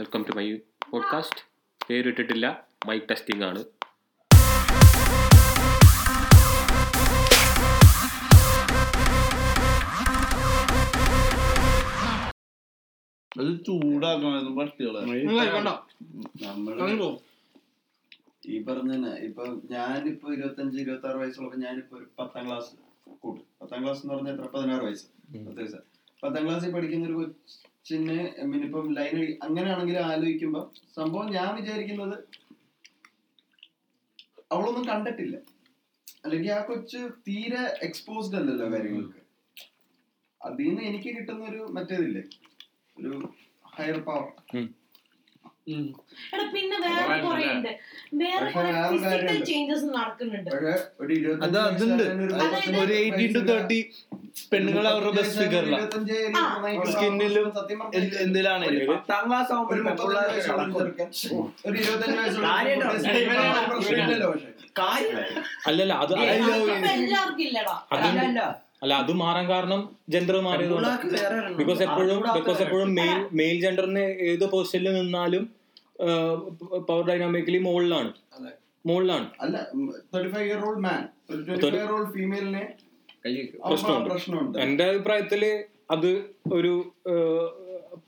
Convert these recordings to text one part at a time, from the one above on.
Welcome to my podcast പേരിട്ടിട്ടില്ല. Mic testing ആണ്. അത് ചൂടാക്കണം പട്ടികളെ. ഈ പറഞ്ഞ ഇപ്പൊ ഞാനിപ്പോ ഇരുപത്തഞ്ച് ഇരുപത്തി ആറ് വയസ്സുള്ളപ്പോ ഞാനിപ്പോ ഒരു പത്താം ക്ലാസ് കൂട്ടും. പത്താം ക്ലാസ് എന്ന് പറഞ്ഞാൽ എത്ര? പതിനാറ് വയസ്സ്. പത്ത് വയസ്സ്. പത്താം ക്ലാസ്സിൽ പഠിക്കുന്ന ഒരു കൊച്ചിന് ഇപ്പം ലൈൻ അങ്ങനെയാണെങ്കിൽ ആലോചിക്കുമ്പോൾ സംഭവം ഞാൻ വിചാരിക്കുന്നത് അവളൊന്നും കണ്ടിട്ടില്ല. അല്ലെങ്കിൽ ആ കൊച്ച് തീരെ എക്സ്പോസ്ഡ് അല്ലല്ലോ കാര്യങ്ങൾക്ക്. അതിൽ നിന്ന് എനിക്ക് കിട്ടുന്ന ഒരു മറ്റേതില്ലേ ഒരു ഹയർ പവർ എടാ പിന്നെ വേറെ കുറെ ഉണ്ട് വേറെ കുറെ ഫിസിക്കൽ ചേഞ്ചസ് നടക്കുന്നുണ്ട്. അതായത് പെണ്ണുങ്ങൾ അവരുടെ ബെസ്റ്റ് ഫിഗറിലാണ് ഇരുപത്തഞ്ച് സ്കിന്നിലും എന്തിലാണെങ്കിലും. പത്താം ക്ലാസ്. അല്ലല്ല അത് അല്ല അത് മാറാൻ കാരണം ജെൻഡർ മാറിയതുകൊണ്ട്. ബിക്കോസ് എപ്പോഴും ബിക്കോസ് എപ്പോഴും മെയിൽ മെയിൽ ജെൻഡറിന് ഏത് പൊസിഷനിൽ നിന്നാലും പവർ ഡൈനാമിക്കലി മുകളിലാണ് മുകളിലാണ് അല്ല thirty five year old man twenty five year old ഫീമെയിലിനെ പ്രശ്നമുണ്ട്. എന്റെ അഭിപ്രായത്തിൽ അത് ഒരു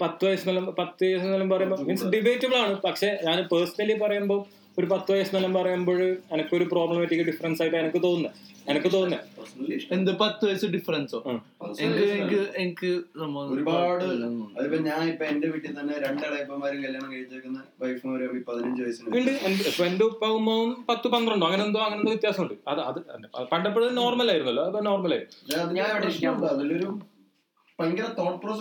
പത്ത് വയസ്സെന്നെല്ലാം പത്ത് വയസ്സെന്നെല്ലാം പറയുമ്പോൾ മീൻസ് ഡിബേറ്റബിൾ ആണ്. പക്ഷെ ഞാൻ പേഴ്സണലി പറയുമ്പോൾ ഒരു പത്ത് വയസ്സെന്നെല്ലാം പറയുമ്പോൾ എനിക്കൊരു പ്രോബ്ലമാറ്റിക് ഡിഫറൻസ് ആയിട്ട് എനിക്ക് തോന്നുന്നത് എനിക്ക് തോന്നുന്നത്. എന്ത് പത്ത് വയസ്സ് ഡിഫറൻസോ എനിക്ക് എനിക്ക് ഒരുപാട് അതിപ്പോ ഞാൻ ഇപ്പൊ എന്റെ വീട്ടിൽ തന്നെ രണ്ടിളയപ്പന്മാരും കല്യാണം കഴിച്ചേക്കുന്ന വൈഫുമാരും പതിനഞ്ച് വയസ്സിന് ഇപ്പൊ എന്റെ ഉപ്പ ഉമ്മവും പത്ത് പന്ത്രണ്ടോ? അങ്ങനെ എന്തോ അങ്ങനെ എന്തോ വ്യത്യാസമുണ്ട്. അത് അത് പണ്ടപ്പോഴും നോർമൽ ആയിരുന്നല്ലോ. അത് നോർമൽ ആയിരുന്നു. അതിലൊരു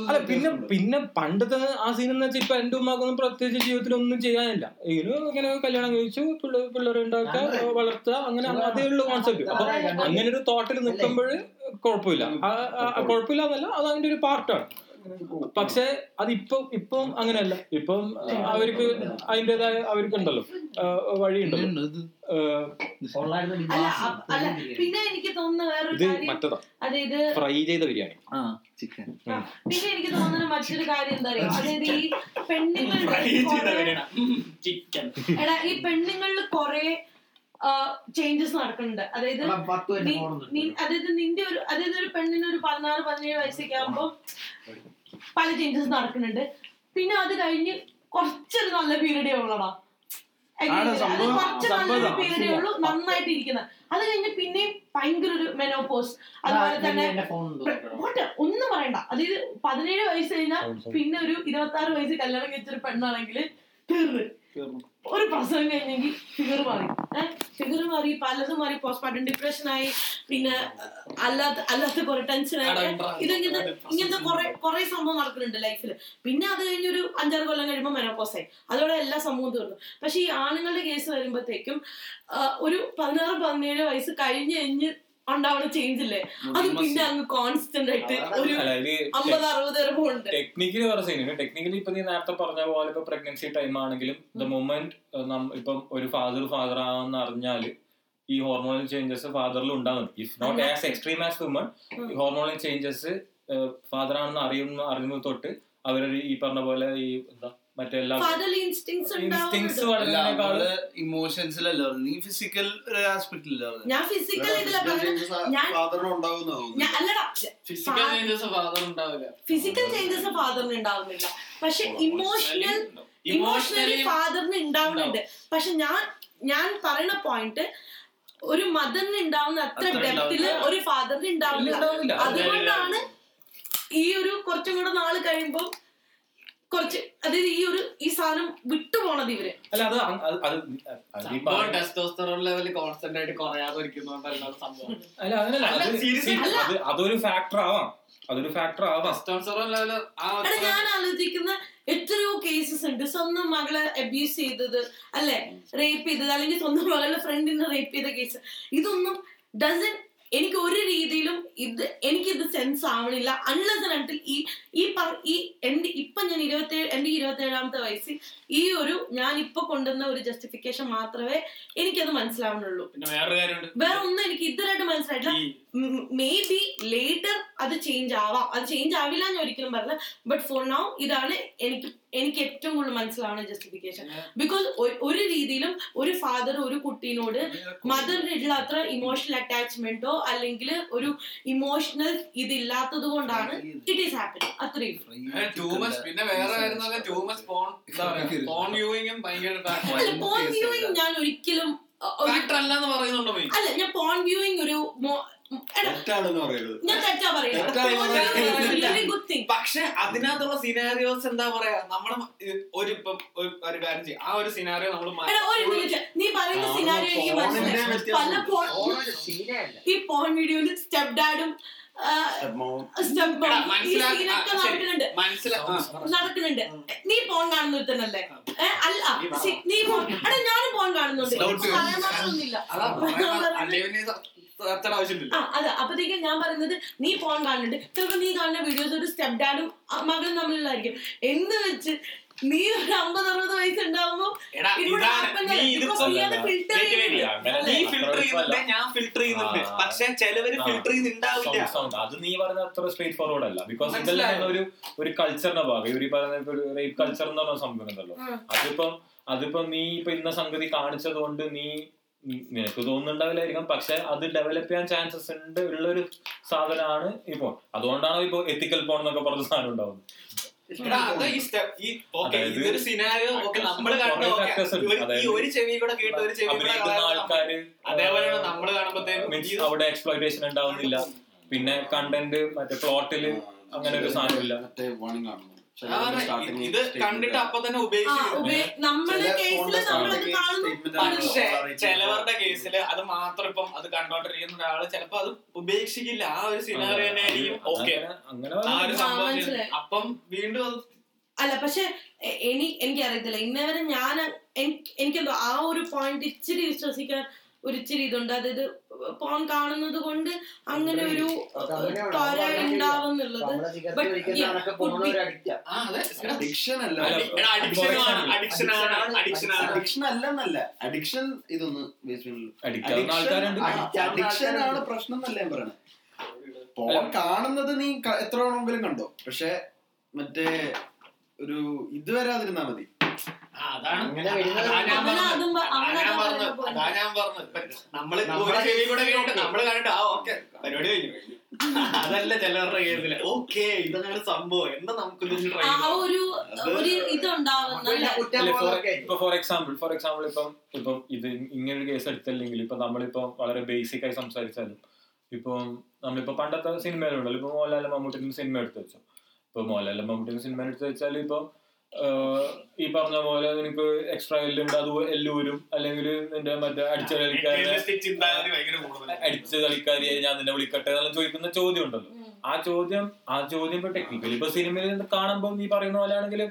അല്ല പിന്നെ പിന്നെ പണ്ടത്തെ ആ സീൻ എന്ന് വെച്ചാൽ ഇപ്പൊ എന്റെ ഉമ്മാക്കൊന്നും പ്രത്യേകിച്ച് ജീവിതത്തിൽ ഒന്നും ചെയ്യാനില്ല. ഇതിന് ഇങ്ങനെ കല്യാണം കഴിച്ചു പിള്ളേരെ ഉണ്ടാക്കുക വളർത്തുക അങ്ങനെ അതേ ഉള്ള കോൺസെപ്റ്റ് അപ്പൊ അങ്ങനെ ഒരു തോട്ടിൽ നിൽക്കുമ്പോൾ കുഴപ്പമില്ല. കുഴപ്പമില്ല. എന്നല്ല അത് അതിന്റെ ഒരു പാർട്ടാണ് പക്ഷെ അത് ഇപ്പം അങ്ങനെയല്ല. ഇപ്പം അവർക്ക് അതിന്റെതായ അവർക്ക് ഉണ്ടല്ലോ വഴിയുണ്ടല്ലോ. പിന്നെ എനിക്ക് തോന്നുന്ന അതായത് ഫ്രൈ ചെയ്ത ബിരിയാണി. ആ ചിക്കൻ. പിന്നെ എനിക്ക് തോന്നുന്ന മറ്റൊരു കാര്യം എന്താ പറയാ അതായത് ഈ പെണ്ണുങ്ങളുടെ ചിക്കൻ. എടാ ഈ പെണ്ണുങ്ങളിൽ കുറെ ചേഞ്ചസ് നടക്കുന്നുണ്ട്. അതായത് അതായത് നിന്റെ ഒരു അതായത് ഒരു പെണ്ണിന് ഒരു പതിനാറ് പതിനേഴ് വയസ്സൊക്കെ ആകുമ്പോ പല ചേഞ്ചസ് നടക്കുന്നുണ്ട്. പിന്നെ അത് കഴിഞ്ഞ് കുറച്ചൊരു നല്ല പീരീഡേ ഉള്ളടാ. കുറച്ച് നല്ല നല്ലൊരു പീരീഡേ ഉള്ളൂ നന്നായിട്ട് ഇരിക്കുന്ന. അത് കഴിഞ്ഞ് പിന്നെയും ഭയങ്കര ഒരു മെനോപോസ് അതുപോലെ തന്നെ ഒന്നും പറയണ്ട. അതായത് പതിനേഴ് വയസ്സ് കഴിഞ്ഞാൽ പിന്നെ ഒരു ഇരുപത്തി ആറ് വയസ്സ് കല്യാണം കഴിച്ചൊരു പെണ്ണാണെങ്കിൽ തീർന്ന് ഒരു പ്രസവം കഴിഞ്ഞെങ്കിൽ ഫിഗർ മാറി. ഫിഗർ മാറി പലതും മാറി. പോസ്റ്റ്മോർട്ടം ഡിപ്രഷൻ ആയി. പിന്നെ അല്ലാത്ത അല്ലാത്ത കുറെ ടെൻഷൻ ആയി. ഇതിങ്ങനത്തെ ഇങ്ങനത്തെ കുറെ കുറെ സംഭവം നടക്കുന്നുണ്ട് ലൈഫിൽ പിന്നെ അത് കഴിഞ്ഞൊരു അഞ്ചാറ് കൊല്ലം കഴിയുമ്പോൾ മെനോപോസ് ആയി. അതോടെ എല്ലാ സംഭവം തീർന്നു. പക്ഷെ ഈ ആണുങ്ങളുടെ കേസ് വരുമ്പോഴത്തേക്കും ഒരു പതിനാറ് പതിനേഴ് വയസ്സ് കഴിഞ്ഞ് കഴിഞ്ഞ് ഉണ്ടാവുന്ന ചേഞ്ച് ഇല്ലേ? അത് പിന്നെ അങ്ങ് കോൺസ്റ്റന്റ് ആയിട്ട് ഒരു അമ്പത് അറുപത് വരെ പോകുന്നുണ്ട് ടെക്നിക്കലി പറഞ്ഞു ടെക്നിക്കലി ഇപ്പൊ നീ നേരത്തെ പറഞ്ഞ പോലെ ഇപ്പൊ പ്രഗ്നൻസി ടൈം ആണെങ്കിലും ദ മൊമെന്റ് ഇപ്പം ഒരു ഫാദർ ഫാദർ ആണെന്ന് അറിഞ്ഞാൽ ഈ ഹോർമോണൽ ചേഞ്ചസ് ഫാദറിൽ ഉണ്ടാകുന്നുണ്ട് if not as extreme as woman hormonal changes father ആണെന്ന് അറിയുന്ന അറിയുന്നത് തൊട്ട് അവരൊരു ഈ പറഞ്ഞ പോലെ ഈ എന്താ ഇമോഷൻസിലല്ല നീ ഫിസിക്കൽ ഒരു ഞാൻ ഫിസിക്കൽ ഫിസിക്കൽ ചേഞ്ചസ് ഫാദർ ഉണ്ടാവില്ല. ഫിസിക്കൽ ചേഞ്ചസ് ഫാദറിന് ഉണ്ടാവുന്നില്ല. പക്ഷെ ഇമോഷണൽ ഇമോഷണലി ഫാദറിന് ഉണ്ടാവുന്നുണ്ട്. പക്ഷെ ഞാൻ ഞാൻ പറയുന്ന പോയിന്റ് ഒരു മദറിന് ഉണ്ടാവുന്ന അത്ര ഡെപ്തിൽ. ഒരു ഫാദറിന് ഉണ്ടാവുന്നില്ല അതുകൊണ്ടാണ് ഈ ഒരു കുറച്ചും കൂടെ നാൾ കഴിയുമ്പോൾ കുറച്ച് അതായത് ഈ ഒരു ഈ സാധനം വിട്ടുപോണത് ഇവർ. അല്ല അത് അതൊരു ഫാക്ടർ ആവാം. അതൊരു ഫാക്ടർ ആവാം. ഞാൻ ആലോചിക്കുന്ന എത്രയോ കേസസ് ഉണ്ട്. സ്വന്തം മകളെ അബ്യൂസ് ചെയ്തത് അല്ലെ? റേപ്പ് ചെയ്തത് അല്ലെങ്കിൽ സ്വന്തം മകളുടെ ഫ്രണ്ടിനെ റേപ്പ് ചെയ്ത കേസ് ഇതൊന്നും ഡസൻ എനിക്ക് ഒരു രീതിയിലും ഇത് എനിക്കിത് സെൻസ് ആവണില്ല അൺലെസ് അണ്ടിൽ ഈ ഈ ഈ എന്റെ ഇപ്പൊ ഞാൻ ഇരുപത്തേഴ് എന്റെ ഇരുപത്തേഴാമത്തെ വയസ്സിൽ ഈ ഒരു ഞാൻ ഇപ്പൊ കൊണ്ടുവന്ന ഒരു ജസ്റ്റിഫിക്കേഷൻ മാത്രമേ എനിക്കത് മനസ്സിലാവുന്നുള്ളൂ വേറെ ഒന്നും എനിക്ക് ഇതുവരായിട്ട് മനസ്സിലായിട്ടില്ല. മേ ബി ലേറ്റർ അത് ചേഞ്ച് ആവാം. അത് ചേഞ്ച് ആവില്ല എന്ന് ഒരിക്കലും പറഞ്ഞ. ബട്ട് ഫോർ നൗ ഇതാണ് എനിക്ക് എനിക്ക് ഏറ്റവും കൂടുതൽ മനസ്സിലാവുന്ന ജസ്റ്റിഫിക്കേഷൻ ബിക്കോസ് ഒരു രീതിയിലും ഒരു ഫാദർ ഒരു കുട്ടീനോട് മദറിനുള്ള അത്ര ഇമോഷണൽ അറ്റാച്ച്മെന്റോ അല്ലെങ്കിൽ ഒരു ഇമോഷണൽ ഇതില്ലാത്തത് കൊണ്ടാണ് ഇറ്റ് ഈസ് ഹാപ്പനിങ് അത്രയും. പിന്നെ വേറെ ഫോൺ വ്യൂയിങ്ങും ഭയങ്കര വ്യൂയിങ് ഞാൻ ഒരിക്കലും അല്ല ഞാൻ പോൺ വ്യൂയിങ് ഒരു തെറ്റാണെന്ന് പറയരുത്. പക്ഷെ അതിനകത്തുള്ള സിനാരിയോസ് എന്താ പറയാ? നമ്മുടെ ഒരു ഇപ്പം ഒരു- കാര്യം ചെയ്യും. ആ ഒരു സിനാരിയോ നമ്മൾ ഒരു മിനിറ്റ് നീ പറയുന്ന ആ, സിനാരിയോ എനിക്ക് ഫോണിന്റെ മനസ്സിലായി. പല ഈ പോൺ വീഡിയോയിൽ സ്റ്റെപ്പ് ഡാഡും. നടക്കുന്നുണ്ട്. നീ പോൺ കാണുന്ന ഒരുത്തനല്ലേ? അല്ല. നീ എടാ ഞാനും പോൺ കാണുന്നുണ്ട്. പറയാൻ മാത്രമൊന്നുമില്ല. അതാ അപ്പത്തേക്കും ഞാൻ പറയുന്നത് നീ ഫോൺ കാണുന്നുണ്ട് ചിലപ്പോ നീ കാണുന്ന വീഡിയോസ് ഒരു സ്റ്റെപ്പ് ഡാഡും മകളും തമ്മിലുള്ളതായിരിക്കും. എന്ന് വെച്ച് നീ ഒരു അമ്പത് അറുപത് വയസ്സ് ഉണ്ടാവുമ്പോ ഞാൻ ഫിൽട്ടർ ചെയ്യുന്നുണ്ട്. പക്ഷെ ചിലവര് ഫിൽറ്റർ ഫിൽട്ടർ ചെയ്യുന്നുണ്ടാവില്ല. അത് നീ പറഞ്ഞ അത്ര സ്ട്രേറ്റ് ഫോർവേഡ് അല്ല ബിക്കോസ് ഇതെല്ലാം ഒരു ഒരു കൾച്ചറിന്റെ ഭാഗം. ഒരു പറയുന്ന ഒരു റേപ്പ് കൾച്ചർ എന്ന് പറഞ്ഞ സംഭവം ഉണ്ടല്ലോ. അതിപ്പം അതിപ്പം നീ ഇപ്പൊ ഇന്ന സംഗതി കാണിച്ചത് കൊണ്ട് നീ- നിനക്ക് തോന്നുന്നുണ്ടാവില്ലായിരിക്കാം. പക്ഷെ അത് ഡെവലപ്പ് ചെയ്യാൻ ചാൻസസ് ഉണ്ട് ഉള്ള ഒരു സാധനമാണ് ഇപ്പൊ. അതുകൊണ്ടാണ് ഇപ്പോ എത്തിക്കൽ പോൺ എന്നൊക്കെ പറഞ്ഞ സാധനം ഉണ്ടാവുന്നത്. എടാ, അതാ ഈ step, ഈ okay, അതായത് ഇതൊരു സിനാരിയോ ഓക്കെ നമ്മൾ കണ്ട. കുറേ okay, factors ഉണ്ട്. ഒരു- ഈ അതായത് ഒരു ചെവി കൂടെ കേട്ട് ഒരു ചെവി കൂടെ ആൾക്കാര് അവിടെ എക്സ്പ്ലോയിറ്റേഷൻ ഉണ്ടാവുന്നില്ല. പിന്നെ കണ്ടന്റ് മറ്റേ പ്ലോട്ടിൽ അങ്ങനെ ഒരു സാധനമില്ല. ഇത് കണ്ടിട്ട് അപ്പൊ തന്നെ. പക്ഷെ ചിലവരുടെ കേസിൽ അത് മാത്രം ഇപ്പം അത് കണ്ടോണ്ടിരിക്കുന്ന ഒരാൾ ചിലപ്പോ അത് ഉപേക്ഷിക്കില്ല. ആ ഒരു സിനിമ തന്നെ ആയിരിക്കും. ഓക്കെ അങ്ങനെ ആ ഒരു സംഭവം അപ്പം വീണ്ടും അത് അല്ല പക്ഷെ എനിക്ക് എനി എനിക്കറിയത്തില്ല. ഇന്നേവരെ ഞാൻ എനിക്ക് എനിക്കെന്തോ ആ ഒരു പോയിന്റ് ഇച്ചിരി വിശ്വസിക്കാൻ ഒരു ഇച്ചിരി ഇതുണ്ട് അതായത് പോൺ കാണുന്നത് കൊണ്ട് അങ്ങനെ ഒരു തര ഉണ്ടാവുന്നുള്ളത് അഡിക്ഷൻ അഡിക്ഷൻ അല്ലെന്നല്ല. ഇതൊന്ന് അഡിക്ഷൻ ആണ് പ്രശ്നം എന്നല്ല ഞാൻ പറയണേ. പോൺ കാണുന്നത് നീ എത്ര വേണമെങ്കിലും കണ്ടോ? പക്ഷെ മറ്റേ ഒരു ഇത് വരാതിരുന്നാ മതി. അതല്ല ചിലവരുടെ കേസിൽ. ഓക്കെ ഇതാണ് സംഭവം. എന്താ നമുക്ക് ഇതൊന്ന് ആ ഒരു ഒരു ഇതുണ്ടാവുന്ന അല്ലേ? ഇപ്പൊ ഫോർ എക്സാമ്പിൾ ഫോർ എക്സാമ്പിൾ ഇപ്പം ഇപ്പം ഇത് ഇങ്ങനൊരു കേസ് എടുത്തില്ലെങ്കിൽ ഇപ്പൊ നമ്മളിപ്പോ വളരെ ബേസിക് ആയി സംസാരിച്ചാലും ഇപ്പം നമ്മളിപ്പോ പണ്ടത്തെ സിനിമയിലുണ്ടല്ലോ ഇപ്പൊ മോഹൻലാലും മമ്മൂട്ടിന്റെ സിനിമ എടുത്ത് വെച്ചോ. ഇപ്പൊ മോഹൻലാലും മമ്മൂട്ടിന്റെ സിനിമ എടുത്ത് വെച്ചാൽ ഇപ്പൊ ഈ പറഞ്ഞ പോലെ നിനക്ക് എക്സ്ട്രാ എല്ലുണ്ട് അത് എല്ലൂരും അല്ലെങ്കിൽ നിന്റെ മറ്റേ അടിച്ച കളിക്കാരി. അടിച്ച കളിക്കാരിയെ ഞാൻ നിന്നെ വിളിക്കട്ടെ എന്നെല്ലാം ചോദിക്കുന്ന ചോദ്യം ഉണ്ടല്ലോ ആ ചോദ്യം ആ ചോദ്യം ഇപ്പൊ ടെക്നിക്കലി ഇപ്പൊ സിനിമയിൽ നിന്ന് കാണുമ്പോൾ നീ പറയുന്ന പോലെ ആണെങ്കിൽ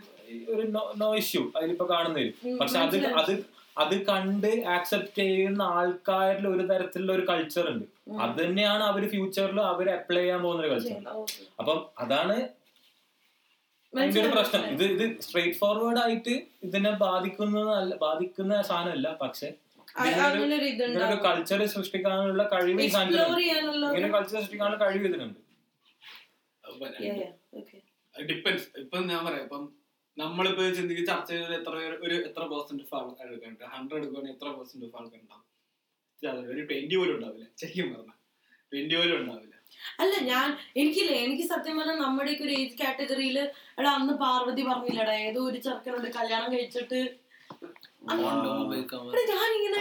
ഒരു നോ ഇഷ്യൂ അതിലിപ്പോ കാണുന്നില്ല പക്ഷെ അത്. അത് അത് കണ്ട് ആക്സെപ്റ്റ് ചെയ്യുന്ന ആൾക്കാരിൽ ഒരു തരത്തിലുള്ള ഒരു കൾച്ചർ ഉണ്ട് അത് തന്നെയാണ് അവർ ഫ്യൂച്ചറിൽ അവർ അപ്ലൈ ചെയ്യാൻ പോകുന്ന ഒരു കൾച്ചർ. അപ്പം അതാണ് അതിന്റെ പ്രശ്നം. ഇത് ഇത് സ്ട്രേറ്റ് ഫോർവേഡ് ആയിട്ട് ഇതിനെ ബാധിക്കുന്ന ബാധിക്കുന്ന സാധനമല്ല പക്ഷെ ആ- ഒരു ഇങ്ങനെ ഒരു കൾച്ചർ സൃഷ്ടിക്കാനുള്ള കഴിവ് ഇങ്ങനെ കൾച്ചർ സൃഷ്ടിക്കാനുള്ള കഴിവ് ഇതിനുണ്ട്. ഡിപ്പെൻസ് ഇപ്പൊ ഞാൻ പറയാം ഇപ്പം നമ്മളിപ്പോ ചിന്തിക്ക് ചർച്ച ചെയ്തത് എത്ര ഒരു എത്ര പെർസെന്റ് ഓഫ് ആൾക്കാർ എടുക്കുന്നുണ്ട് ഹൺഡ്രഡ് എടുക്കുകയാണെങ്കിൽ എത്ര പെർസെന്റ് ഓഫ് ആൾക്കാർ ഉണ്ടാവും അതെ, ഒരു ട്വന്റി പോലും ഉണ്ടാവില്ല. ശരിക്കും പറഞ്ഞ. ട്വന്റി പോലും ഉണ്ടാവില്ല. അല്ല ഞാൻ എനിക്കില്ല എനിക്ക് സത്യം പറഞ്ഞാൽ നമ്മുടെ ഒരു ഏജ് കാറ്റഗറിയിൽ എടാ അന്ന് പാർവതി പറഞ്ഞില്ലടാ ഏതോ ഒരു ചെറുക്കനോട് കല്യാണം കഴിച്ചിട്ട് ഞാനിങ്ങനെ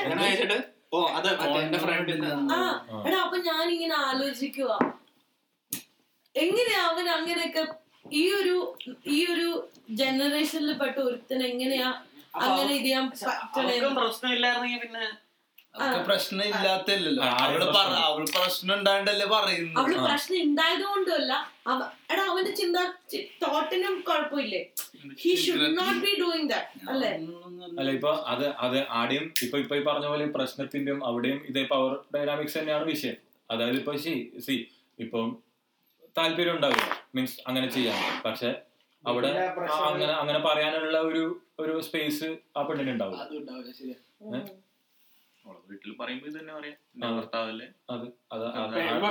എടാ അപ്പൊ ഞാനിങ്ങനെ ആലോചിക്കുക എങ്ങനെയാ അവൻ അങ്ങനെയൊക്കെ ഈ ഒരു ഈ ഒരു ജനറേഷനിൽ പെട്ട ഒരുത്തൻ എങ്ങനെയാ അങ്ങനെ ഇത് ചെയ്യാൻ പറ്റണേ? പ്രശ്നമില്ലായിരുന്നെങ്കിൽ പിന്നെ അതൊക്കെ പ്രശ്നം ഇല്ലാത്തല്ലോ അവൾ പറ. അവൾ പ്രശ്നം ഉണ്ടായിട്ടല്ലേ പറയുന്നു അവൾ പ്രശ്നം ഉണ്ടായത് കൊണ്ടല്ല എടാ അവന്റെ ചിന്ത തോട്ടിനും കുഴപ്പമില്ലേ? He should not be doing that അല്ലേ? അല്ല ഇപ്പൊ അത് അത് ആടെയും ഇപ്പൊ ഇപ്പൊ ഈ പറഞ്ഞ പോലെ പ്രശ്നത്തിന്റെയും അവിടെയും ഇതേ പവർ ഡൈനാമിക്സ് തന്നെയാണ് വിഷയം. അതായത് ഇപ്പൊ സി സി ഇപ്പം താല്പര്യം ഉണ്ടാവില്ല. മീൻസ് അങ്ങനെ ചെയ്യാൻ. പക്ഷെ അവിടെ അങ്ങനെ അങ്ങനെ പറയാനുള്ള ഒരു ഒരു സ്പേസ് ആ പെണ്ണിന് വീട്ടിൽ പറയുമ്പോ ഇത് തന്നെ പറയാം. എന്റെ ഭർത്താവല്ലേ?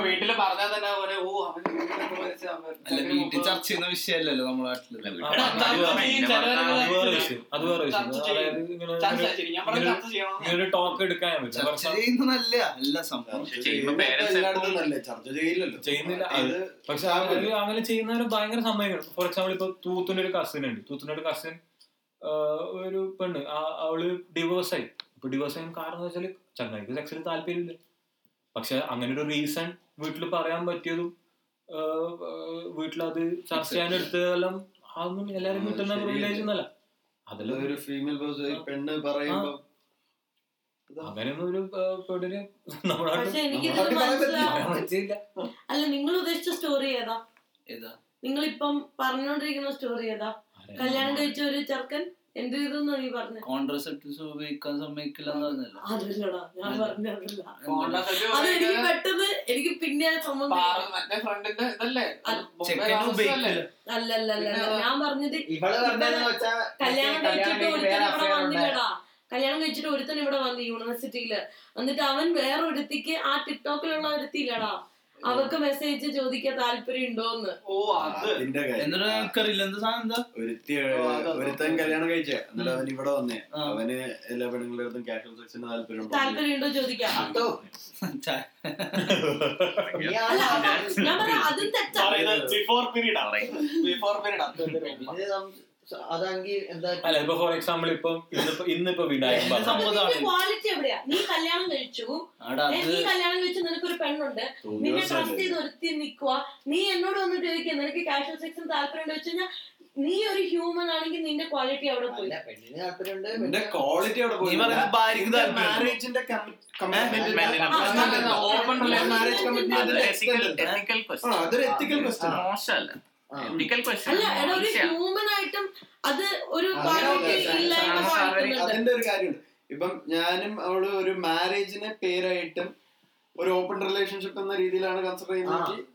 വീട്ടിൽ പറഞ്ഞാൽ തന്നെ ഓ അവൻ അല്ല വീട്ടിൽ ചർച്ച ചെയ്യുന്ന വിഷയല്ലല്ലോ നമ്മുടെ നാട്ടിൽ. അത് വേറെ- വിഷയം. ടോക്ക് എടുക്കാൻ ചർച്ച ചെയ്യുന്നതല്ല അല്ല സംഭവം ചർച്ച ചെയ്യില്ലല്ലോ. ചെയ്യുന്നില്ല. പക്ഷെ അങ്ങനെ ചെയ്യുന്നവര് ഭയങ്കര സമ്മതിക്കണം ഫോർ എക്സാമ്പിൾ ഇപ്പൊ തൂത്തിന്റെ ഒരു കസിൻ ഉണ്ട്. തൂത്തിന്റെ ഒരു കസിൻ ഒരു പെണ്ണ്. അവൾ ഡിവോഴ്സ് ആയി ഇപ്പൊ ഡിവോഴ്സ് ചെയ്യാൻ കാരണം എന്ന് വെച്ചാൽ ചങ്ങായിക്ക് സെക്സിൽ താല്പര്യമില്ല. പക്ഷെ അങ്ങനെ ഒരു റീസൺ വീട്ടിൽ പറയാൻ പറ്റിയതും വീട്ടിൽ അത് ചർച്ച ചെയ്യാൻ എടുത്തതെല്ലാം അതൊന്നും എല്ലാരും കിട്ടുന്ന അതിലൊരു പ്രിവിലേജ് അതെല്ലാം ഒരു ഫീമെയിൽ പെണ്ണ് പറയുമ്പോ അങ്ങനെയൊന്നും ഒരു പെണ്ണിന് പക്ഷെ എനിക്കിത് നാട്ടിൽ പറയാൻ മനസ്സിലാവും പറയാൻ പറ്റില്ല അല്ല നിങ്ങൾ ഉദ്ദേശിച്ച സ്റ്റോറി ഏതാ? ഏതാ? നിങ്ങളിപ്പം പറഞ്ഞോണ്ടിരിക്കുന്ന സ്റ്റോറി ഏതാ? കല്യാണം കഴിച്ച ഒരു ചെറുക്കൻ? എന്ത് ചെയ്തെന്ന് നീ കോൺട്രസെപ്റ്റീവ്സ് ഉപയോഗിക്കാൻ സമ്മതിക്കില്ല എന്ന് പറഞ്ഞല്ലോ. അതല്ലടാ ഞാൻ പറഞ്ഞതല്ല അത് എനിക്ക് പെട്ടെന്ന് എനിക്ക് പിന്നെ ഞാൻ പറഞ്ഞത് കല്യാണം കഴിച്ചിട്ട് ഒരുത്തൻ വേറെ ഇവിടെ വന്നില്ലടാ. കല്യാണം കഴിച്ചിട്ട് ഒരുത്തൻ ഇവിടെ വന്നു യൂണിവേഴ്സിറ്റിയിൽ എന്നിട്ട് അവൻ വേറെ ഒരുത്തിക്ക് ആ ടിക്ടോക്കിലുള്ള ഒരുത്തിയില്ലടാ. അവർക്ക് മെസ്സേജ് ചോദിക്കാൻ താല്പര്യം ഉണ്ടോന്ന് ഓ അത്. എന്നിട്ട് എനിക്കറിയില്ല. എന്ത് സാധനം എന്താ? ഒരുത്തൻ കല്യാണം കഴിച്ചേ. എന്നിട്ട് അവൻ ഇവിടെ വന്നേ. അവന് എല്ലാ പെണ്ണുങ്ങളുടെ അടുത്തും കാഷ്വൽ സെക്സിന് താല്പര്യം? താല്പര്യം ഉണ്ടോ? ചോദിക്കാം. അതോ, തെറ്റാ. ബിഫോർ പീരീഡ് ആണ് ബിഫോർ പീരീഡ് നം- എന്താ അല്ല ഇപ്പൊ ഫോർ എക്സാമ്പിൾ ഇപ്പൊ ഇന്നിപ്പോ ഇന്നിപ്പോ വിനായകൻ. ക്വാളിറ്റി എവിടെയാ? നീ കല്യാണം കഴിച്ചു. നീ കല്യാണം കഴിച്ചു നിനക്കൊരു പെണ്ണുണ്ട്. നിന്നെ ട്രസ്റ്റ് ചെയ്ത് ഒരുത്തി നിക്കുക നീ എന്നോട് വന്നിട്ട് ചോദിക്കുക നിനക്ക് കാഷ്വൽ താല്പര്യം ഉണ്ടോ? നീ ഒരു ഹ്യൂമൻ ആണെങ്കിൽ നിന്റെ ക്വാളിറ്റി അവിടെ പോയി. എന്റെ ക്വാളിറ്റി അവിടെ? മാരേജിന്റെ men- ഓപ്പൺ മാരേജ് അതൊരു കമ്മിറ്റ്മെന്റ്. മോശമല്ല. എത്തിക്കൽ ക്വസ്റ്റ്യൻ അല്ല എടാ ഒരു ഹ്യൂമൻ ആയിട്ടും അത് ഒരു അതിന്റെ ഒരു കാര്യമുണ്ട്. ഇപ്പം ഞാനും അവൾ ഒരു മാരേജിനെ പേരായിട്ടും ഒരു ഓപ്പൺ റിലേഷൻഷിപ്പ് എന്ന രീതിയിലാണ് കൺസിഡർ ചെയ്യുന്നത്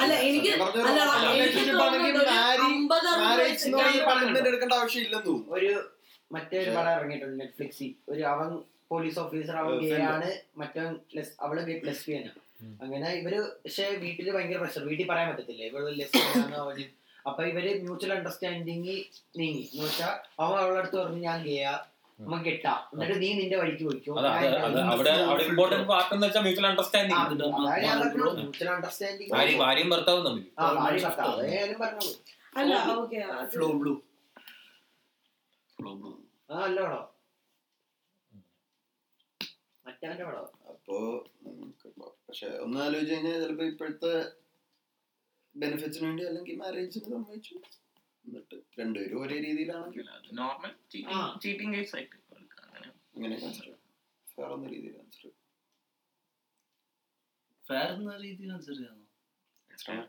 അല്ല എനിക്ക് എടുക്കേണ്ട ആവശ്യമില്ലെന്ന് തോന്നുന്നു. ഒരു മറ്റേ പടം ഇറങ്ങിയിട്ടുണ്ട് നെറ്റ്ഫ്ലിക്സിൽ ഒരു അവൻ പോലീസ് ഓഫീസർ അവൻ ഗേ. ആണ് ലെസ്- അവൾ ലെസ്ബിയനാണ് അങ്ങനെ ഇവർ പക്ഷെ വീട്ടിൽ ഭയങ്കര പ്രഷർ വീട്ടിൽ പറയാൻ പറ്റത്തില്ല. ഇവൾ ലെസ്ബിയനാണ് അവന് അപ്പൊ ഇവർ മ്യൂച്വൽ അണ്ടർസ്റ്റാൻഡിങ് നീങ്ങി. എന്ന് വെച്ചാൽ അവൻ അവളുടെ അടുത്ത് പറഞ്ഞു ഞാൻ ഗേയാ. കെട്ടാ. എന്നിട്ട് നീ നിന്റെ വഴിക്ക് പോയിക്കോ. അത് അത് അത് അവിടെ അവിടെ ഇമ്പോർട്ടന്റ് പാർട്ട് എന്ന് വെച്ചാൽ മ്യൂച്വൽ അണ്ടർസ്റ്റാൻഡിങ് ഭാര്യയും ഭർത്താവും തമ്മിൽ. ആ ഭാര്യ ഭർത്താവ്. പറഞ്ഞോളൂ ഫ്ലോ ബ്ലൂ ആ അല്ല പടം. മറ്റവന്റെ പടം അപ്പോ പക്ഷെ ഒന്ന് ആലോചിച്ച് കഴിഞ്ഞാൽ ചിലപ്പോ ഇപ്പോഴത്തെ ബെനിഫിറ്റ്സിന് വേണ്ടി അല്ലെങ്കിൽ മാരേജിന് സമ്മതിച്ചു എന്നിട്ട് രണ്ടുപേരും ഒരേ രീതിയിലാണെങ്കിൽ നോർമൽ. ചീറ്റിംഗ് കേസ് ആയിട്ട്. അങ്ങനെ. ഫെയർ എന്ന രീതിയിൽ കൺസിഡർ ഫെയർ എന്ന രീതി കൺസിഡർ ചെയ്യാമോ? Fair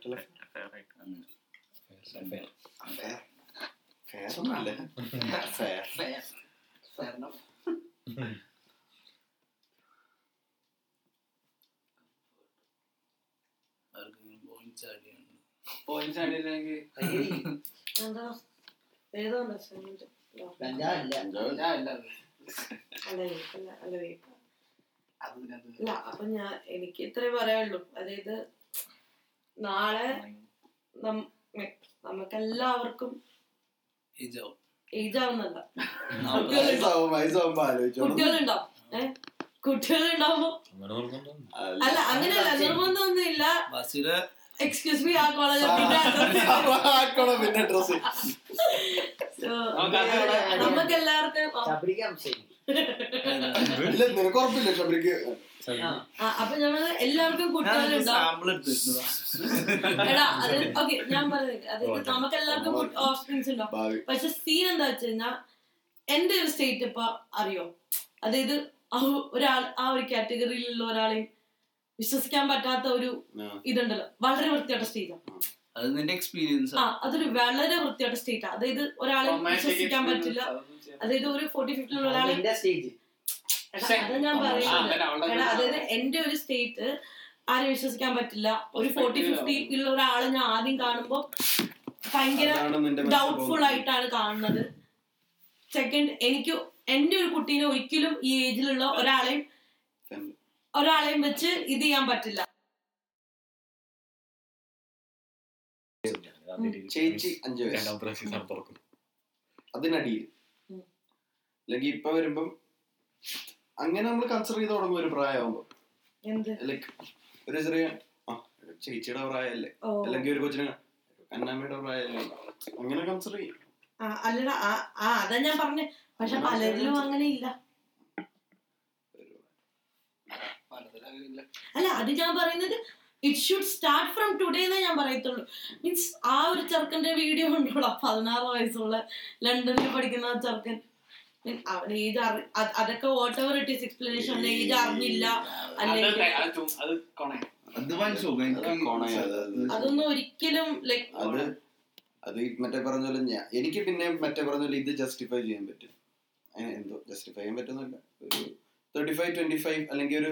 fair fair fair points add ചെയ്യാനുണ്ടോ points ആയിട്ടില്ലെങ്കിൽ എന്താ ഏതോ അസൈൻമെന്റ് ഞാൻ ഇല്ല അല്ല അല്ല അല്ല വേപ്പ അത് ഇതിനകത്ത് അപ്പൊ ഞാൻ എനിക്ക് ഇത്രേ പറയാനുള്ളൂ. അതായത് നാളെ നം- നമുക്ക് എല്ലാവർക്കും ഏജ് ആവുന്നല്ല കുട്ടികളുണ്ടാവും ഏഹ് കുട്ടികളുണ്ടാവുമ്പോ അല്ല അങ്ങനെയല്ല നിർബന്ധമൊന്നും ഇല്ല ബസ്സിലെ എക്സ്ക്യൂസ് മീ ആ കോളേജ് ആക്കണം പിന്നെ അഡ്രസ് നമുക്ക് എല്ലാവർക്കും ശരി ഇല്ല നിനക്ക് ഉറപ്പില്ല ശബരിക്ക്. അപ്പൊ ഞങ്ങൾ എല്ലാവർക്കും കുട്ടികളുണ്ടാവും ഓക്കെ. ഞാൻ അതായത് നമുക്ക് എല്ലാവർക്കും ഓപ്ഷൻസ് ഉണ്ടാവും പക്ഷെ സീൻ എന്താ വെച്ച് കഴിഞ്ഞാൽ എന്റെ ഒരു സ്റ്റേറ്റ് ഇപ്പൊ അറിയോ? അതായത് ആ ഒരാൾ ആ ഒരു കാറ്റഗറിയിലുള്ള ഒരാളെയും വിശ്വസിക്കാൻ പറ്റാത്ത ഒരു. ഇതുണ്ടല്ലോ. വളരെ വൃത്തിയായിട്ട സ്റ്റേജാണ് അത് നിന്റെ എക്സ്പീരിയൻസ് ആ. അതൊരു വളരെ വൃത്തിയായിട്ട ആ. അതായത് ഒരാളെ വിശ്വസിക്കാൻ പറ്റില്ല. അതായത് ഒരു ഫോർട്ടി ഫിഫ്റ്റിലുള്ള ഒരാളെ അതാ ഞാൻ പറയുന്നത് അതായത് എന്റെ ഒരു സ്റ്റേറ്റ് ആരെ വിശ്വസിക്കാൻ പറ്റില്ല. ഒരു ഫോർട്ടി ഫിഫ്റ്റി ഉള്ള ഒരാളെ ഞാൻ ആദ്യം കാണുമ്പോ ഭയങ്കര ഡൗട്ട്ഫുൾ ആയിട്ടാണ് കാണുന്നത്. സെക്കൻഡ് എനിക്ക് എന്റെ ഒരു കുട്ടീനെ ഒരിക്കലും ഈ ഏജിലുള്ള ഒരാളെയും. ഒരാളെയും വെച്ച് ഇത് ചെയ്യാൻ പറ്റില്ല. ചേച്ചി അഞ്ചു വയസ്സ്. രണ്ടാമത്തെ സീസൺ തുറക്കും അതിനടിയിൽ. അല്ലെങ്കിൽ ഇപ്പൊ വരുമ്പം അങ്ങനെ നമ്മൾ കൺസിഡർ ചെയ്ത് തുടങ്ങും ഒരു പ്രായമാകുമ്പോ ലൈക്ക് ഒരു ചെറിയ ചേച്ചിയുടെ പ്രായമല്ലേ? അല്ലെങ്കിൽ ഒരു കൊച്ചിന് അന്നാമ്മയുടെ പ്രായമല്ലേ? അങ്ങനെ കൺസിഡർ ചെയ്യും. അല്ലടാ ആ, അതാ ഞാൻ പറഞ്ഞു. പക്ഷെ പലരിലും അങ്ങനെ ഇല്ല. അല്ല അത് ഞാൻ പറയുന്നത് it should start from today എന്നേ ഞാൻ പറയത്തുള്ളൂ. മീൻസ് ആ ഒരു ചെറുക്കന്റെ വീഡിയോ ഉണ്ടല്ലോ പതിനാറ് വയസ്സുള്ള ലണ്ടനിൽ പഠിക്കുന്ന ആ ചെറുക്കൻ. അതൊക്കെ വാട്ട് എവർ ഇറ്റ് എക്സ്പ്ലനേഷൻ അറിഞ്ഞില്ല അല്ലെങ്കിൽ അതൊന്നും ഒരിക്കലും ലൈക്ക് അത് അത് ഈ മറ്റേ പറഞ്ഞ പോലെ ഞാൻ എനിക്ക് പിന്നെ മറ്റേ പറഞ്ഞ പോലെ ഇത് ജസ്റ്റിഫൈ ചെയ്യാൻ പറ്റും. എന്തോ ജസ്റ്റിഫൈ ചെയ്യാൻ പറ്റുന്നില്ല ഒരു തേർട്ടി ഫൈവ് ട്വന്റി ഫൈവ് അല്ലെങ്കിൽ ഒരു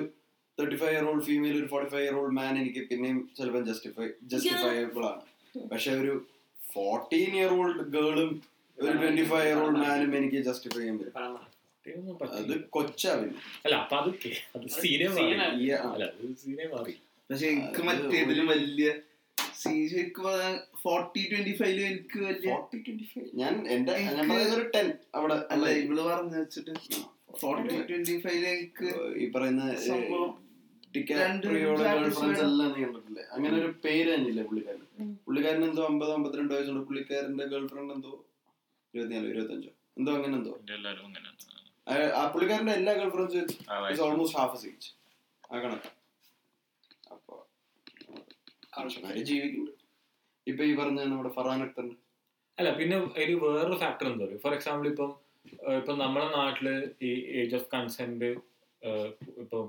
thirty five year old female ഒരു forty five year old man എനിക്ക് പിന്നെയും ചിലപ്പോൾ ജസ്റ്റിഫൈ ജസ്റ്റിഫൈബിൾ ആണ്. പക്ഷെ ഒരു ഫോർട്ടീൻ ഇയർ ഓൾഡ് ഗേളും ഒരു ട്വന്റി ഫൈവ് ഇയർ ഓൾഡ് മാനും എനിക്ക് ജസ്റ്റിഫൈ ചെയ്യാൻ പറ്റും. അത് കൊച്ചാവില്ല കൊച്ചാ അല്ല അപ്പൊ അത് കേ- അത് സീനെ മാറി. അല്ല അത് സീനെ മാറി. പക്ഷെ എനിക്ക് മറ്റേതിലും വലിയ ശരിക്കും ഫോർട്ടി ട്വന്റി ഫൈവിൽ എനിക്ക് വലിയ 40, 25. ഞാൻ എന്റെ ഞാൻ പറയുന്ന ഒരു ടെൻ അവിടെ അല്ല ഇവൾ പറഞ്ഞു വെച്ചിട്ട് ഈ പറയുന്ന അങ്ങനെ ഒരു പേര് തന്നെയില്ലേ പുള്ളിക്കാരൻ. പുള്ളിക്കാരൻ എന്തോ അമ്പതോ അമ്പത്തിരണ്ടോ വയസ്സുണ്ട് പുള്ളിക്കാരന്റെ ഗേൾ ഫ്രണ്ട് എന്തോ? ഇരുപത്തിനാലോ ഇരുപത്തഞ്ചോ? എന്തോ അങ്ങനെ എന്തോ. ആ- പുള്ളിക്കാരന്റെ എല്ലാ ഗേൾ ഫ്രണ്ട്സും ആ വയസ്സ്. ഓൾമോസ്റ്റ് ഹാഫ് സീച്ച് ആ കണക്ക്. അപ്പൊ ജീവിക്കുന്നുണ്ട്. ഇപ്പൊ ഈ പറഞ്ഞ നമ്മുടെ ഫറാൻ അക്തറിന്റെ അല്ല പിന്നെ ഒരു വേറൊരു ഫാക്ടർ എന്താ പറയുക ഫോർ എക്സാമ്പിൾ ഇപ്പം ഇപ്പം നമ്മുടെ നാട്ടിൽ ഈ ഏജ് ഓഫ് കൺസെന്റ് ഇപ്പം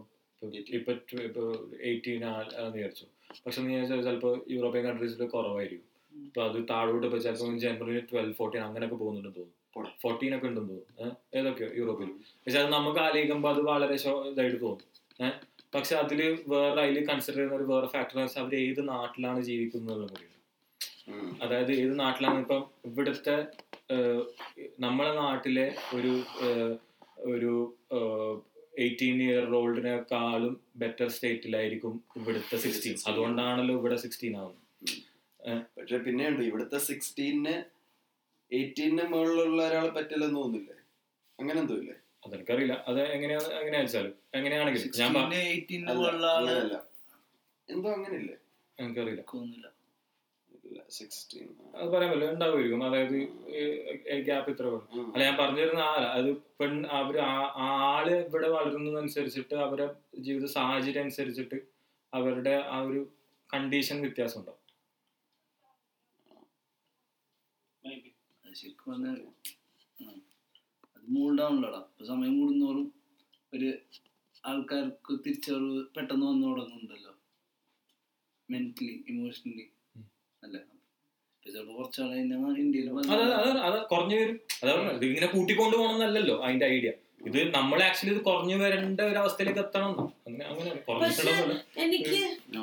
ഇപ്പൊ ഇപ്പൊ എയ്റ്റീൻ ആണെന്ന് വിചാരിച്ചു. പക്ഷെ നീ ചിലപ്പോ യൂറോപ്യൻ കൺട്രീസിൽ കുറവായിരിക്കും. ഇപ്പൊ അത് താഴോട്ട് ഇപ്പൊ ചിലപ്പോൾ ജനറലി ട്വൽവ് ഫോർട്ടീൻ അങ്ങനെയൊക്കെ പോകുന്നുണ്ട് തോന്നുന്നു. ഫോർട്ടീൻ ഒക്കെ ഉണ്ടെന്ന് തോന്നുന്നു. ഏതൊക്കെയോ യൂറോപ്പിൽ പക്ഷെ അത് നമുക്ക് ആലോചിക്കുമ്പോൾ അത് വളരെ ഇതായിട്ട് തോന്നും. ഏഹ് പക്ഷെ അതിൽ വേറെ അതിൽ കൺസിഡർ ചെയ്യുന്ന ഒരു വേറെ ഫാക്ടർ അവർ ഏത് നാട്ടിലാണ് ജീവിക്കുന്നത് കൂടിയാണ് അതായത് ഏത് നാട്ടിലാണ് ഇപ്പം ഇവിടുത്തെ നമ്മളെ നാട്ടിലെ ഒരു ഒരു എയ്റ്റീൻ ഇയർ ഓൾഡിനെക്കാളും ബെറ്റർ സ്റ്റേറ്റിലായിരിക്കും ഇവിടുത്തെ സിക്സ്റ്റീൻ അതുകൊണ്ടാണല്ലോ ഇവിടെ സിക്സ്റ്റീൻ ആവുന്നത്. പക്ഷെ പിന്നെയുണ്ട് ഇവിടുത്തെ സിക്സ്റ്റീന് എയ്റ്റീന് മുകളിലുള്ള ഒരാളെ പറ്റില്ലെന്ന് തോന്നില്ലേ അങ്ങനെ എന്തോ ഇല്ലേ? അതെനിക്കറിയില്ല. അത് എങ്ങനെയാ എങ്ങനെയാ വെച്ചാലും? എങ്ങനെയാണെങ്കിൽ ഞാൻ എന്തോ അങ്ങനെയില്ലേ? എനിക്കറിയില്ല. സിക്സ്റ്റീൻ അത് പറയാൻ പറ്റില്ല ഉണ്ടാവുമായിരിക്കും. അതായത് ഗ്യാപ്പ് ഇത്ര വേണം അല്ല ഞാൻ പറഞ്ഞിരുന്ന ആൾ അത് പെൺ അവർ ആ- ആ ആൾ ഇവിടെ വളരുന്നതനുസരിച്ചിട്ട് അവരെ ജീവിത സാഹചര്യം അനുസരിച്ചിട്ട് അവരുടെ ആ ഒരു കണ്ടീഷൻ വ്യത്യാസം ഉണ്ടാവും ശരിക്കും പറഞ്ഞാൽ അത് സമയം കൂടുന്നോറും ഒരു ആൾക്കാർക്ക് തിരിച്ചറിവ് പെട്ടെന്ന് വന്നു തുടങ്ങുന്നുണ്ടല്ലോ. മെന്റലി ഇമോഷണലി അല്ല? ചിലപ്പോ കുറച്ചാളെ ഇന്ത്യയിൽ അത് അത് അത് കുറഞ്ഞു വരും. അതാ പറഞ്ഞത് ഇത് ഇങ്ങനെ കൂട്ടിക്കൊണ്ട് പോകണമെന്നല്ലല്ലോ അതിന്റെ ഐഡിയ ഇത് നമ്മൾ ആക്ച്വലി ഇത് കുറഞ്ഞു വരേണ്ട ഒരു അവസ്ഥയിലേക്ക് എത്തണം. അങ്ങനെ അങ്ങനെ എനിക്ക്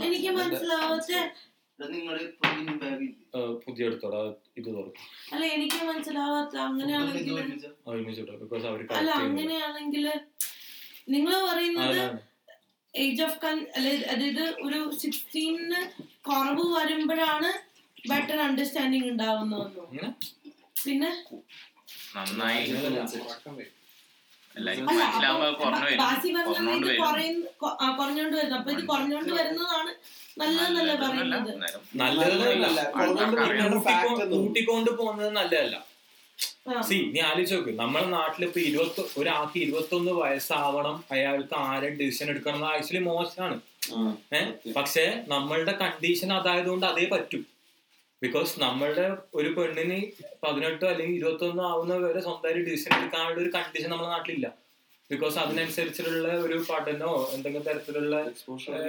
എനിക്ക് മനസ്സിലാവാത്ത നിങ്ങൾ ബാഗിൽ പുതിയ എടുത്തോടെ ഇത് തുറക്കും അല്ല എനിക്ക് മനസ്സിലാവാത്ത അങ്ങനെയാണെങ്കിൽ അല്ല അങ്ങനെയാണെങ്കിൽ നിങ്ങൾ പറയുന്നത് ഏജ് ഓഫ് കൺ അതായത് ഒരു സിക്സ്റ്റീന് കുറവ് വരുമ്പോഴാണ് ബെറ്റർ അണ്ടർസ്റ്റാൻഡിങ് ഉണ്ടാവുന്നതെന്നോ പിന്നെ? നന്നായി. കുറഞ്ഞോണ്ട് ഇത് വരും. കുറയുന്ന കൊ- ആ, വരുന്നു. അപ്പൊ ഇത് കുറഞ്ഞോണ്ട് വരുന്നതാണ് നല്ലതെന്നല്ലേ പറയുന്നത്? കൂട്ടിക്കൊണ്ട് പോകുന്നത് നല്ലതല്ല. സി നീ ആലോചിച്ച് നോക്ക്. നമ്മുടെ നാട്ടിൽ ഇപ്പൊ ഇരുപത്തി ഒരാൾക്ക് ഇരുപത്തൊന്ന് വയസ്സാവണം. അയാൾക്ക് ആരും ഡിസിഷൻ എടുക്കണം ആക്ച്വലി മോശമാണ്. ഏഹ് പക്ഷെ നമ്മളുടെ കണ്ടീഷൻ അതായത് കൊണ്ട് അതേ പറ്റൂ. ബിക്കോസ് നമ്മളുടെ ഒരു പെണ്ണിന് പതിനെട്ടോ അല്ലെങ്കിൽ ഇരുപത്തൊന്നോ ആവുന്ന വരെ സ്വന്തമായിട്ട് ഡിസിഷൻ എടുക്കാനുള്ള ഒരു കണ്ടീഷൻ നമ്മുടെ നാട്ടിലില്ല. ബിക്കോസ് അതിനനുസരിച്ചിട്ടുള്ള ഒരു പഠനമോ എന്തെങ്കിലും തരത്തിലുള്ള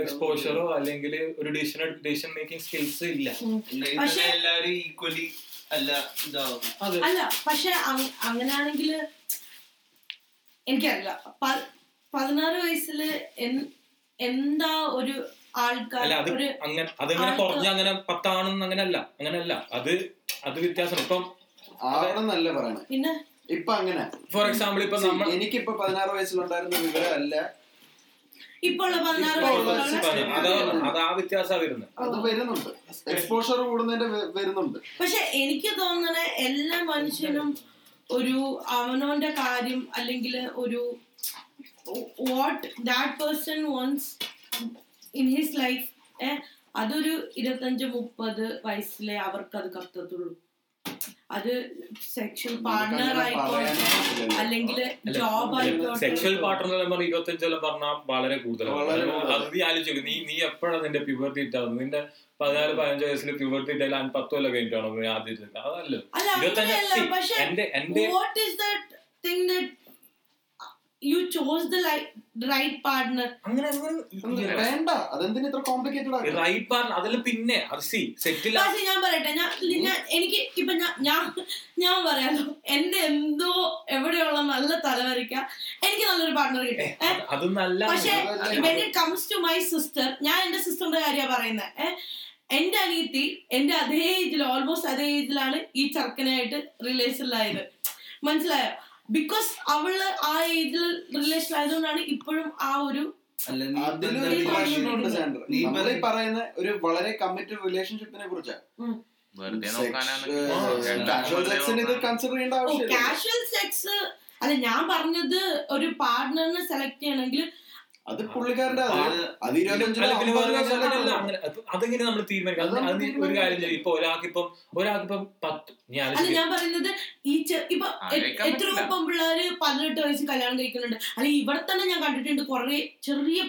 എക്സ്പോഷറോ അല്ലെങ്കിൽ ഒരു ഡിസിഷൻ ഡിസിഷൻ മേക്കിംഗ് സ്കിൽസ് ഇല്ല. പക്ഷേ- എല്ലാവരും ഈക്വലി അല്ല ഇതാവും. അല്ല പക്ഷെ അങ്- അങ്ങനെയാണെങ്കിൽ എനിക്കറിയില്ല. പതിനാറ് വയസ്സിൽ എൻ- എന്താ ഒരു ആൾക്കാർ അങ്ങനെ അതങ്ങനെ ആൾക്ക് കുറഞ്ഞ അങ്ങനെ പത്താണെന്ന് അങ്ങനല്ല അങ്ങനല്ല അത് അത് വ്യത്യാസം ഇപ്പം ആവണമെന്നല്ല നല്ല പറയണേ? പിന്നെ? ഇപ്പൊ അങ്ങനെ. ഫോർ എക്സാമ്പിൾ ഇപ്പൊ നമ്മൾ എനിക്കിപ്പോ പതിനാറ് വയസ്സിലുണ്ടായിരുന്ന വിവരമല്ല. എക്സ്പോഷർ കൂടുന്നതിന്റെ വരുന്നുണ്ട്. പക്ഷെ എനിക്ക് തോന്നണ എല്ലാ മനുഷ്യനും ഒരു അവനോന്റെ കാര്യം അല്ലെങ്കിൽ ഒരു what that person wants in his life അതൊരു ഇരുപത്തഞ്ച് മുപ്പത് വയസ്സിലെ അവർക്ക് അത് കത്തത്തുള്ളൂ അത് സെക്ഷൽ പാർട്ട്ണർ ആയിക്കോട്ടെ അല്ലെങ്കിൽ ജോബ് ആയിക്കോട്ടെ. സെക്ഷൽ പാർട്ട്ണർ എന്ന് പറഞ്ഞാൽ ഇരുപത്തഞ്ചെല്ലാം പറഞ്ഞാൽ വളരെ കൂടുതലാണ്. അത് നീ ആലോചിക്കും നീ നീ എപ്പോഴാണ് നിന്റെ പ്യൂബർട്ടി ഇട്ടാകുന്നത് നിന്റെ പതിനാല് പതിനഞ്ച് വയസ്സിൽ പ്യൂബർട്ടി ഇട്ടാൽ പത്ത് കൊല്ലം കഴിഞ്ഞിട്ടാണോ ആദ്യം അതല്ലോ. ഇരുപത്തഞ്ച് എന്റെ എന്റെ what ചോസ് അങ്ങനെ അങ്ങനെ വേണ്ട. അതെന്തിനാ ഇത്ര കോംപ്ലിക്കേറ്റഡ് റൈറ്റ് പാർട്ണർ അതെല്ലാം പിന്നെ. അത് സി സെറ്റിൽ പക്ഷെ ഞാൻ പറയട്ടെ ഞാൻ എനിക്ക് ഇപ്പൊ ഞാൻ പറയാലോ. എന്റെ എന്തോ എവിടെയുള്ള നല്ല തലവരിക്ക. എനിക്ക് നല്ലൊരു പാർട്ണർ കിട്ടി? അത് നല്ല പക്ഷെ when it comes to my sister ഞാൻ എന്റെ സിസ്റ്ററിന്റെ കാര്യമാണ് പറയുന്നത് ഏഹ് എന്റെ അനിയത്തി എന്റെ അതേ ഏജിൽ ഓൾമോസ്റ്റ് അതേ ഏജിലാണ് ഈ ചെറുക്കനായിട്ട് റിലേഷനിലായത് മനസ്സിലായോ? ബിക്കോസ് അവൾ ആ ഏജിൽ റിലേഷൻ ആയതുകൊണ്ടാണ് ഇപ്പോഴും ആ ഒരു നീ പറയുന്ന ഒരു വളരെ കമ്മിറ്റഡ് റിലേഷൻഷിപ്പിനെ കുറിച്ചാണ് കാഷ്വൽ സെക്സ് അല്ല ഞാൻ പറഞ്ഞത് ഒരു പാർട്ട്ണറിനെ സെലക്ട് ചെയ്യണമെങ്കിൽ അത് പുള്ളിക്കാരന്റെ അതെങ്ങനെ നമ്മൾ തീരുമാനിക്കാം? ഒരു കാര്യം ചെയ്യും. ഇപ്പൊ ഒരാൾക്കിപ്പം ഒരാൾക്കിപ്പം പത്ത് ഞാൻ ഞാൻ പറയുന്നത് ഈ ഇപ്പൊ എത്രയോ. പെൺപിള്ളേര് പതിനെട്ട് വയസ്സ് കല്യാണം കഴിക്കുന്നുണ്ട്. അല്ലെങ്കിൽ ഇവിടെ തന്നെ ഞാൻ കണ്ടിട്ടുണ്ട് കുറെ ചെറിയ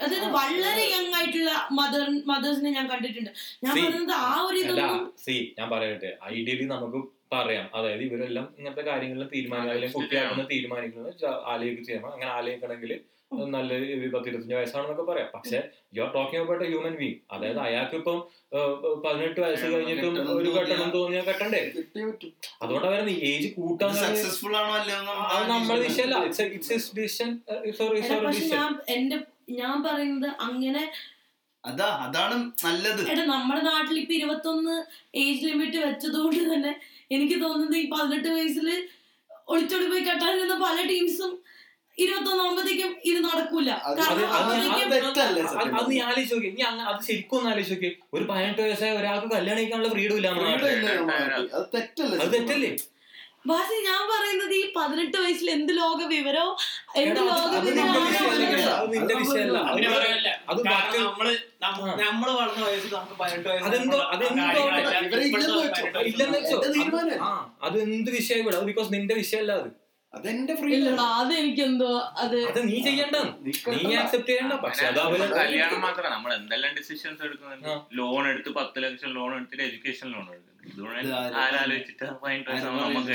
അതായത് വളരെ യങ് ആയിട്ടുള്ള മദർ മദേഴ്സിനെ ഞാൻ കണ്ടിട്ടുണ്ട്. ഞാൻ See, പറയുന്നത് ആ ഒരു സി ഞാൻ പറയട്ടെ. ഐഡിയലി നമുക്ക് പറയാം. അതായത് ഇവരെല്ലാം ഇങ്ങനത്തെ കാര്യങ്ങളിൽ തീരുമാനങ്ങളിലും കുട്ടിയാക്കുന്ന തീരുമാനിക്കുന്നത് ജ- ആലോചിച്ച് ചെയ്യണം അങ്ങനെ ആലോചിക്കണമെങ്കിൽ നല്ല രീതിയിൽ പത്ത് ഇരുപത്തഞ്ച് വയസ്സാണെന്നൊക്കെ പറയാം. പക്ഷെ you are talking about a human being അതായത് അയാൾക്ക് ഇപ്പം പതിനെട്ട് വയസ്സ് കഴിഞ്ഞിട്ടും ഒരു ഘട്ടണം തോന്നിയാൽ കെട്ടണ്ടേ? അതുകൊണ്ട് അവരെ ഏജ് കൂട്ടാൻ സക്സസ്ഫുൾ ആണോ അല്ലയോ അത് നമ്മൾ നമ്മളെ വിഷയമല്ല. ഇറ്റ്സ് ഡിസിഷൻ സോറി എടാ, സോറി പക്ഷെ ഡിസിഷൻ ഞാൻ എന്റെ ഞാൻ പറയുന്നത് അങ്ങനെ അതാ അതാണ് നല്ലത്. എടാ നമ്മുടെ നാട്ടിൽ ഇപ്പൊ ഇരുപത്തൊന്ന് ഏജ് ലിമിറ്റ് വെച്ചതുകൊണ്ട് തന്നെ എനിക്ക് തോന്നുന്നത് ഈ പതിനെട്ട് വയസ്സിൽ ഒളിച്ചോടി പോയി കെട്ടാൻ പല ടീംസും ഇരുപത്തൊന്നാകുമ്പോഴത്തേക്കും ഇത് നടക്കൂല. അത് നീ ആലോചിച്ച് നോക്കി. നീ അങ്ങ് അത് ശരിക്കും ഒന്ന് ആലോചിച്ച് നോക്കി. ഒരു പതിനെട്ട് വയസ്സായ ഒരാൾക്ക് കല്യാണം കഴിക്കാനുള്ള ഫ്രീഡം ഇല്ല? അത് തെറ്റല്ലേ അത് സത്യം? തെറ്റല്ലേ? ബാസി ഞാൻ പറയുന്നത് ഈ പതിനെട്ട് വയസ്സിൽ എന്ത് ലോക വിവരോ എന്ത് ലോക വിവരം നമ്മൾ വളർന്ന വയസ്സിൽ നമുക്ക് പതിനെട്ട് വയസ്സ് അതെന്തോ വിഷയം ബിക്കോസ് നിന്റെ വിഷയമല്ല അത്. അതെന്റെ അത് എനിക്കെന്തോ അത് നീ ചെയ്യണ്ട. നീ ആക്സെപ്റ്റ് ചെയ്യണ്ട. പക്ഷെ അത് കല്യാണം മാത്രമാണ്. നമ്മൾ എന്തെല്ലാം ഡിസിഷൻസ് എടുക്കുന്നുണ്ട്? ലോൺ എടുത്ത് പത്ത് ലക്ഷം ലോൺ എടുത്തിട്ട് എഡ്യൂക്കേഷൻ ലോൺ എടുക്കുന്നത് വയസ്സാകുമ്പോൾ നമുക്ക്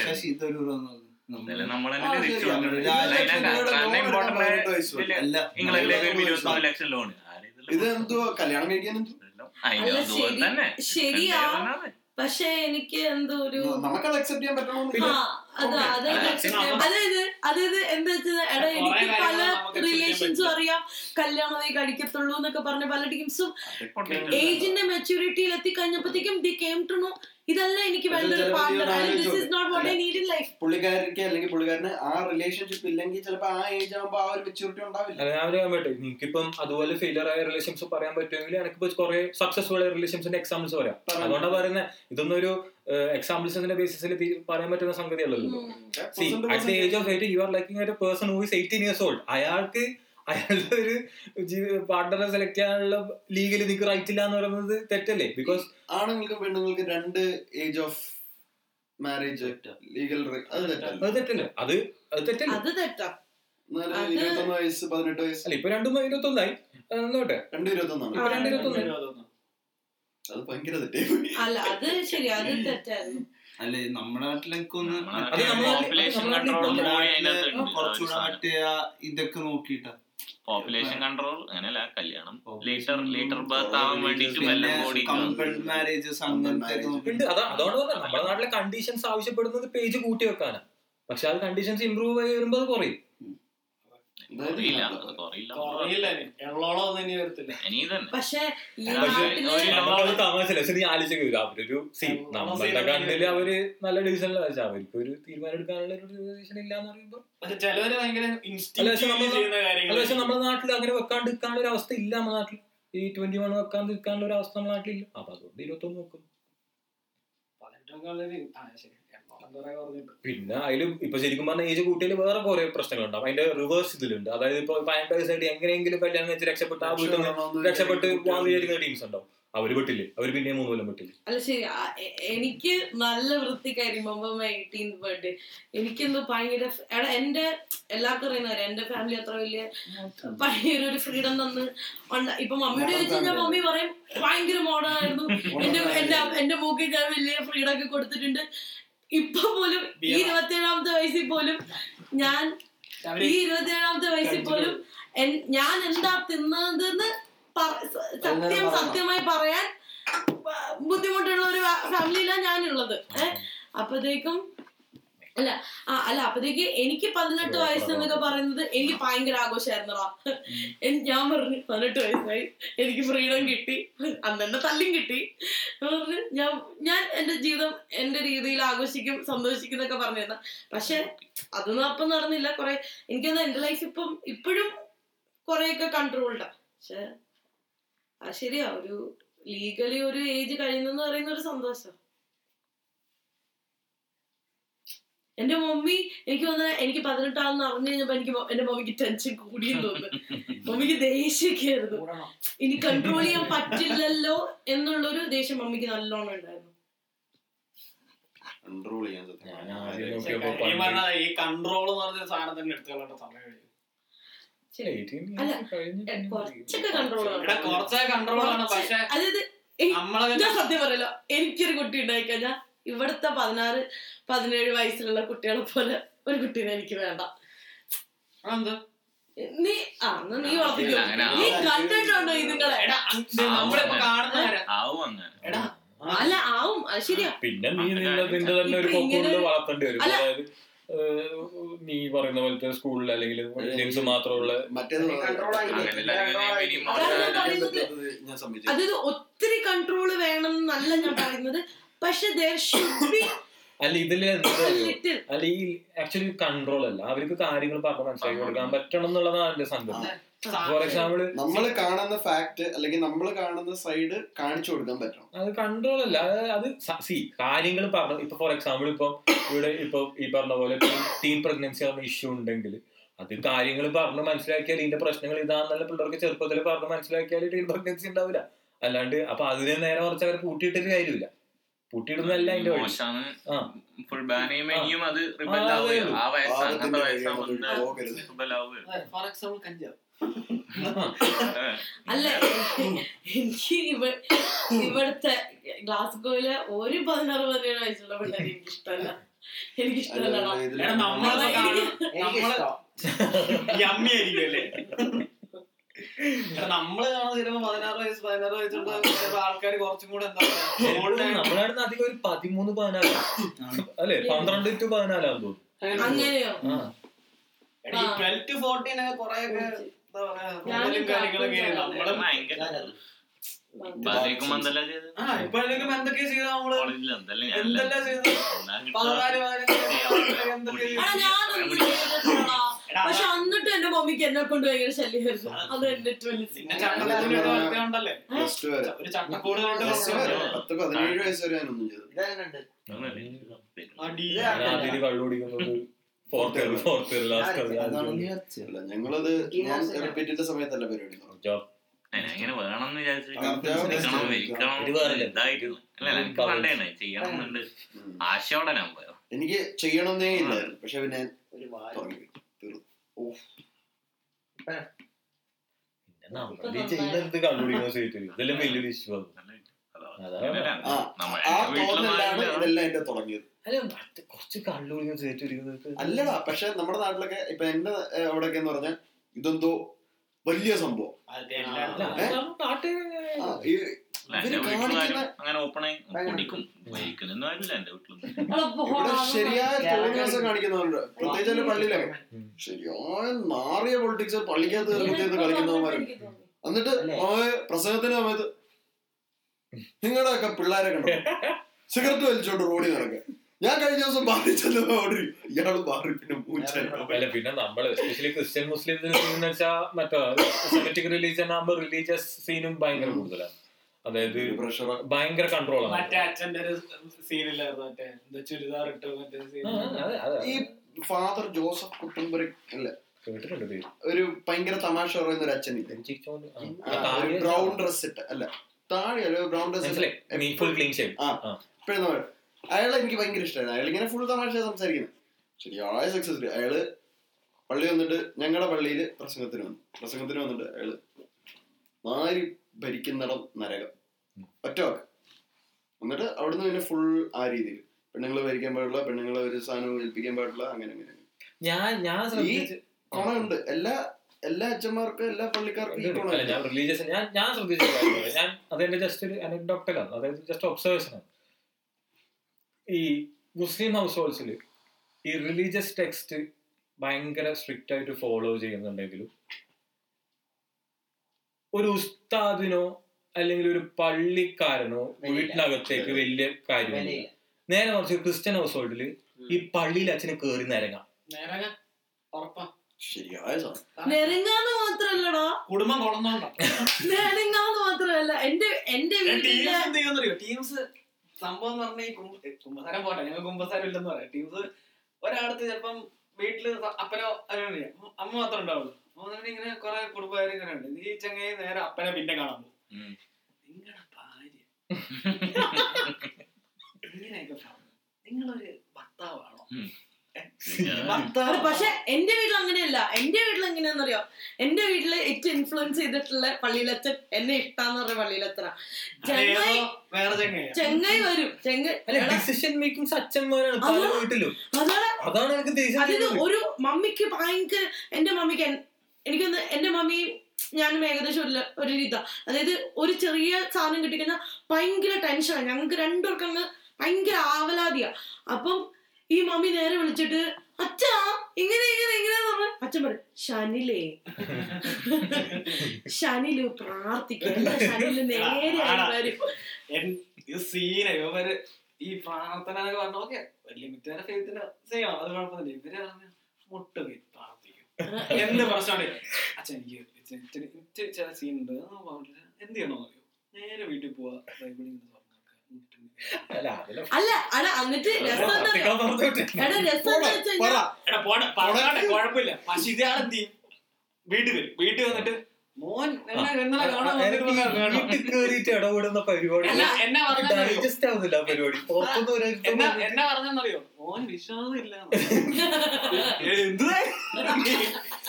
ഇത് എന്തോ? കല്യാണം കഴിക്കാൻ ശരിയാ. പക്ഷെ എനിക്ക് എന്തോ ഒരു നമുക്കത് അക്സെപ്റ്റ് ചെയ്യാൻ അതായത് അതായത് എന്താ വെച്ചാൽ എടാ എനിക്ക് പല റിലേഷൻസും. അറിയാം കല്യാണമായി കഴിക്കത്തുള്ളൂ എന്നൊക്കെ പറഞ്ഞ പല ടീംസും. ഏജിന്റെ മെച്ചൂരിറ്റിയിൽ എത്തിക്കഴിഞ്ഞപ്പോഴത്തേക്കും ദി കെയിം ടു നോ ഇതല്ല എനിക്ക് വേണ്ട ഒരു partner this is not what I. Need in life പുള്ളിക്കാരിക്ക് അല്ലെങ്കിൽ പുള്ളിക്കാരന് ആ റിലേഷൻഷിപ്പ് ഇല്ലെങ്കിൽ ചിലപ്പോ ആ ഏജ് ആകുമ്പോ ആ ഒരു മെച്ചൂരിറ്റി ഉണ്ടാവില്ല. ഞാൻ പറയാൻ പറ്റും എനിക്കിപ്പം അതുപോലെ ഫെയിലർ ആയ റിലേഷൻസ് പറയാൻ പറ്റുമെങ്കിൽ എനിക്കിപ്പോ കുറെ സക്സസ്ഫുൾ ആയ റിലേഷൻസിന്റെ എക്സാമ്പിൾസ് പറയാം. അതുകൊണ്ടാണ് പറയുന്നത് ഇതൊന്നും ഒരു എക്സാമ്പിൾസിന്റെ ബേസിസിൽ പറയാൻ പറ്റുന്ന സംഗതിയല്ലല്ലോ. See at the age of eight you are liking a person who is eighteen years old അയാൾക്ക് അയാളുടെ ഒരു പാർട്ണറെ സെലക്ട് ചെയ്യാനുള്ള ലീഗിൽ നിനക്ക് റൈറ്റ് ഇല്ല എന്ന് പറയുന്നത് തെറ്റല്ലേ? ബിക്കോസ് ആണുങ്ങൾക്കും പെണ്ണുങ്ങൾക്കും രണ്ട് ഏജ് ഓഫ് മാരേജ് ലീഗൽ അത് തെറ്റല്ല. അത് തെറ്റല്ലേ. അത് അത് തെറ്റല്ലേ. അത് തെറ്റാ. ഇരുപത്തൊന്ന് വയസ്സ് പതിനെട്ട് വയസ്സ്. അല്ല ഇപ്പൊ രണ്ടും ഇരുപത്തൊന്നായി. നോട്ടെ രണ്ട് ഇരുപത്തൊന്നാണ്. ഇപ്പൊ രണ്ട് ഇരുപത്തൊന്ന്. അത് ഭയങ്കര അല്ല അത് ശരി അത് തെറ്റായിരുന്നു. അല്ല നമ്മുടെ നാട്ടിലൊക്കെ ഒന്ന് കുറച്ചുകൂടെ മറ്റേ ഇതൊക്കെ നോക്കിയിട്ടാ. പോപ്പുലേഷൻ കൺട്രോൾ അങ്ങനെയല്ല കല്യാണം ലീറ്റർ ലേറ്റർ ബർത്ത് ആവാൻ വേണ്ടിട്ട് അതുകൊണ്ട് നമ്മുടെ നാട്ടിലെ കണ്ടീഷൻസ് ആവശ്യപ്പെടുന്നത് പേജ് കൂട്ടി വെക്കാനാണ് പക്ഷെ അത് കണ്ടീഷൻസ് ഇമ്പ്രൂവ് ആയി വരുമ്പോൾ അത് കുറയും. അവരൊരു നമ്മളുടെ കണ്ണിൽ അവർ നല്ല ഡിവിഷനിലാണ് പക്ഷെ അവർക്ക് ഒരു തീരുമാനം എടുക്കാനുള്ള ഒരു ഡിവിഷൻ ഇല്ല എന്ന് പറയുമ്പോ. പക്ഷെ നമ്മുടെ നാട്ടിൽ അങ്ങനെ വെക്കാണ്ട് നിൽക്കാനുള്ള ഒരു അവസ്ഥ ഇല്ല നമ്മുടെ നാട്ടിൽ ഈ ട്വന്റി വൺ വെക്കാണ്ട് നിൽക്കാനുള്ള ഒരു അവസ്ഥ നമ്മുടെ നാട്ടിലില്ല. അപ്പൊ അതുകൊണ്ട് ഇരുപത്തൊന്ന് വെക്കും. പതിനെട്ടൊക്കെ ഉള്ളൊരു ശരി. പിന്നെ അതിലും ഇപ്പൊ ശരിക്കും പറഞ്ഞ ഏജ് കൂട്ടിയിൽ വേറെ കുറെ പ്രശ്നങ്ങളുണ്ടാവും. അതിന്റെ റിവേഴ്സ് ഇതിലുണ്ട്. അതായത് ഇപ്പൊ പതിനെട്ട് വയസ്സായിട്ട് എങ്ങനെയെങ്കിലും കല്യാണം വെച്ച് രക്ഷപ്പെട്ട് ആ വീട്ടിൽ നിന്ന് രക്ഷപ്പെട്ട് പോകാൻ വിചാരിക്കുന്ന ടീംസ് ഉണ്ടാവും. അവർ വിട്ടില്ലേ അവർ പിന്നെ മൂന്ന് കൊല്ലം വിട്ടില്ലേ അല്ല ശരി. എനിക്ക് നല്ല വൃത്തി റിമെമ്പർ മൈ എയ്റ്റീൻ ബർത്ത്ഡേ എനിക്കെന്തോ ഭയങ്കര എടാ എന്റെ എല്ലാവർക്കും അറിയുന്ന കാര്യം. എന്റെ ഫാമിലി അത്ര വലിയ ഭയങ്കര ഒരു ഫ്രീഡം തന്ന് ഇപ്പൊ മമ്മിയോട് ചോദിച്ചു കഴിഞ്ഞാൽ മമ്മി പറയും ഭയങ്കര മോഡേൺ ആയിരുന്നു. എന്റെ എന്റെ എന്റെ മൂക്കിൽ ഞാൻ വലിയ ഫ്രീഡം ഒക്കെ കൊടുത്തിട്ടുണ്ട്. ഇപ്പൊ പോലും ഈ ഇരുപത്തിയേഴാമത്തെ വയസ്സിൽ പോലും ഞാൻ ഈ ഇരുപത്തിയേഴാമത്തെ വയസ്സിൽ പോലും ഞാൻ എന്താ തിന്നതെന്ന് സത്യം സത്യമായി പറയാൻ ബുദ്ധിമുട്ടുള്ള ഒരു ഫാമിലിയിലാണ് ഞാനുള്ളത്. ഏഹ് അപ്പത്തേക്കും അല്ല ആ അല്ല അപ്പത്തേക്ക് എനിക്ക് പതിനെട്ട് വയസ്സ് എന്നൊക്കെ പറയുന്നത് എനിക്ക് ഭയങ്കര ആഘോഷമായിരുന്നടാ ഞാൻ പറഞ്ഞു പതിനെട്ട് വയസ്സായി. എനിക്ക് ഫ്രീഡം കിട്ടി. അന്ന് എന്നെ തല്ലും കിട്ടി. ഞാൻ പറഞ്ഞു, ഞാൻ ഞാൻ എന്റെ ജീവിതം എന്റെ രീതിയിൽ ആഘോഷിക്കും സന്തോഷിക്കും എന്നൊക്കെ പറഞ്ഞിരുന്ന. പക്ഷെ അതൊന്നും അപ്പം നടന്നില്ല. കുറെ എനിക്കൊന്ന് എന്റെ ലൈഫ് ഇപ്പം ഇപ്പോഴും കുറെയൊക്കെ കൺട്രോൾഡാ പക്ഷെ അത് ശരിയാ ഒരു ലീഗലി ഒരു ഏജ് കഴിയുന്നെന്ന് പറയുന്ന ഒരു സന്തോഷം. എന്റെ മമ്മി എനിക്ക് തോന്നുന്നത് എനിക്ക് പതിനെട്ടാണെന്ന് അറിഞ്ഞു കഴിഞ്ഞപ്പോ എനിക്ക് എന്റെ മമ്മിക്ക് ടെൻഷൻ കൂടിയെന്ന് തോന്നുന്നു. മമ്മിക്ക് ദേഷ്യമൊക്കെയായിരുന്നു ഇനി കൺട്രോൾ ചെയ്യാൻ പറ്റില്ലല്ലോ എന്നുള്ളൊരു ദേഷ്യം മമ്മിക്ക് നല്ലോണം ഉണ്ടായിരുന്നു. കൺട്രോൾ ചെയ്യാൻ ഈ കൺട്രോൾ എന്ന് പറഞ്ഞ സാധനം തന്നെ എടുത്തു കളയേണ്ട സമയം 18 അല്ല, years കഴിഞ്ഞ് കുറച്ചൊക്കെ കൺട്രോൾ കൺട്രോൾ ആണ്. പക്ഷെ അതായത് ഞാൻ സത്യം പറയല്ലോ എനിക്കൊരു കുട്ടി ഉണ്ടായിക്കഴിഞ്ഞാൽ ഇവിടുത്തെ പതിനാറ് പതിനേഴ് വയസ്സിലുള്ള കുട്ടികളെ പോലെ ഒരു കുട്ടീനെ എനിക്ക് വേണ്ട. എന്താ നീ ആ നീ നീ. കണ്ടിട്ടുണ്ടോ ഇതുങ്ങളെ അല്ല ആവും ശരിയാ. പിന്നെ നീ നിന്റെ തന്നെ ഒരു കൊക്കുള്ളിൽ വളർത്തേണ്ടി വരും. അതായത് നീ പറയുന്ന പോലത്തെ സ്കൂളിൽ അല്ലെങ്കിൽ ജെൻസ് മാത്രമുള്ള അതായത് ഒത്തിരി കൺട്രോൾ വേണം എന്നല്ല ഞാൻ പറയുന്നത്. പക്ഷെ there ഷുഡ് ബി അല്ല ഇതിൽ അല്ല ഈ ആക്ച്വലി കൺട്രോൾ അല്ല. അവർക്ക് കാര്യങ്ങൾ പറഞ്ഞ് മനസ്സിലാക്കി കൊടുക്കാൻ പറ്റണം എന്നുള്ളതാണ് എന്റെ സംഭവം ഫോർ എക്സാമ്പിൾ നമ്മൾ കാണുന്ന ഫാക്ട് അല്ലെങ്കിൽ നമ്മൾ കാണുന്ന സൈഡ് കാണിച്ചു കൊടുക്കാൻ പറ്റണം. അത് കൺട്രോൾ അല്ല. അത് സി കാര്യങ്ങൾ പറഞ്ഞു ഇപ്പൊ ഫോർ എക്സാമ്പിൾ ഇപ്പൊ ഇവിടെ ഇപ്പൊ ഈ പറഞ്ഞ പോലെ ടീൻ പ്രഗ്നൻസി പറഞ്ഞ ഇഷ്യൂ ഉണ്ടെങ്കിൽ അത് കാര്യങ്ങൾ പറഞ്ഞ് മനസ്സിലാക്കിയാൽ ഇതിന്റെ പ്രശ്നങ്ങൾ ഇതാണെന്നല്ല പിള്ളേർക്ക് ചെറുപ്പത്തിൽ പറഞ്ഞ് മനസ്സിലാക്കിയാൽ ടീൻ പ്രഗ്നൻസി ഉണ്ടാവില്ല. അല്ലാണ്ട് അപ്പൊ അതിന് നേരെ കുറച്ച് അവർ പൂട്ടിയിട്ടൊരു കാര്യമില്ല പൂട്ടിയിടുന്നല്ല അതിന്റെ ഫുൾ ബാൻ ചെയ്യുമ്പോൾ ഇനിയും അത് റിബൽ ആവുകയും ആ അങ്ങനത്തെ. റിബൽ ആവുകയോ ഫോർ എക്സാമ്പിൾ കഞ്ചാവ്. അല്ല എനിക്ക് ഇവ ഇവിടുത്തെ ഗ്ലാസ്ഗോയിലെ ഒരു പതിനാറ് പതിനേഴ് വയസ്സുള്ള പിള്ളേരെ എനിക്ക് ഇഷ്ടമല്ല എനിക്ക് ഇഷ്ടമല്ല നമ്മളെ നമ്മൾ നമ്മൾ കാണുന്ന ചിലപ്പോ പതിനാറ് വയസ്സ് പതിനാറ് വയസ്സുള്ള ആൾക്കാർ കുറച്ചും കൂടെ എന്താ നമ്മുടെ അടുത്ത് അധികം ഒരു പതിമൂന്ന് പതിനാല് അല്ലെ? പന്ത്രണ്ട് ടു പതിനാലാന്ന് തോന്നുന്നു അങ്ങനെയോ? ആ. എടാ, ഈ 12 to 14 ഒക്കെ കുറെയൊക്കെ എന്താ പറയാ ഞാനും കാര്യങ്ങളൊക്കെ നമ്മൾ ഭയങ്കര ഇപ്പോഴേക്കും നമ്മൾ എന്തെല്ലാം പതിനാല് പതിനഞ്ച് എന്തൊക്കെ. പക്ഷെ എന്നിട്ട് എന്റെ മമ്മിക്ക് എന്നെ കൊണ്ട് ഭയങ്കര ശല്യമായിരുന്നു അത് വരെ. പത്ത് പതിനേഴ് വയസ്സ് ഞാനൊന്നും ചെയ്തു ഞങ്ങളത് ഞാൻ റിപ്പീറ്റിന്റെ സമയത്തല്ല പരിപാടി വേണമെന്ന് വിചാരിച്ചു ഇതായിരുന്നു. അല്ല എനിക്ക്. ആശയോടെ ഞാൻ പോയോ എനിക്ക് ചെയ്യണമെന്നേ ഇല്ലായിരുന്നു. പക്ഷെ പിന്നെ ഇതെല്ലാം വലിയൊരു ഇഷ്യൂ ആണ്. ഇരിക്കുന്നത് അല്ലടാ പക്ഷെ നമ്മുടെ നാട്ടിലൊക്കെ ഇപ്പൊ എന്റെ അവിടെയൊക്കെ എന്ന് പറഞ്ഞാൽ ഇതെന്തോ വലിയ സംഭവം. അങ്ങനെ ഓപ്പണായി കുടിക്കും. ഉപയോഗിക്കുന്നൊന്നും ആയില്ല എന്റെ വീട്ടിലൊന്നും ശരിയായ തോന്നിയാസം കാണിക്കുന്നവരുണ്ട് പ്രത്യേകിച്ച് എന്റെ പള്ളിയിലൊക്കെ ഉം. ശരിയായ നാറിയ പൊളിറ്റിക്സ് പള്ളിക്കകത്ത് കയറി കളിക്കുന്നവന്മാരും എന്നിട്ട് പ്രസംഗത്തിന് സമയത്ത് നിങ്ങളുടെ ഒക്കെ പിള്ളേരെ കണ്ടോ? സിഗരറ്റ് വലിച്ചോണ്ട് റോഡിൽ നടക്കുക ഞാൻ കഴിഞ്ഞ ദിവസം ബാറി ചെന്നപ്പോ അവിടെ ഒരു ഇയാൾ ബാറി പിന്നെ പിന്നെ നമ്മൾ എസ്പെഷ്യലി ക്രിസ്ത്യൻ മുസ്ലിം മറ്റേ റിലീജിയൻ ആകുമ്പോൾ റിലീജിയസ് സീനും ഭയങ്കര കൂടുതലാണ്. അതായത് പ്രഷർ. ഭയങ്കര കൺട്രോൾ ആണ്. മറ്റേ അച്ഛന്റെ ഒരു സീനില്ലായിരുന്നു മറ്റേ എന്താ ചുരിദാർ ഇട്ട് ഈ ഫാദർ ജോസഫ് അല്ല ഒരു ഭയങ്കര തമാശ പറയുന്ന ഒരു അച്ഛൻ ബ്രൗൺ ഡ്രസ് ഇട്ട് അല്ല താഴെ അല്ല ബ്രൗൺ ഡ്രസ് അയാളെ എനിക്ക് ഭയങ്കര ഇഷ്ടമായിരുന്നു. അയാൾ ഇങ്ങനെ ഫുൾ തമാശ സംസാരിക്കുന്നത്. ശരിയായ സക്സസ് അയാൾ പള്ളി വന്നിട്ട് ഞങ്ങളുടെ പള്ളിയിൽ പ്രസംഗത്തിന് വന്നു. പ്രസംഗത്തിന് വന്നിട്ട് അയാൾ ഭരിക്കുന്നിടം നരകം. ഒറ്റ വാക്ക് എന്നിട്ട് അവിടുന്ന് പിന്നെ ഫുൾ ആ രീതിയിൽ. പെണ്ണുങ്ങൾ ഭരിക്കാൻ പാടില്ല പെണ്ണുങ്ങളെ ഒരു സാധനവും ഏൽപ്പിക്കാൻ പാടില്ല അങ്ങനെ അങ്ങനെ ഞാൻ ഞാൻ ശ്രദ്ധിച്ച് കോണുണ്ട് എല്ലാ എല്ലാ അച്ഛന്മാർക്കും എല്ലാ പള്ളിക്കാർക്കും ഈ ഞാൻ റിലീജിയസ് ഞാൻ ഞാൻ ശ്രദ്ധിച്ചു ഞാൻ അതെന്റെ ജസ്റ്റ് ഒരു അനക്ഡോക്ടലാണ് അതായത് ജസ്റ്റ് ഒബ്സർവേഷൻ ആണ്. ഈ മുസ്ലിം ഹൗസ് ഹോൾസിൽ ഈ റിലീജിയസ് ടെക്സ്റ്റ് ഭയങ്കര സ്ട്രിക്റ്റ് ആയിട്ട് ഫോളോ ചെയ്യുന്നുണ്ടെങ്കിലും ഒരു ഉസ്താദിനോ അല്ലെങ്കിൽ ഒരു പള്ളിക്കാരനോ വീട്ടിനകത്തേക്ക് വലിയ കാര്യമില്ല. നേരെ മറിച്ച് ക്രിസ്ത്യൻ ഹൗസ് ഹോൾഡിൽ ഈ പള്ളിയിൽ അച്ഛന് കേറി നിരങ്ങാം നെരങ്ങാന്ന് മാത്രല്ലടാ. കുടുംബം കൊളന്നോണ്ടാ നെരങ്ങാന്ന് മാത്രമല്ല എന്റെ എന്റെ ടീംസ് വീട്ടിലെ ടീംസ് സംഭവം എന്ന് പറഞ്ഞാൽ കുംഭസാരം പോട്ടെ. ഞങ്ങൾ കുംഭസാരം ഇല്ലെന്ന് പറയാം. ടീംസ് ഒരാടത്ത് ചിലപ്പം വീട്ടിൽ അപ്പനോ അമ്മ മാത്രമേ ഉണ്ടാവുള്ളൂ. അപ്പൊ ഇങ്ങനെ കുറെ കുടുംബക്കാർ ഇങ്ങനെ ഉണ്ട്. ഈ ചങ്ങായി നേരെ അപ്പനെ പിന്നെ കാണാൻ പോകും. നിങ്ങളുടെ ഭാര്യ ഇങ്ങനെയൊക്കെ പറഞ്ഞു നിങ്ങളൊരു ഭർത്താവാണോ? പക്ഷെ എന്റെ വീട്ടിൽ അങ്ങനെയല്ല. എന്റെ വീട്ടിൽ എങ്ങനെയാണെന്നറിയോ എന്റെ വീട്ടിൽ ഏറ്റവും ഇൻഫ്ലുവൻസ് ചെയ്തിട്ടുള്ള പള്ളിയിലച്ഛൻ എന്നെ ഇഷ്ടാന്ന് പറഞ്ഞ പള്ളിയിലച്ചന. ചെങ്ങായി വരും. ചെങ്ങായി അതാണ് ഒരു മമ്മിക്ക് ഭയങ്കര എന്റെ മമ്മിക്ക് എനിക്കൊന്ന് എന്റെ മമ്മി ഞാനും ഏകദേശം ഒരു ഒരു ഇതാ. അതായത് ഒരു ചെറിയ സാധനം കിട്ടിക്കഴിഞ്ഞാൽ ഭയങ്കര ടെൻഷനാണ് ഞങ്ങൾക്ക് രണ്ടുപേർക്കും അങ്ങ് ഭയങ്കര ആവലാതിയാ. അപ്പം ഈ മമ്മി നേരെ വിളിച്ചിട്ട് അച്ഛാ ഇങ്ങനെ ഇങ്ങനെ ഇങ്ങനെ പറഞ്ഞു അച്ഛൻ പറയും ശനിലേ. ശനിൽ പ്രാർത്ഥിക്കും. ശനിൽ നേരെ വരും. എൻ- ഈ സീന ഇവർ ഈ പ്രാർത്ഥന എന്നൊക്കെ പറഞ്ഞ ഓക്കെ. വലിയ മിറ്റാരെ ഫെയ്ത്തിന് ചെയ്യണം അത് കുഴപ്പമില്ല ഇവർ പറഞ്ഞ മുട്ട് പോയി പ്രാർത്ഥിക്കും എന്ത് പ്രശ്നമാണ് അച്ഛൻ എനിക്ക് ചില സീൻ ഉണ്ട്. എന്ത് ചെയ്യണോ അറിയോ? നേരെ വീട്ടിൽ പോവാ ബൈബിളിൽ നിന്ന് അല്ല അല്ല എന്നിട്ട് എന്താ എന്താ കുഴപ്പമില്ല. പക്ഷെ ഇയാളെന്ത് ചെയ്യും? വീട്ടിൽ വരും. വീട്ടിൽ വന്നിട്ട് മോൻ വീട്ടിൽ കയറിയിട്ട് ഇടപെടുന്ന പരിപാടി ഡൈജസ്റ്റ് ആവുന്നില്ല പരിപാടി. പുറത്തുനിന്ന് എന്നെ എന്നെ പറഞ്ഞെന്നറിയോ? മോൻ വിശ്വാസം ഇല്ല എന്ത്?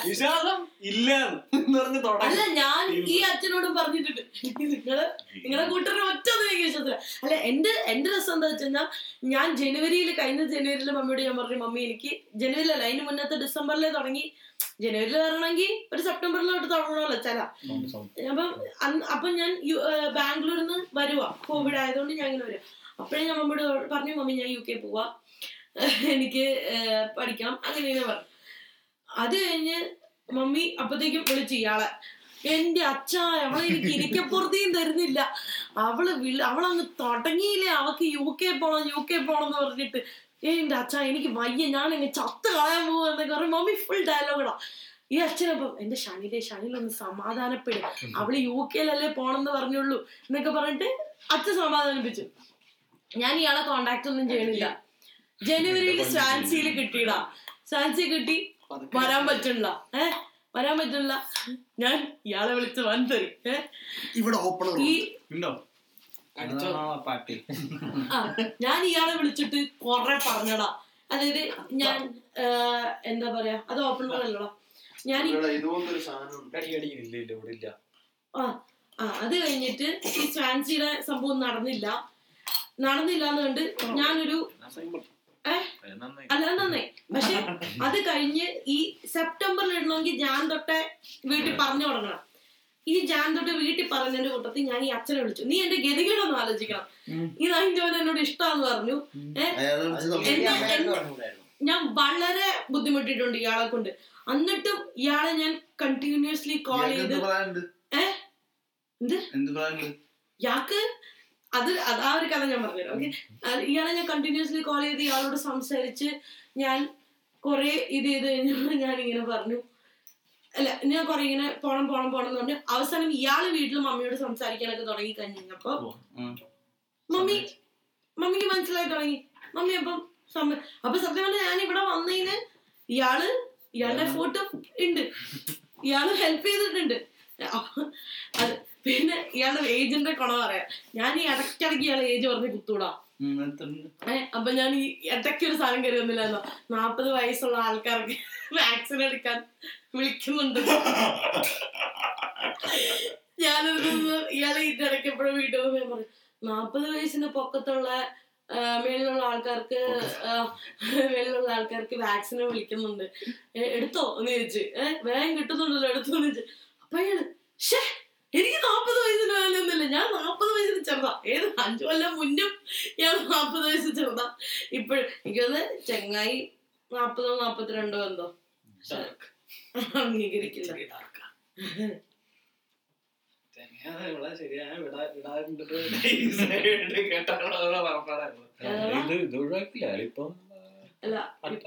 വിശ്വാസം ഇല്ല എന്ന് പറഞ്ഞ് അല്ല തുടങ്ങി ഞാൻ ഈ അച്ഛനോടും പറഞ്ഞിട്ടുണ്ട്. നിങ്ങൾ നിങ്ങളെ കൂട്ടരുടെ ഒറ്റ ഒന്നും എനിക്ക് വിശ്വസില്ല അല്ല എന്റെ എന്റെ രസം എന്താ വെച്ച് കഴിഞ്ഞാൽ ഞാൻ ജനുവരിയിൽ കഴിഞ്ഞ ജനുവരിയിൽ മമ്മിയോട് ഞാൻ പറഞ്ഞു മമ്മി എനിക്ക് ജനുവരിയിലല്ല അതിന് മുന്നത്തെ ഡിസംബറിലേ തുടങ്ങി. ജനുവരിയിൽ വരണമെങ്കിൽ ഒരു സെപ്റ്റംബറിലോട്ട് തുടങ്ങണമല്ലോ ചില അപ്പം അപ്പൊ ഞാൻ ബാംഗ്ലൂരിൽ നിന്ന് വരുവാ. കോവിഡ് ആയതുകൊണ്ട് ഞാൻ ഇങ്ങനെ വരും. അപ്പോഴേ ഞാൻ മമ്മിയോട് പറഞ്ഞു മമ്മി ഞാൻ യു കെ പോവാ. എനിക്ക് പഠിക്കാം. അങ്ങനെ പറഞ്ഞു അത് കഴിഞ്ഞ് മമ്മി അപ്പത്തേക്കും വിളിച്ചു ഇയാളെ എന്റെ അച്ഛ അവളെ എനിക്ക് ഇരിക്കപ്പുറത്തേയും തരുന്നില്ല. അവൾ വിളി അവളങ്ങ് തുടങ്ങിയില്ലേ അവക്ക് യു കെ പോണം യു കെ പോണം എന്ന് പറഞ്ഞിട്ട്. എന്റെ അച്ഛ എനിക്ക് വയ്യ ഞാൻ അങ്ങ് ചത്ത് കളയാൻ പോകും എന്നൊക്കെ പറഞ്ഞു മമ്മി ഫുൾ ഡയലോഗടാ ഈ അച്ഛനപ്പം എന്റെ ഷണിലെ ഷണിലൊന്ന് സമാധാനപ്പെടും. അവൾ യു കെയിലല്ലേ പോണെന്ന് പറഞ്ഞുള്ളൂ എന്നൊക്കെ പറഞ്ഞിട്ട് അച്ഛൻ സമാധാനിപ്പിച്ചു. ഞാൻ ഇയാളെ കോണ്ടാക്ട് ഒന്നും ചെയ്യണില്ല. ജനുവരിയിൽ സ്വാൻസിയിൽ കിട്ടിയിടാ സ്വാൻസി കിട്ടി. വരാൻ പറ്റണില്ല ഏഹ് വരാൻ പറ്റണില്ല ഞാൻ ഇയാളെ വിളിച്ച് വൻ തരും ഇവിടെ ഓപ്പൺ ഉണ്ടോ. പാട്ടി. ആ ഞാൻ ഇയാളെ വിളിച്ചിട്ട് കൊറേ പറഞ്ഞടാ. അതായത് ഞാൻ എന്താ പറയാ അത് ഓപ്പൺ അല്ലടാ ഞാൻ ആ ആ അത് കഴിഞ്ഞിട്ട് ഈ സ്വാൻസിയുടെ സംഭവം നടന്നില്ല. നടന്നില്ല എന്ന് കണ്ട് ഞാനൊരു അല്ല നന്നായി. പക്ഷെ അത് കഴിഞ്ഞ് ഈ സെപ്റ്റംബറിൽ ഇടണമെങ്കിൽ ഞാൻ തൊട്ടേ വീട്ടിൽ പറഞ്ഞു തുടങ്ങണം ഈ ജാൻ തൊട്ട് വീട്ടിൽ പറഞ്ഞതിന്റെ കൂട്ടത്തിൽ ഞാൻ ഈ അച്ഛനെ വിളിച്ചു. നീ എന്റെ ഗതികളൊന്നും ആലോചിക്കണം. ഈ പോലെ എന്നോട് ഇഷ്ടമാന്ന് പറഞ്ഞു? ഞാൻ വളരെ ബുദ്ധിമുട്ടിയിട്ടുണ്ട് ഇയാളെ കൊണ്ട്. എന്നിട്ടും ഇയാളെ ഞാൻ കണ്ടിന്യൂസ്ലി കോൾ ചെയ്ത് എന്ത്? ഏഹ് എന്ത് ഇയാൾക്ക് അത് അത് ആ ഒരു കഥ ഞാൻ പറഞ്ഞുതരാം. ഓക്കെ ഇയാളെ ഞാൻ കണ്ടിന്യൂസ്ലി കോൾ ചെയ്ത് ഇയാളോട് സംസാരിച്ച് ഞാൻ കുറെ ഇത് ചെയ്ത് കഴിഞ്ഞപ്പോൾ ഞാൻ ഇങ്ങനെ പറഞ്ഞു. അല്ല ഞാൻ കുറെ ഇങ്ങനെ പോണം പോണം പോണം എന്ന് പറഞ്ഞു. അവസാനം ഇയാൾ വീട്ടിൽ മമ്മിയോട് സംസാരിക്കാനൊക്കെ തുടങ്ങി കഴിഞ്ഞപ്പോ. മമ്മി മമ്മിക്ക് മനസ്സിലായി തുടങ്ങി. മമ്മി അപ്പം അപ്പൊ സത്യം പറഞ്ഞാൽ ഞാൻ ഇവിടെ വന്നതിന് ഇയാൾ ഇയാളുടെ ഫോട്ടോ ഉണ്ട്. ഇയാൾ ഹെൽപ്പ് ചെയ്തിട്ടുണ്ട്. അത് പിന്നെ ഇയാളുടെ ഏജിന്റെ കുണ പറയാ. ഞാൻ ഈ ഇടയ്ക്കിടയ്ക്ക് ഇയാളെ ഏജ് പറഞ്ഞ് കുത്തൂടാ. അപ്പൊ ഞാൻ ഈ ഇടയ്ക്ക് ഒരു സാധനം കയറി വന്നില്ലായിരുന്നോ? നാപ്പത് വയസ്സുള്ള ആൾക്കാർക്ക് വാക്സിൻ എടുക്കാൻ വിളിക്കുന്നുണ്ട്. ഞാനൊരു ഇയാളെ ഇതിന്റെ ഇടയ്ക്ക് എപ്പോഴും വീട്ടിൽ ഞാൻ പറയും നാപ്പത് വയസ്സിന് പൊക്കത്തുള്ള മേളിലുള്ള ആൾക്കാർക്ക് മേളിലുള്ള ആൾക്കാർക്ക് വാക്സിനെ വിളിക്കുന്നുണ്ട്. എടുത്തോ? എന്ന് ചോദിച്ചു. ഏഹ് വേഗം കിട്ടുന്നുണ്ടല്ലോ എടുത്തോ? എന്ന് ചോദിച്ചു. അപ്പൊ അയാൾ ഷേ എനിക്ക് നാൽപ്പത് വയസ്സിന് മേലൊന്നുമില്ല ഞാൻ നാൽപ്പത് വയസ്സിന് ചെറുതാ. ഏത് അഞ്ചു കൊല്ലം മുന്നും ഞാൻ നാൽപ്പത് വയസ്സ് ചെറുതാ. ഇപ്പോഴും എനിക്കത് ചെങ്ങായി നാപ്പതോ നാപ്പത്തിരണ്ടോ എന്തോ. അംഗീകരിക്കില്ല. ഇത് ഇത് ഒഴിവാക്കില്ല. ഇപ്പൊ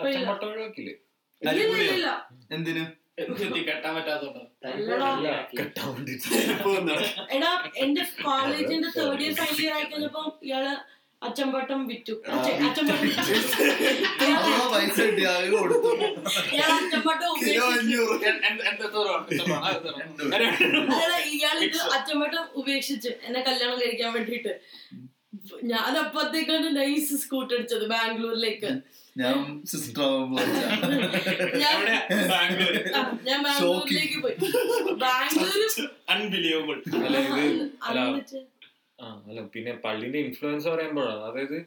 അച്ഛൻ ഒഴിവാക്കില്ലേ. എന്തിനു? കെട്ടാൻ എടാ എന്റെ കോളേജിന്റെ തേർഡ് ഇയർ ഫൈനൽ ഇയർ ആയി കഴിഞ്ഞപ്പോ ഇയാൾ അച്ചമ്പട്ടം വിറ്റു അച്ഛൻ- അച്ചമ്പട്ടം ഉപേക്ഷിച്ചു ഇത് അച്ചമ്പട്ടം ഉപേക്ഷിച്ച് എന്നെ കല്യാണം കഴിക്കാൻ വേണ്ടിട്ട് ഞാൻ അപ്പത്തേക്കാണ് നൈസ് സ്കൂട്ടർ അടിച്ചത് ബാംഗ്ലൂരിലേക്ക്. ഞാൻ സിസ്റ്റർ ഞാൻ ബാംഗ്ലൂർ ഞാൻ ബാംഗ്ലൂരിലേക്ക് പോയി. അൺബിലീവബിൾ അല്ല ഇത് അല്ല അന്നിട്ട് പിന്നെ പള്ളിന്റെ ഇൻഫ്ലുവൻസ് പറയുമ്പോഴാണ് അതായത്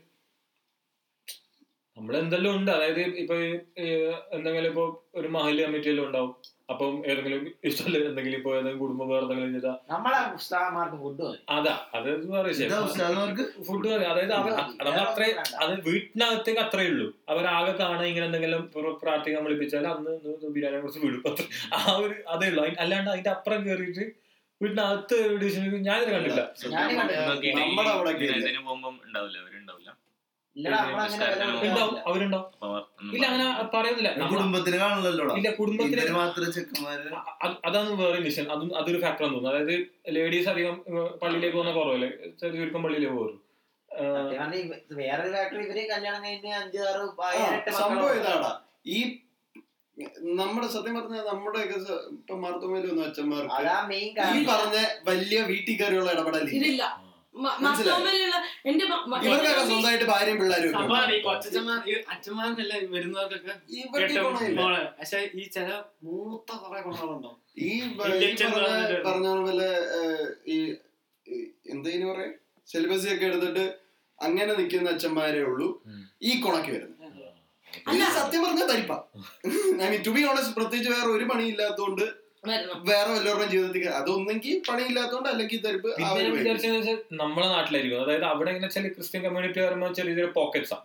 നമ്മളെന്തെല്ലാം ഉണ്ട്. അതായത് ഇപ്പൊ എന്തെങ്കിലും ഇപ്പൊ ഒരു മഹൽ കമ്മിറ്റിയെല്ലാം ഉണ്ടാവും. അപ്പം ഏതെങ്കിലും ഇഷ്ടമല്ല എന്തെങ്കിലും ഇപ്പൊ ഏതെങ്കിലും കുടുംബം വേറെ എന്തെങ്കിലും ചെയ്താ? നമ്മളെ ഉസ്താമാർക്ക് ഫുഡ് മതി. അതാ അത് ഫുഡ് അതായത് അവർ നമ്മൾ അത്രേ അത് വീട്ടിനകത്തേക്ക് അത്രേ ഉള്ളൂ. അവരാകെ കാണാൻ ഇങ്ങനെ എന്തെങ്കിലും പ്ര- പ്രാർത്ഥിക്കാൻ വിളിപ്പിച്ചാൽ അന്ന് ബിരിയാണിയെ കുറിച്ച് വിടും. അത്ര ആ ഒരു അതേ ഉള്ളൂ. അല്ലാണ്ട് അതിന്റെ അപ്പുറം കയറിയിട്ട് വീട്ടിനകത്ത് ഡിഷൻ ഞാനിത് കണ്ടില്ല നമ്മുടെ അവിടെ ഒക്കെ ഇല്ല. ഇതിന് പോകുമ്പോ ഉണ്ടാവില്ല. അതാണ് വേറെ മിഷൻ അതും അതൊരു ഫാക്ടർ തോന്നുന്നു. അതായത് ലേഡീസ് അധികം പള്ളിയിലേക്ക് പോകുന്ന കുറവല്ലേ? ചെറിയ ചുരുക്കം പള്ളിയിലേക്ക് പോകും പറഞ്ഞാ വേറൊരു ഇവർ കല്യാണം കഴിഞ്ഞ് സംഭവം ഇതാടാ. ഈ നമ്മുടെ സത്യം പറഞ്ഞാൽ നമ്മുടെ ഇപ്പൊ മാർത്തോമയിലൊന്നും അച്ഛന്മാർ അച്ഛന്മാർക്ക് ഈ പറഞ്ഞ വലിയ വീട്ടിൽ കയറിയുള്ള ഇടപെടലില്ല. ഇവർക്കൊക്കെ സ്വന്തമായിട്ട് ഭാര്യയും പിള്ളേരും ഈ വരുന്നവർക്കൊക്കെ. പക്ഷെ ഈ ചില മൂത്ത കുറെ ഗുണങ്ങളുണ്ടോ? ഈ പറഞ്ഞ പോലെ ഈ എന്തേനു പറയാ? സിലബസി ഒക്കെ എടുത്തിട്ട് അങ്ങനെ നിൽക്കുന്ന അച്ഛന്മാരേ ഉള്ളൂ. ഈ കൊണക്ക് വരുന്നത്. അല്ല സത്യം പറഞ്ഞാൽ തരിപ്പ. I mean to be honest പ്രത്യേകിച്ച് വേറെ ഒരു പണി ഇല്ലാത്തതുകൊണ്ട് വേറെ വല്ലവരുടെ ജീവിതത്തിൽ അതൊന്നെങ്കിൽ പണിയില്ലാത്തോണ്ട് അല്ലെങ്കിൽ തരിപ്പ് നമ്മളെ നാട്ടിലായിരിക്കും. അതായത് അവിടെ എങ്ങനെ വെച്ചാൽ ക്രിസ്ത്യൻ കമ്മ്യൂണിറ്റി പറയുമ്പോൾ ചെറിയ ചെറിയ പോക്കറ്റ്സാ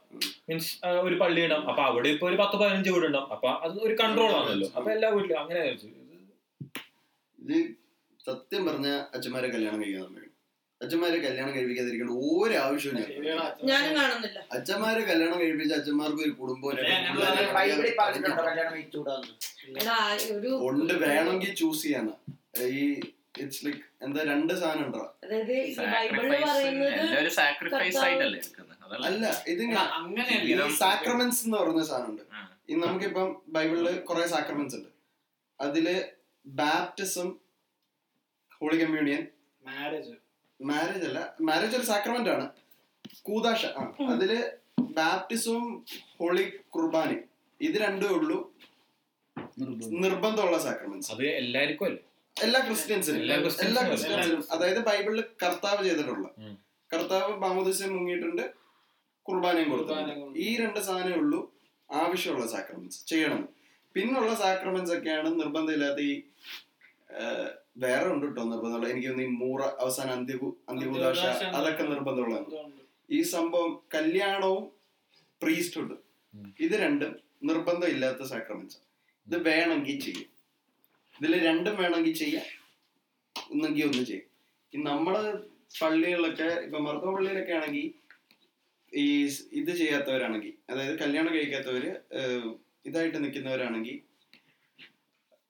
മീൻസ് ഒരു പള്ളി ഇടാം. അപ്പൊ അവിടെ ഇപ്പൊ ഒരു പത്ത് പതിനഞ്ച് വീട് ഉണ്ടാവും അപ്പൊ അത് ഒരു കൺട്രോൾ ആണല്ലോ. അപ്പൊ എല്ലാ വീട്ടിലും അങ്ങനെ ഇത് ഇത് സത്യം പറഞ്ഞ അച്ഛന്മാരെ കല്യാണം കഴിക്കാൻ നമ്മൾ അച്ഛന്മാരെ കല്യാണം കഴിപ്പിക്കാതിരിക്കണം ഒരു ആവശ്യവും ഞാൻ ഞാനും കാണുന്നില്ല. അച്ഛന്മാരെ കല്യാണം കഴിപ്പിച്ച അച്ഛന്മാർക്ക് ഒരു കുടുംബം ഉണ്ട് വേണമെങ്കിൽ ചൂസ് ചെയ്യാന്ന് ഈ ഇറ്റ്സ് ലൈക്ക് എന്താ രണ്ട് സാധനം ഉണ്ടോ? അല്ല ഇത് സാക്രമെന്റ്സ് എന്ന് പറയുന്ന സാധനമുണ്ട് നമുക്കിപ്പം ബൈബിളിൽ കുറെ സാക്രമെന്റ്സ് ഉണ്ട്. അതിൽ baptism holy communion marriage marriage അല്ല. മാരേജ് ഒരു സാക്രമെന്റ് ആണ്. കൂതാശ ആ. അതിൽ ബാപ്റ്റിസവും ഹോളി കുർബാനയും ഇത് രണ്ടേ ഉള്ളൂ. നിർബന്ധമുള്ള സാക്രമെന്റ്സ് അത് എല്ലാവർക്കും അല്ലേ? എല്ലാ ക്രിസ്ത്യൻസിനും. എല്ലാ ക്രിസ്ത്യൻസിനും? അതായത് ബൈബിളിൽ കർത്താവ് ചെയ്തിട്ടുള്ള. കർത്താവ് ബാമുദിസം മുങ്ങിയിട്ടുണ്ട്. കുർബാനയും കുർബാനയും കൊടുത്തു. ഈ രണ്ട് സാധനമേ ഉള്ളൂ ആവശ്യമുള്ള സാക്രമെന്റ്സ് ചെയ്യണം. പിന്നുള്ള സാക്രമെന്റ്സ് ഒക്കെയാണ് നിർബന്ധമില്ലാത്ത ഈ വേറെ ഉണ്ട് കേട്ടോ നിർബന്ധമുള്ള. എനിക്ക് തോന്നുന്നു ഈ മൂറ അവസാന അന്ത്യകു അന്ത്യകുദാശ അതൊക്കെ നിർബന്ധമുള്ളതാണ്. ഈ സംഭവം കല്യാണവും പ്രീസ്റ്റ്ഹുഡ് ഇത് രണ്ടും നിർബന്ധം ഇല്ലാത്ത സാക്രമെന്റ്സ് ഇത് വേണമെങ്കിൽ ചെയ്യും. ഇതിൽ രണ്ടും വേണമെങ്കിൽ ചെയ്യാം. ഒന്നെങ്കിൽ ഒന്ന് ചെയ്യും. ഈ നമ്മൾ പള്ളികളിലൊക്കെ ഇപ്പൊ മർദ്ദ പള്ളിയിലൊക്കെ ആണെങ്കിൽ ഈ ഇത് ചെയ്യാത്തവരാണെങ്കിൽ അതായത് കല്യാണം കഴിക്കാത്തവര് ഏഹ്, ഇതായിട്ട് നിൽക്കുന്നവരാണെങ്കിൽ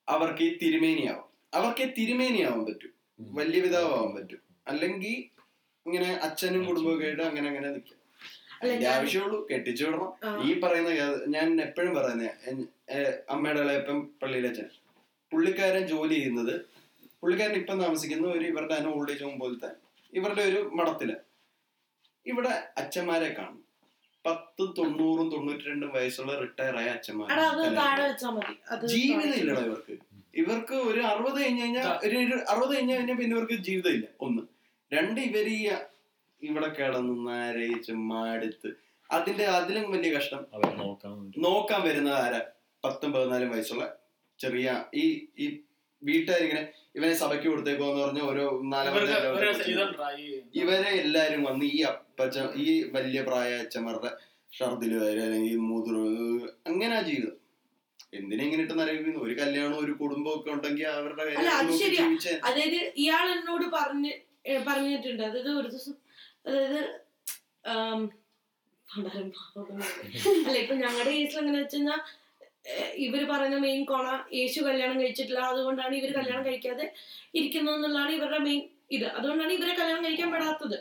അവർക്ക് ഈ തിരുമേനിയാവും അവർക്ക് തിരുമേനിയാവാൻ പറ്റും. വലിയ പിതാവാൻ പറ്റും. അല്ലെങ്കിൽ ഇങ്ങനെ അച്ഛനും കുടുംബമൊക്കെ ആയിട്ട് അങ്ങനെ അങ്ങനെ നിൽക്കും അതിന്റെ ആവശ്യമുള്ളൂ കെട്ടിച്ചു വിടണം. ഈ പറയുന്ന ഞാൻ എപ്പോഴും പറയുന്ന അമ്മയുടെ ഇളയപ്പം പള്ളിയിലെ അച്ഛൻ. പുള്ളിക്കാരൻ ജോലി ചെയ്യുന്നത് പുള്ളിക്കാരൻ ഇപ്പം താമസിക്കുന്ന ഒരു ഇവരുടെ തന്നെ ഓൾഡ് ഏജ് ഹോം പോലത്തെ ഇവരുടെ ഒരു മഠത്തിൽ. ഇവിടെ അച്ഛന്മാരെ കാണും. പത്തും തൊണ്ണൂറും തൊണ്ണൂറ്റി രണ്ടും വയസ്സുള്ള റിട്ടയർ ആയ അച്ഛന്മാർ ജീവിതം ഇല്ലടാ ഇവർക്ക്. ഇവർക്ക് ഒരു അറുപത് കഴിഞ്ഞ് കഴിഞ്ഞാൽ ഒരു അറുപത് കഴിഞ്ഞ് കഴിഞ്ഞാൽ പിന്നെ ഇവർക്ക് ജീവിതം ഇല്ല ഒന്ന്. രണ്ട് ഇവർ ഈ ഇവിടെ കിടന്ന് നരയിച്ച് മാടുത്ത് അതിന്റെ അതിലും വലിയ കഷ്ടം. നോക്കാൻ വരുന്ന ആരാ? പത്തും പതിനാലും വയസ്സുള്ള ചെറിയ ഈ ഈ വീട്ടുകാരിങ്ങനെ ഇവനെ സഭയ്ക്ക് കൊടുത്തേക്കോന്ന് പറഞ്ഞ ഓരോ നാലാമത്തെ ഇവരെ എല്ലാരും വന്ന് ഈ അപ്പച്ച ഈ വലിയ പ്രായ അച്ഛന്മാരുടെ ഷർദിൽ വരും അല്ലെങ്കിൽ മൂത്ര അങ്ങനെ ജീവിതം എന്തിനാ ഇങ്ങനെ ഇട്ട് നരകിക്കുന്നു ഒരു കല്യാണം ഒരു കുടുംബം ഒക്കെ ഉണ്ടെങ്കിൽ അവരുടെ അതായത് ഇയാൾ എന്നോട് പറഞ്ഞ് പറഞ്ഞിട്ടുണ്ട്. അതായത് ഒരു ദിവസം അതായത് അല്ല ഇപ്പൊ ഞങ്ങളുടെ കേസിൽ എങ്ങനെ വെച്ചുകഴിഞ്ഞാൽ ഇവർ പറയുന്ന മെയിൻ കോണ യേശു കല്യാണം കഴിച്ചിട്ടില്ല. അതുകൊണ്ടാണ് ഇവർ കല്യാണം കഴിക്കാതെ ഇരിക്കുന്നതെന്നുള്ളതാണ് ഇവരുടെ മെയിൻ ഇത്. അതുകൊണ്ടാണ് ഇവരെ കല്യാണം കഴിക്കാൻ പെടാത്തത്.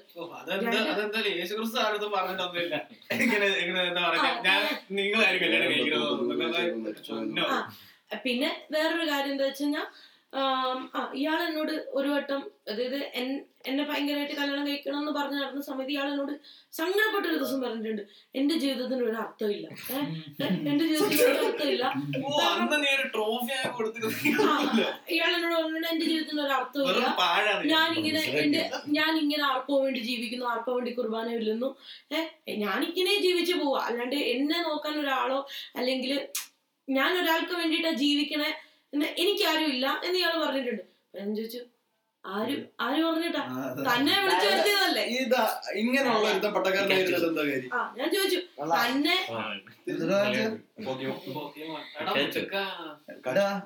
പിന്നെ വേറൊരു കാര്യം എന്താ വെച്ചാൽ ഇയാൾ എന്നോട് ഒരു വട്ടം അതായത് എൻ- എന്നെ ഭയങ്കരമായിട്ട് കല്യാണം കഴിക്കണം എന്ന് പറഞ്ഞു നടന്ന സമയത്ത് ഇയാൾ എന്നോട് സങ്കടപ്പെട്ട ഒരു ദിവസം പറഞ്ഞിട്ടുണ്ട്. എന്റെ ജീവിതത്തിന് ഒരു അർത്ഥമില്ല? എന്റെ ജീവിതത്തിന് ഒരു അർത്ഥമില്ല. ഇയാൾ എന്നോട് പറഞ്ഞിട്ട് എന്റെ ജീവിതത്തിന് ഒരു അർത്ഥമില്ല. ഞാനിങ്ങനെ എന്റെ ഞാൻ ഇങ്ങനെ ആർക്കോ വേണ്ടി ജീവിക്കുന്നു ആർക്കോ വേണ്ടി കുർബാന ഇല്ലെന്നു ഏഹ് ഞാനിങ്ങനെ ജീവിച്ചു പോവാ. അല്ലാണ്ട് എന്നെ നോക്കാൻ ഒരാളോ അല്ലെങ്കിൽ ഞാൻ ഒരാൾക്ക് വേണ്ടിയിട്ടാ ജീവിക്കണേ എനിക്കാരും ഇല്ല എന്ന് ഇയാൾ പറഞ്ഞിട്ടുണ്ട്. ഞാൻ ചോദിച്ചു ആരും ആര് പറഞ്ഞിട്ടാ? തന്നെ വിളിച്ചു വരുത്തിയതല്ലേ? ഇങ്ങനെയുള്ള ആ. ഞാൻ ചോദിച്ചു തന്നെ.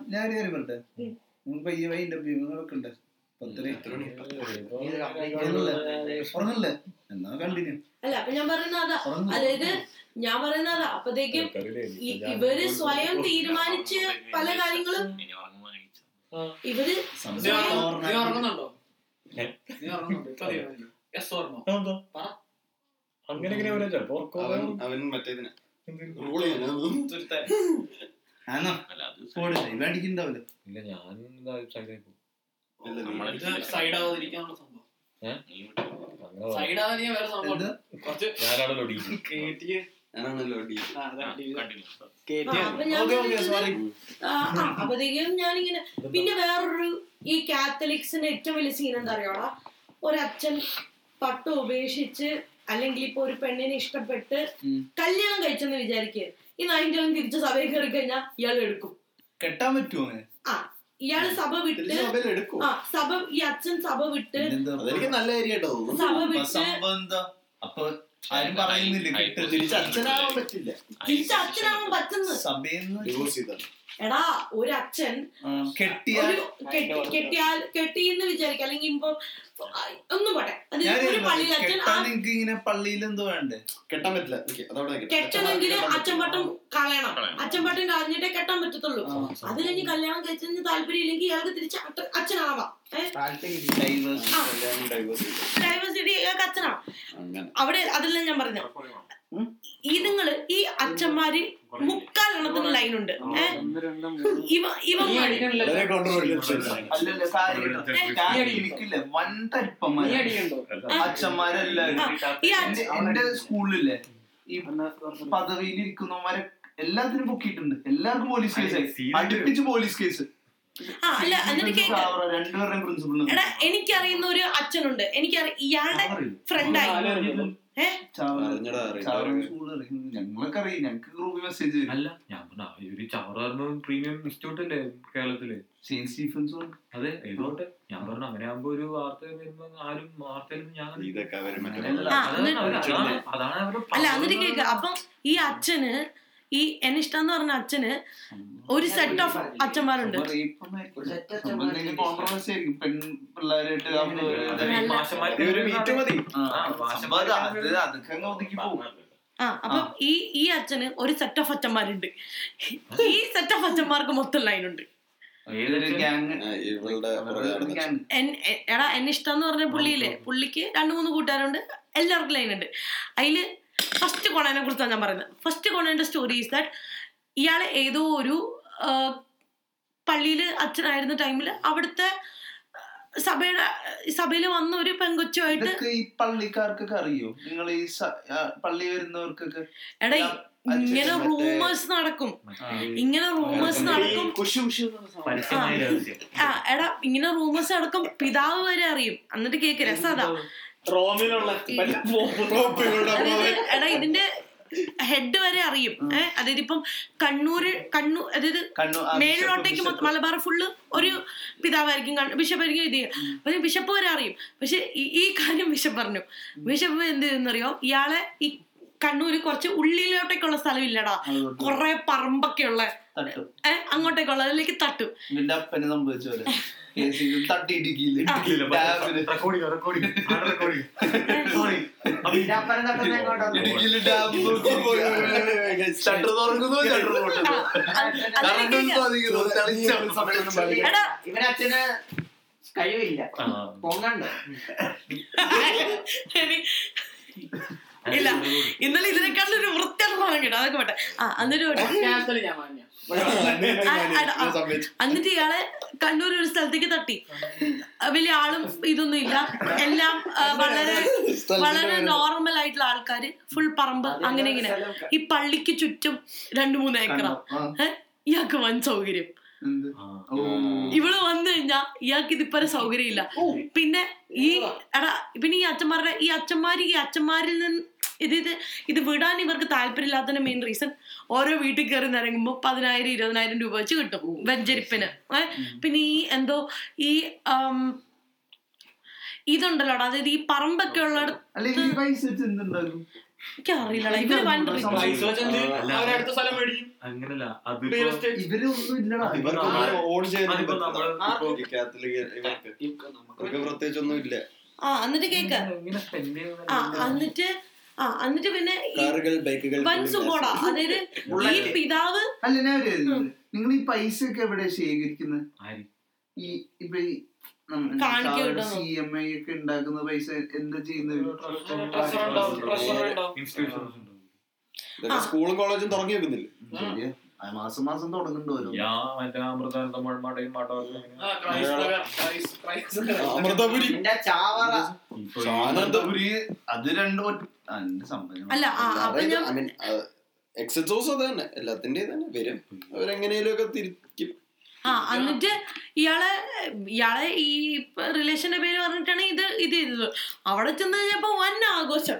ഞാൻ കാര്യം ഈ ഉണ്ട്. കണ്ടിന്യൂ. അല്ല അപ്പൊ ഞാൻ പറയുന്നത് അതാ അതായത് ഞാൻ പറയുന്നത് അപ്പത്തേക്കും ഇവർ സ്വയം തീരുമാനിച്ച് പല കാര്യങ്ങളും. ഇവർ. അങ്ങനെ അവൻ മറ്റേതിന്. റൂൾ ഇല്ല ഞാൻ ഇതാ side ആയി പോകും. നമ്മളെ ഇത് സൈഡ് ആവാതിരിക്കാനുള്ള സംഭവം. നീ ഞാനാണല്ലോ അപ്പത്തേക്കും ഞാനിങ്ങനെ പിന്നെ വേറൊരു ഈ കാത്തലിക്സിന്റെ ഏറ്റവും വലിയ സീൻ എന്താ അറിയോടാ ഒരച്ഛൻ പട്ട് ഉപേക്ഷിച്ച് അല്ലെങ്കിൽ ഇപ്പൊ ഒരു പെണ്ണിനെ ഇഷ്ടപ്പെട്ട്. കല്യാണം കഴിച്ചെന്ന് വിചാരിക്കുക ഈ നൈന്റെ തിരിച്ച് സഭയിൽ കയറി കഴിഞ്ഞാൽ ഇയാൾ എടുക്കും. കെട്ടാൻ പറ്റുമോ ആ ഇയാൾ സഭ വിട്ട് ആ സഭ ഈ അച്ഛൻ സഭ വിട്ട് നല്ല സഭ വിട്ട് അപ്പൊ ആരും പറയുന്നില്ല. പറ്റില്ല. പറ്റുന്നു. എടാ ഒരു അച്ഛൻ കെട്ടിയാൽ കെട്ടിയാൽ കെട്ടിയെന്ന് വിചാരിക്കുക അല്ലെങ്കിൽ ഇപ്പൊ ഒന്നും പോട്ടെ. പള്ളിയിൽ അച്ഛൻ എനിക്ക് ഇങ്ങനെ പള്ളിയിൽ എന്തോ വേണ്ടേ? കെട്ടാൻ പറ്റില്ല. നിക്ക്, അതവിടെ നിൽക്കട്ടെ. കെട്ടണമെങ്കിൽ കെട്ടാൻ അച്ഛൻ പട്ടം കളയണം. അച്ഛൻപട്ടം അച്ഛൻ കളഞ്ഞിട്ടേ കെട്ടാൻ പറ്റത്തുള്ളൂ. അത് കഴിഞ്ഞ് കല്യാണം കഴിച്ചതിന് താല്പര്യം ഇല്ലെങ്കിൽ ഇയാൾക്ക് തിരിച്ച് അച്ഛനാവാം. ഡൈവേഴ്സിറ്റി ഇയാൾക്ക് അച്ഛനാവാം. അവിടെ അതെല്ലാം ഞാൻ പറഞ്ഞു ഇതുങ്ങൾ ഈ അച്ഛന്മാര് മുക്കാലെണ്ണത്തിന് ലൈനുണ്ട്. ഉണ്ട് ഇവ ഈ എന്റെ സ്കൂളിലെ സ്കൂളിലില്ലേ ഈ പദവിയിൽ ഇരിക്കുന്നവരെ എല്ലാത്തിനും പൊക്കിയിട്ടുണ്ട്. എല്ലാവർക്കും പോലീസ് കേസ് അടുപ്പിച്ച് പോലീസ് കേസ്. ആ അല്ല എന്നിട്ട് കേക്ക് രണ്ടുപേരുടെയും പ്രിൻസിപ്പൾ എടാ എനിക്കറിയുന്ന ഒരു അച്ഛനുണ്ട്. എനിക്കറിയാം ഇയാളുടെ ഫ്രണ്ടായി അറിയാം. ഗ്രൂപ്പിൽ മെസ്സേജ് അല്ല ഞാൻ പറഞ്ഞ ഒരു പ്രീമിയം ഇൻസ്റ്റിറ്റ്യൂട്ട് അല്ലേ കേരളത്തിൽ? സെയിന്റ് സ്റ്റീഫൻസും അതെ ഏതോട്ടെ ഞാൻ പറഞ്ഞു അങ്ങനെ ആകുമ്പോ ഒരു വാർത്ത വരുമ്പോ ആരും ഞാൻ. അതാണ് അവരുടെ അപ്പം ഈ അച്ഛന് ഈ എനിഷ്ട എന്ന് പറഞ്ഞ അച്ഛന് ഒരു സെറ്റ് ഓഫ് അച്ഛന്മാരുണ്ട്. ആ, അപ്പൊ ഈ ഈ അച്ഛന് ഒരു സെറ്റ് ഓഫ് അച്ഛന്മാരുണ്ട്. ഈ സെറ്റ് ഓഫ് അച്ഛന്മാർക്ക് മൊത്തം ലൈനുണ്ട് എടാ എന്നിഷ്ടം എന്ന് പറഞ്ഞ പുള്ളിയില്ലേ? പുള്ളിക്ക് രണ്ടു മൂന്ന് കൂട്ടുകാരുണ്ട്. എല്ലാവർക്കും ലൈൻ ഉണ്ട്. അതിൽ ഫസ്റ്റ് കോണനെ കുറിച്ചാണ് ഞാൻ പറയുന്നത്. ഫസ്റ്റ് കോണന്റെ സ്റ്റോറി ഈസ് ദാറ്റ് ഇയാൾ ഏതോ ഒരു പള്ളിയിൽ അച്ഛനായിരുന്ന ടൈമിൽ അവിടുത്തെ സഭയുടെ സഭയിൽ വന്ന ഒരു പെങ്കൊച്ചുമായിട്ട് ഈ പള്ളിക്കാർക്കൊക്കെ അറിയോ? നിങ്ങൾ ഈ പള്ളി വരുന്നവർക്കൊക്കെ? എടാ ഇങ്ങനെ റൂമേഴ്സ് നടക്കും. ഇങ്ങനെ റൂമേഴ്സ് നടക്കും. എടാ ഇങ്ങനെ റൂമേഴ്സ് നടക്കും. പിതാവ് വരെ അറിയും. എന്നിട്ട് കേക്ക് രസതാ റോമിലുള്ള അതായത് എടാ ഇതിന്റെ ഹെഡ് വരെ അറിയും. ഏഹ് അതായത് ഇപ്പം കണ്ണൂര് കണ്ണൂർ അതായത് മേളിലോട്ടേക്ക് മലബാർ ഫുള്ള് ഒരു പിതാവായിരിക്കും ബിഷപ്പായിരിക്കും ഇത് ചെയ്യുക. പക്ഷെ ബിഷപ്പ് വരെ അറിയും. പക്ഷെ ഈ- കാര്യം ബിഷപ്പ് പറഞ്ഞു. ബിഷപ്പ് എന്ത് ചെയ്യുന്നറിയോ? ഇയാളെ ഈ കണ്ണൂര് കുറച്ച് ഉള്ളിലോട്ടേക്കുള്ള സ്ഥലം ഇല്ലടാ കൊറേ പറമ്പൊക്കെ ഉള്ള തട്ടും. ഏഹ് അങ്ങോട്ടേക്കുള്ള അതിലേക്ക് തട്ടും. ഇടുക്കിയിൽ ഡാം ഷട്ടർ തുറക്കുന്നു ഷട്ടർ പൊട്ടുന്നു കറണ്ടും സ്വാധീനിക്കുന്നു തെളിച്ചാണ് സമയം പാടില്ല. എടാ ഇവന് അച്ഛന് കഴിവില്ല. ആ. ഇല്ല ഇന്നലെ ഇതിനെക്കാട്ടിലൊരു വൃത്തിയാണ് കേട്ടോ. അതൊക്കെ പോട്ടെ ആ എന്നിട്ട് ഞാൻ ആ. എന്നിട്ട് ഇയാളെ കണ്ണൂർ ഒരു സ്ഥലത്തേക്ക് തട്ടി. വലിയ ആളും ഇതൊന്നും ഇല്ല എല്ലാം വളരെ വളരെ നോർമൽ ആയിട്ടുള്ള ആൾക്കാര് ഫുൾ പറമ്പ് അങ്ങനെ ഇങ്ങനെ. ഈ പള്ളിക്ക് ചുറ്റും രണ്ടു മൂന്ന് ഏക്കറ. ഇയാൾക്ക് വൻ സൗകര്യം. എന്ത്? ഓ. ഇവൾ വന്നു കഴിഞ്ഞാ ഇയാൾക്ക് ഇതിപ്പോ സൗകര്യം ഇല്ല പിന്നെ ഈ എടാ പിന്നെ ഈ അച്ഛന്മാരുടെ ഈ അച്ഛന്മാര് ഈ അച്ഛന്മാരിൽ നിന്ന് ഇത് ഇത് ഇത് വിടാൻ ഇവർക്ക് താല്പര്യമില്ലാത്തതിന്റെ മെയിൻ റീസൺ ഓരോ വീട്ടിൽ കയറി നിറങ്ങുമ്പോൾ പതിനായിരം ഇരുപതിനായിരം രൂപ വെച്ച് കിട്ടും വെഞ്ചരിപ്പിന്. പിന്നെ ഈ എന്തോ ഈ ഇതുണ്ടല്ലോ ഇതുണ്ടല്ലോടാ അതായത് ഈ പറമ്പൊക്കെ ഉള്ള അല്ലെങ്കിൽ ഈ പൈസ വെച്ച് എന്തുണ്ടാകും? എനിക്ക് ഇവർ വൻ അങ്ങനല്ല. പ്രത്യേകിച്ചൊന്നും ഇല്ല. ആ എന്നിട്ട് കേക്ക്. ആ എന്നിട്ട് ആ എന്നിട്ട് പിന്നെ ഈ ബൈക്കുകൾ വൻ സുഖോടാ അതായത് ഈ പിതാവ് അല്ല ഞാൻ നിങ്ങൾ ഈ പൈസ ഒക്കെ എവിടെ ശേഖരിക്കുന്നത് ആര്? ഈ ഇപ്പൊ ഈ കാണിക്ക സി എം ഐ ഒക്കെ ഉണ്ടാക്കുന്ന പൈസ എന്താ ചെയ്യുന്നത് ട്രഷർ ഉണ്ടാവും. ട്രഷർ ഉണ്ടാവും. ഉണ്ട്. സ്കൂളും കോളേജും തുടങ്ങി വെക്കുന്നില്ല? മാസം മാസം തുടങ്ങുന്നുണ്ട് അത് രണ്ടും അല്ല അത് തന്നെ. എല്ലാത്തിന്റെ തന്നെ വരും. അവരെങ്ങനെയും ഒക്കെ തിരിക്കും. ആ എന്നിട്ട് ഇയാളെ ഇയാളെ ഈ റിലേഷന്റെ പേര് പറഞ്ഞിട്ടാണ് ഇത് ഇത് ചെയ്തത്. അവിടെ ചെന്ന് കഴിഞ്ഞപ്പോ വൻ ആഘോഷം.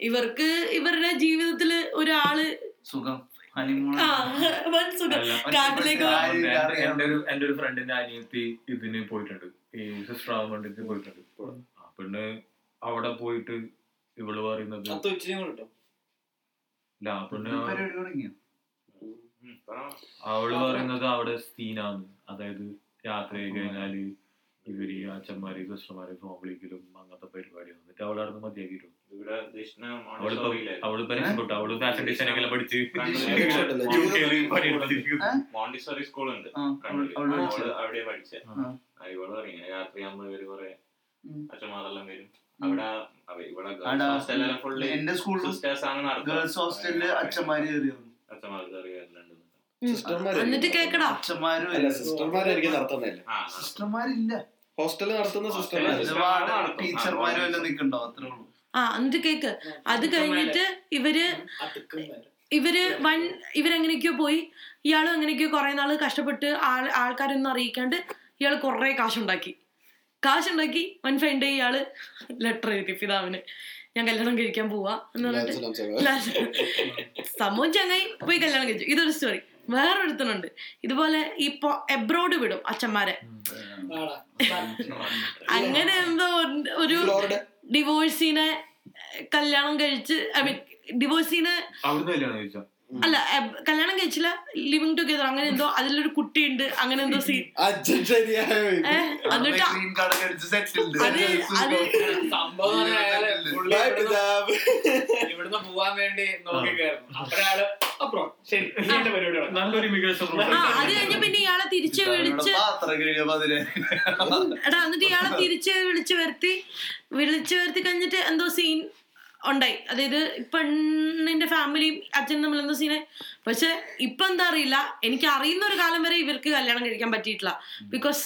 ഇവർക്ക് ഇവരുടെ ജീവിതത്തിൽ ഒരാൾ സുഖം. എന്റെ- ഒരു ഫ്രണ്ടിന്റെ അനിയത്തി ഇതിന് പോയിട്ടുണ്ട്. ഈ സിസ്റ്റർ ആവാൻ വേണ്ടിട്ട് പോയിട്ടുണ്ട്. പെണ്ണ് അവിടെ പോയിട്ട് ഇവൾ പറയുന്നത് ഇല്ല പെണ്ണ് അവൾ പറയുന്നത് അവിടെ സീനാന്ന് അതായത് രാത്രി ആയി കഴിഞ്ഞാൽ ഇവർ ഈ അച്ഛന്മാര് സിസ്റ്റർമാര് ഫോം വിളിക്കലും അങ്ങനത്തെ പരിപാടി എന്നിട്ട് അവളവിടെ മതിയാക്കിയിട്ടു? മോണ്ടിസോറി സ്കൂൾ ഉണ്ട്. അവിടെ പഠിച്ച. ഇവൾ പറയും ഇവർ കുറെ. അച്ഛന്മാരെല്ലാം വരും. അവിടെ എന്റെ. ഗേൾസ് ഹോസ്റ്റലിൽ അച്ഛന്മാര്. എന്നിട്ട് കേക്കടാ. സിസ്റ്റർമാരായിരിക്കും നടത്തുന്നില്ല സിസ്റ്റർമാരില്ല. ഹോസ്റ്റലിൽ നടത്തുന്ന സിസ്റ്റർമാര് Sister- ടീച്ചർമാരും എല്ലാം നിക്കണ്ടോ? അത്രേ ഉള്ളൂ. ആ എന്നിട്ട് കേക്ക്. അത് കഴിഞ്ഞിട്ട് ഇവർ ഇവർ വൻ ഇവരെങ്ങനെയൊക്കെയോ പോയി. ഇയാളും എങ്ങനെയൊക്കെയോ കുറെ നാൾ കഷ്ടപ്പെട്ട് ആൾ ആൾക്കാരൊന്നും അറിയിക്കാണ്ട് ഇയാൾ കുറെ കാശുണ്ടാക്കി. കാശുണ്ടാക്കി വൻ ഫൈൻഡ് ഡേ ഇയാൾ ലെറ്റർ എഴുതി പിതാവിന്. ഞാൻ കല്യാണം കഴിക്കാൻ പോവാ എന്ന് പറഞ്ഞിട്ട്. സംഭവം ചങ്ങായി പോയി കല്യാണം കഴിച്ചു. ഇതൊരു സ്റ്റോറി വേറൊരുത്തനുണ്ട്. ഇതുപോലെ ഈ എബ്രോഡ് വിടും അച്ഛന്മാരെ. ആടാ. അങ്ങനെ എന്തോ ഒരു- ഡിവോഴ്സിനെ കല്യാണം കഴിച്ച് ഐ മീൻ ഡിവോഴ്സിനെ അവിടുന്ന് കല്യാണം കഴിച്ചോ? അല്ല കല്യാണം കഴിച്ചില്ല ലിവിങ് ടുഗദർ അങ്ങനെ എന്തോ അതിലൊരു കുട്ടിയുണ്ട് അങ്ങനെ എന്തോ സീൻ അച്ഛൻ ശരിയായ. ഏഹ് എന്നിട്ട് ഇവിടുന്ന് പോവാൻ വേണ്ടി നല്ലൊരു ഇമിഗ്രേഷൻ ആ അത് കഴിഞ്ഞ് പിന്നെ ഇയാളെ തിരിച്ച് വിളിച്ച് എടാ എന്നിട്ട് ഇയാളെ തിരിച്ച് വിളിച്ച് വരുത്തി വിളിച്ചു വരുത്തി കഴിഞ്ഞിട്ട് എന്തോ സീൻ ഉണ്ടായി. അതായത് പെണ്ണിന്റെ ഫാമിലിയും അച്ഛനും തമ്മിലെന്ന സീനെ പക്ഷെ ഇപ്പൊ എന്താ അറിയില്ല. എനിക്ക് അറിയുന്ന ഒരു കാലം വരെ ഇവർക്ക് കല്യാണം കഴിക്കാൻ പറ്റിയിട്ടില്ല. ബിക്കോസ്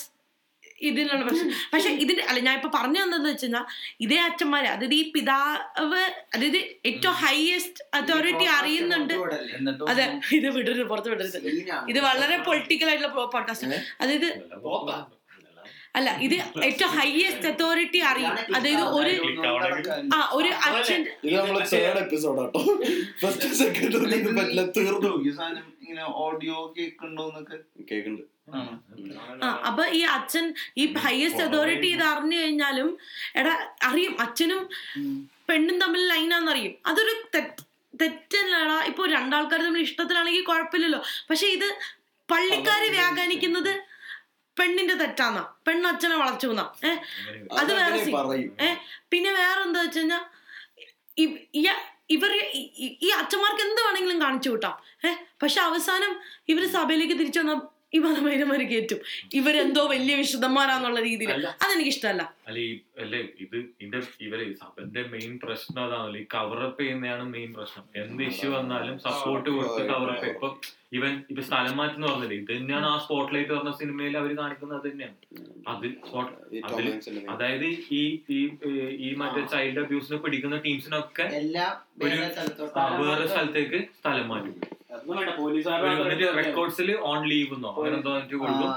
ഇതിനുള്ള പ്രശ്നം പക്ഷെ ഇതിന്റെ അല്ല ഞാൻ ഇപ്പൊ പറഞ്ഞു തന്നെന്ന് വെച്ച് കഴിഞ്ഞാൽ ഇതേ അച്ഛന്മാര് അതായത് ഈ പിതാവ് അതായത് ഏറ്റവും ഹൈയസ്റ്റ് അതോറിറ്റി അറിയുന്നുണ്ട്. അതെ ഇത് വിടരുത് പുറത്ത് വിടരുത്. ഇത് വളരെ പൊളിറ്റിക്കൽ ആയിട്ടുള്ള പോഡ്കാസ്റ്റ് അതായത്. അല്ല ഇത് ഏറ്റവും ഹയസ്റ്റ് അതോറിറ്റി അറിയും. അതായത് ഒരു ആ ഒരു അച്ഛൻ ആ അപ്പൊ ഈ അച്ഛൻ ഈ ഹയസ്റ്റ് അതോറിറ്റി ഇത് അറിഞ്ഞു കഴിഞ്ഞാലും എടാ അറിയും. അച്ഛനും പെണ്ണും തമ്മിൽ ലൈനാന്നറിയും അതൊരു തെറ്റ് തെറ്റല്ലടാ. ഇപ്പൊ രണ്ടാൾക്കാർ തമ്മിൽ ഇഷ്ടത്തിലാണെങ്കിൽ കുഴപ്പമില്ലല്ലോ. പക്ഷെ ഇത് പള്ളിക്കാര് വ്യാഖ്യാനിക്കുന്നത് പെണ്ണിന്റെ തെറ്റാന്നാ. പെണ്ണ് അച്ഛനെ വളച്ചു എന്നാ ഏഹ് അത് വേറെ അതങ്ങനെ scene. പറയും. ഏ? പിന്നെ വേറെ എന്താ വെച്ച് കഴിഞ്ഞാ ഇവർ ഈ അച്ഛന്മാർക്ക് എന്ത് വേണമെങ്കിലും കാണിച്ചു കൂട്ടാം. ഏഹ് പക്ഷെ അവസാനം ഇവർ സഭയിലേക്ക് തിരിച്ചു വന്ന ഈ മതമൈരന്മാര് കയറ്റും ഇവരെന്തോ വലിയ വിശുദ്ധന്മാരാന്നുള്ള രീതിയിൽ. അതെനിക്ക് ഇഷ്ടമല്ല അല്ല ഈ അല്ലേ ഇത് ഇതിന്റെ ഇവർ സഭന്റെ മെയിൻ പ്രശ്നം അതാണല്ലോ. ഈ കവറപ്പ് ചെയ്യുന്നതാണ് മെയിൻ പ്രശ്നം. എന്ത് ഇഷ്യൂ വന്നാലും സപ്പോർട്ട് കൊടുത്ത് കവറപ്പ് ഇപ്പൊ ഇവൻ ഇപ്പൊ സ്ഥലം മാറ്റം പറഞ്ഞില്ലേ? ഇത് തന്നെയാണ് ആ സ്പോട്ട് ലൈറ്റ് പറഞ്ഞ സിനിമയിൽ അവർ കാണിക്കുന്നത് അത് തന്നെയാണ്. അത് അതിൽ അതായത് ഈ ഈ മറ്റേ ചൈൽഡ് അബ്യൂസിനെ പിടിക്കുന്ന ടീംസിനൊക്കെ എല്ലാം ഒരു വേറെ സ്ഥലത്തേക്ക് സ്ഥലം മാറ്റും. റെക്കോർഡ്സിൽ ഓൺ ലീവ് എന്നോ? കൊടുക്കും.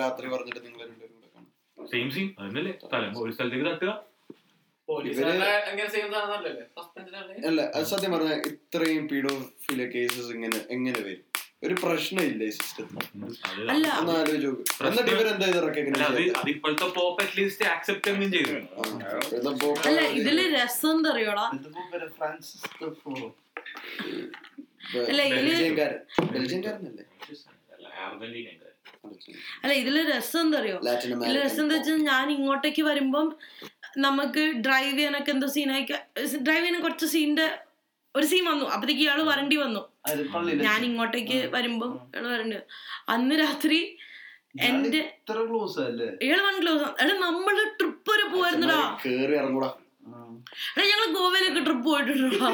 രാത്രി പറഞ്ഞിട്ട് നിങ്ങൾ സെയിം സീൻ അതന്നല്ലേ സ്ഥലം ഒരു സ്ഥലത്തേക്ക് തട്ടുക. അല്ല അത് സത്യം പറഞ്ഞ ഇത്രയും പീഡോഫിലെ കേസസ് ഇങ്ങനെ എങ്ങനെ വരും? ഒരു പ്രശ്നമില്ല ഈ സിസ്റ്റത്തിൽ അല്ല. ഇതിൽ രസം എന്താ അറിയോടാ അല്ല, ഇതിൽ രസം എന്താ അറിയോ ഇതിൽ രസം എന്താ വെച്ചാൽ ഞാൻ ഇങ്ങോട്ടേക്ക് വരുമ്പം നമുക്ക് ഡ്രൈവ് ചെയ്യാനൊക്കെ എന്തോ സീനായിക്ക ഡ്രൈവ് ചെയ്യാൻ കുറച്ച് സീനിന്റെ ഒരു സീൻ വന്നു. അപ്പത്തേക്ക് ഇയാൾ വരണ്ടി വന്നു. ഞാൻ ഇങ്ങോട്ടേക്ക് വരുമ്പോ ഇയാൾ പറഞ്ഞു അന്ന് രാത്രി എന്റെ ക്ലോസ് അല്ലേ ഇയാൾ വൺ ക്ലോസ് എടാ നമ്മൾ ട്രിപ്പ് വരെ പോയിരുന്നടാ. കേറി ഇറങ്ങൂടാ. എടാ ഞങ്ങൾ ഗോവയിലൊക്കെ ട്രിപ്പ് പോയിട്ടുണ്ടോ?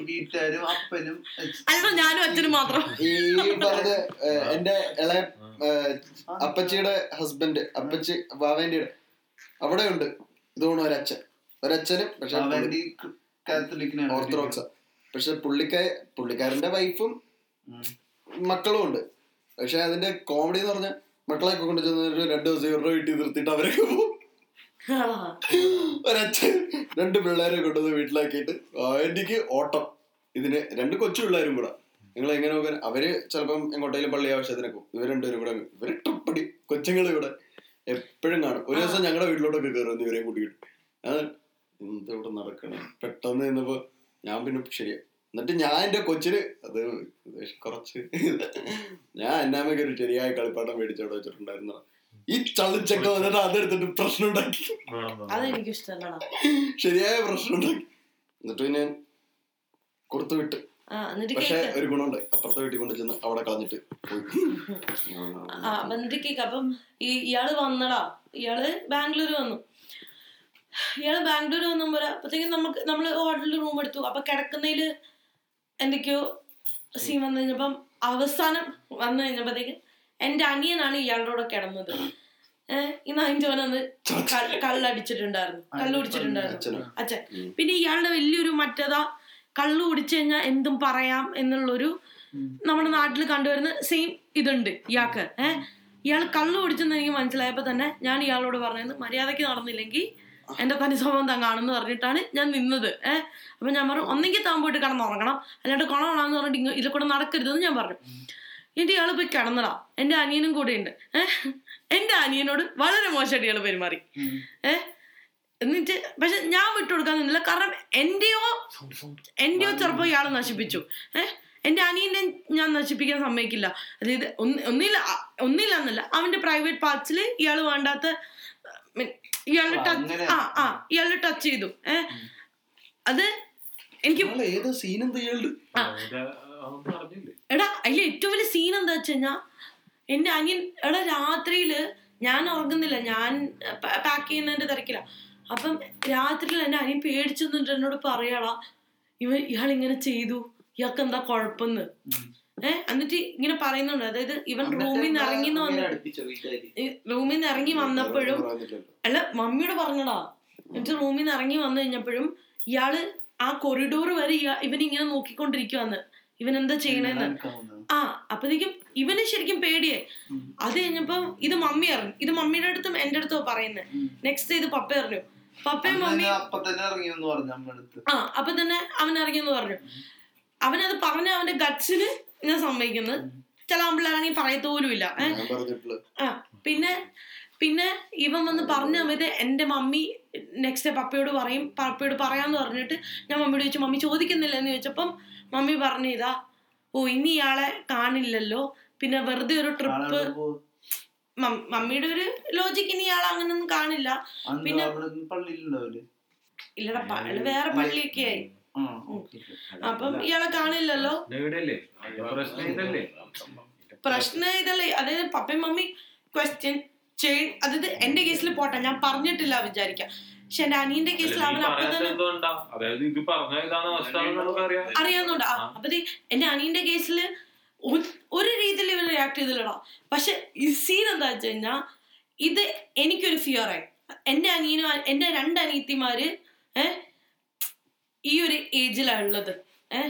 വീട്ടുകാരും അപ്പനും ഞാനും അച്ഛനും മാത്രം. ഈ പറഞ്ഞ എന്റെ ഇളയ അപ്പച്ചിയുടെ ഹസ്ബൻഡ് അപ്പച്ചി വാവേന്റെ അവിടെ ഉണ്ട് ഇതുകൊണ്ട് ഒരച്ഛൻ. ഒരച്ഛനും പക്ഷെ അവന്റെ കാത്തലിക്കിനാണ് ഓർത്തഡോക്സാ പക്ഷെ പുള്ളിക്ക പുള്ളിക്കാരന്റെ വൈഫും മക്കളും ഉണ്ട്. പക്ഷെ അതിന്റെ കോമഡി എന്ന് പറഞ്ഞാൽ മക്കളെയൊക്കെ കൊണ്ട് ചെന്ന് രണ്ടു ദിവസം ഇവരുടെ വീട്ടിൽ നിർത്തിയിട്ട് അവരൊക്കെ പോകും. ഒരച്ഛൻ രണ്ട് പിള്ളേരെ കൊണ്ടുവന്ന് വീട്ടിലാക്കിയിട്ട് എനിക്ക് ഓട്ടം. ഇതിന് രണ്ട് കൊച്ചു പിള്ളേരും കൂടെ. നിങ്ങൾ എങ്ങനെ നോക്കാൻ? അവർ ചിലപ്പം എങ്ങോട്ടേലും പള്ളി ആവശ്യത്തിനൊക്കെ. ഇവർ രണ്ടുപേരും കൂടെ ഇവർ ട്രിപ്പടി കൊച്ചുങ്ങൾ ഇവിടെ എപ്പോഴും കാണും. ഒരു ദിവസം ഞങ്ങളുടെ വീട്ടിലോട്ടൊക്കെ കയറുന്നു ഇവരെ കൂട്ടിയിട്ട്. അത് എന്താ ഇവിടെ നടക്കണം? പെട്ടെന്ന് ഞാൻ പിന്നെ ശരിയാ എന്നിട്ട് ഞാൻ എന്റെ കൊച്ചിന് അത് കുറച്ച് ഞാൻ എന്നാമയ്ക്ക് ഒരു ശരിയായ കളിപ്പാട്ടം മേടിച്ചവിടെ വെച്ചിട്ടുണ്ടായിരുന്നു. ഈ ചളിച്ചൊക്കെ വന്നിട്ട് അതെടുത്തിട്ട് പ്രശ്നം ഉണ്ടാക്കി. ശരിയായ പ്രശ്നം ഉണ്ടാക്കി. എന്നിട്ട് പിന്നെ കൊടുത്തു വിട്ട്. എന്നിട്ട് പക്ഷെ ഒരു ഗുണമുണ്ട്. അപ്പുറത്തെ വീട്ടിൽ കൊണ്ട് ചെന്ന് അവിടെ കളഞ്ഞിട്ട് പോയി. ആ എന്നിട്ട് കേക്ക്. അപ്പം ഈ ഇയാൾ വന്നടാ. ഇയാൾ ബാംഗ്ലൂർ വന്നു. ഇയാൾ ബാംഗ്ലൂർ വന്നപ്പോ അപ്പത്തേക്കും നമുക്ക് നമ്മൾ ഹോട്ടലിൽ റൂം എടുത്തു. അപ്പൊ കിടക്കുന്നതിൽ എന്തൊക്കെയോ സീൻ വന്നു കഴിഞ്ഞപ്പം അവസാനം വന്നു കഴിഞ്ഞപ്പോഴത്തേക്ക് എന്റെ അനിയനാണ് ഇയാളുടെ കൂടെ കിടന്നത്. ഏഹ് ഈ നയന്റോൻ അന്ന് ക- കള്ളടിച്ചിട്ടുണ്ടായിരുന്നു കള്ളു കുടിച്ചിട്ടുണ്ടായിരുന്നു. അച്ഛൻ. പിന്നെ ഇയാളുടെ വലിയൊരു മറ്റേതാ കള്ളു കുടിച്ചു കഴിഞ്ഞാൽ എന്തും പറയാം എന്നുള്ളൊരു നമ്മുടെ നാട്ടിൽ കണ്ടുവരുന്ന സെയിം ഇതുണ്ട് ഇയാൾക്ക്. ഏഹ് ഇയാൾ കള്ളു കുടിച്ചെന്ന് എനിക്ക് മനസ്സിലായപ്പോ തന്നെ ഞാൻ ഇയാളോട് പറഞ്ഞത് മര്യാദയ്ക്ക് നടന്നില്ലെങ്കിൽ എന്റെ തനി സ്വഭാവം താൻ കാണുമെന്ന് പറഞ്ഞിട്ടാണ് ഞാൻ നിന്നത്. ഏഹ് അപ്പൊ ഞാൻ പറഞ്ഞു ഒന്നെങ്കിൽ താൻ പോയിട്ട് കിടന്നുറങ്ങണം അല്ലാണ്ട് കൊണോണാന്ന് പറഞ്ഞിട്ട് ഇതിൽ കൂടെ നടക്കരുതെന്ന് ഞാൻ പറഞ്ഞു. എന്റെ ഇയാൾ പോയി കിടന്നടാ എന്റെ അനിയനും കൂടെ ഉണ്ട്. ഏഹ് എന്റെ അനിയനോട് വളരെ മോശമായിട്ട് ഇയാൾ പെരുമാറി. ഏഹ് എന്നിട്ട് പക്ഷെ ഞാൻ വിട്ടുകൊടുക്കാൻ നിന്നില്ല. കാരണം എന്റെയോ എന്റെയോ ചെറുപ്പം ഇയാൾ നശിപ്പിച്ചു. ഏഹ് എന്റെ അനിയനെ ഞാൻ നശിപ്പിക്കാൻ സമ്മതിക്കില്ല. അതായത് ഒന്നില്ല ഒന്നില്ല എന്നല്ല അവന്റെ പ്രൈവറ്റ് പാർട്സിൽ ഇയാൾ വേണ്ടാത്ത ആ, ടച്ച് ആ ആ ഇയാൾ ടച്ച് ചെയ്തു. ഏഹ് അത് എനിക്ക് ഇയാൾ ഏതോ സീൻ എന്താ ഇയാളുടെ അതൊന്നും പറഞ്ഞില്ലേ? എടാ അതിൽ ഏറ്റവും വലിയ സീൻ എന്താ വെച്ച് കഴിഞ്ഞാ എന്റെ അനിയൻ എടാ രാത്രിയിൽ ഞാൻ ഉറങ്ങുന്നില്ല. ഞാൻ പാക്ക് ചെയ്യുന്നതിന്റെ തിരക്കില. അപ്പം രാത്രിയിൽ എന്റെ അനിയൻ പേടിച്ചെന്നിട്ട് എന്നോട് പറയാടാ ഇവ ഇയാൾ ഇങ്ങനെ ചെയ്തു. ഇയാൾക്ക് എന്താ കുഴപ്പമെന്ന് ഏഹ് എന്നിട്ട് ഇങ്ങനെ പറയുന്നുണ്ട്. അതായത് ഇവൻ റൂമിൽ നിന്ന് ഇറങ്ങി റൂമിൽ നിന്ന് ഇറങ്ങി വന്നപ്പോഴും അല്ല മമ്മിയോട് പറഞ്ഞടാ. എന്നിട്ട് റൂമിൽ നിന്ന് ഇറങ്ങി വന്നു കഴിഞ്ഞപ്പോഴും ഇയാൾ ആ കൊറിഡോർ വരെ ഇവൻ ഇങ്ങനെ നോക്കിക്കൊണ്ടിരിക്കുവാന്ന്. ഇവൻ എന്താ ചെയ്യണെന്ന്. ആ അപ്പത്തേക്കും ഇവന് ശരിക്കും പേടിയായി. അത് കഴിഞ്ഞപ്പോ ഇത് മമ്മി അറിഞ്ഞു. ഇത് മമ്മിയുടെ അടുത്തും എന്റെ അടുത്തോ പറയുന്നത് നെക്സ്റ്റ് ഇത് പപ്പ അറിഞ്ഞു. പപ്പയും മമ്മി ആ അപ്പൊ തന്നെ അവൻ ഇറങ്ങിയെന്ന് പറഞ്ഞു. അവനത് പറഞ്ഞ അവന്റെ ഗട്സിന് ഞാൻ സമ്മതിക്കുന്നത് ചില ആമ്പിള്ളേരാണെങ്കിൽ പറയത്തോലുമില്ല ആ പിന്നെ പിന്നെ ഇവൻ വന്ന് പറഞ്ഞ സമയത്ത് എന്റെ മമ്മി നെക്സ്റ്റ് പപ്പയോട് പറയും പപ്പയോട് പറയാന്ന് പറഞ്ഞിട്ട് ഞാൻ മമ്മിയോട് ചോദിച്ചു മമ്മി ചോദിക്കുന്നില്ല? എന്ന് ചോദിച്ചപ്പം മമ്മി പറഞ്ഞു ഇതാ ഓ ഇനി ഇയാളെ കാണില്ലല്ലോ. പിന്നെ വെറുതെ ഒരു ട്രിപ്പ് മമ്മിയുടെ ഒരു ലോജിക്ക് ഇനി ഇയാൾ അങ്ങനൊന്നും കാണില്ല. പിന്നെ- ഇല്ലടാ പള്ളി വേറെ പള്ളിയൊക്കെ ആയി. അപ്പം ഇയാളെ കാണില്ലല്ലോ? പ്രശ്നം ഇതല്ലേ അതായത് പപ്പയും മമ്മി ക്വസ്റ്റ്യൻ ചെയ് അതായത് എന്റെ കേസിൽ പോട്ടെ ഞാൻ പറഞ്ഞിട്ടില്ല വിചാരിക്കാം. പക്ഷെ എന്റെ അനിയന്റെ കേസിൽ അവൻ അപ്പൊ തന്നെ എന്തുകൊണ്ടാ? അതായത് ഇത് പറഞ്ഞ ഇതാണ് അവസ്ഥ എന്ന് നമുക്കറിയാം. അറിയാവുന്നുണ്ട്. ആ. അപ്പൊ എന്റെ അനിയന്റെ കേസിൽ ഒരു രീതിയിൽ ഇവർ റിയാക്ട് ചെയ്തില്ലടാ. പക്ഷെ ഈ സീൻ എന്താ വെച്ച് കഴിഞ്ഞാ ഇത് എനിക്കൊരു ഫിയറായി എന്റെ അനിയനും എന്റെ രണ്ട് അനിയത്തിമാര് ഏ ഈ ഒരു ഏജിലാണ് ഉള്ളത് ഏ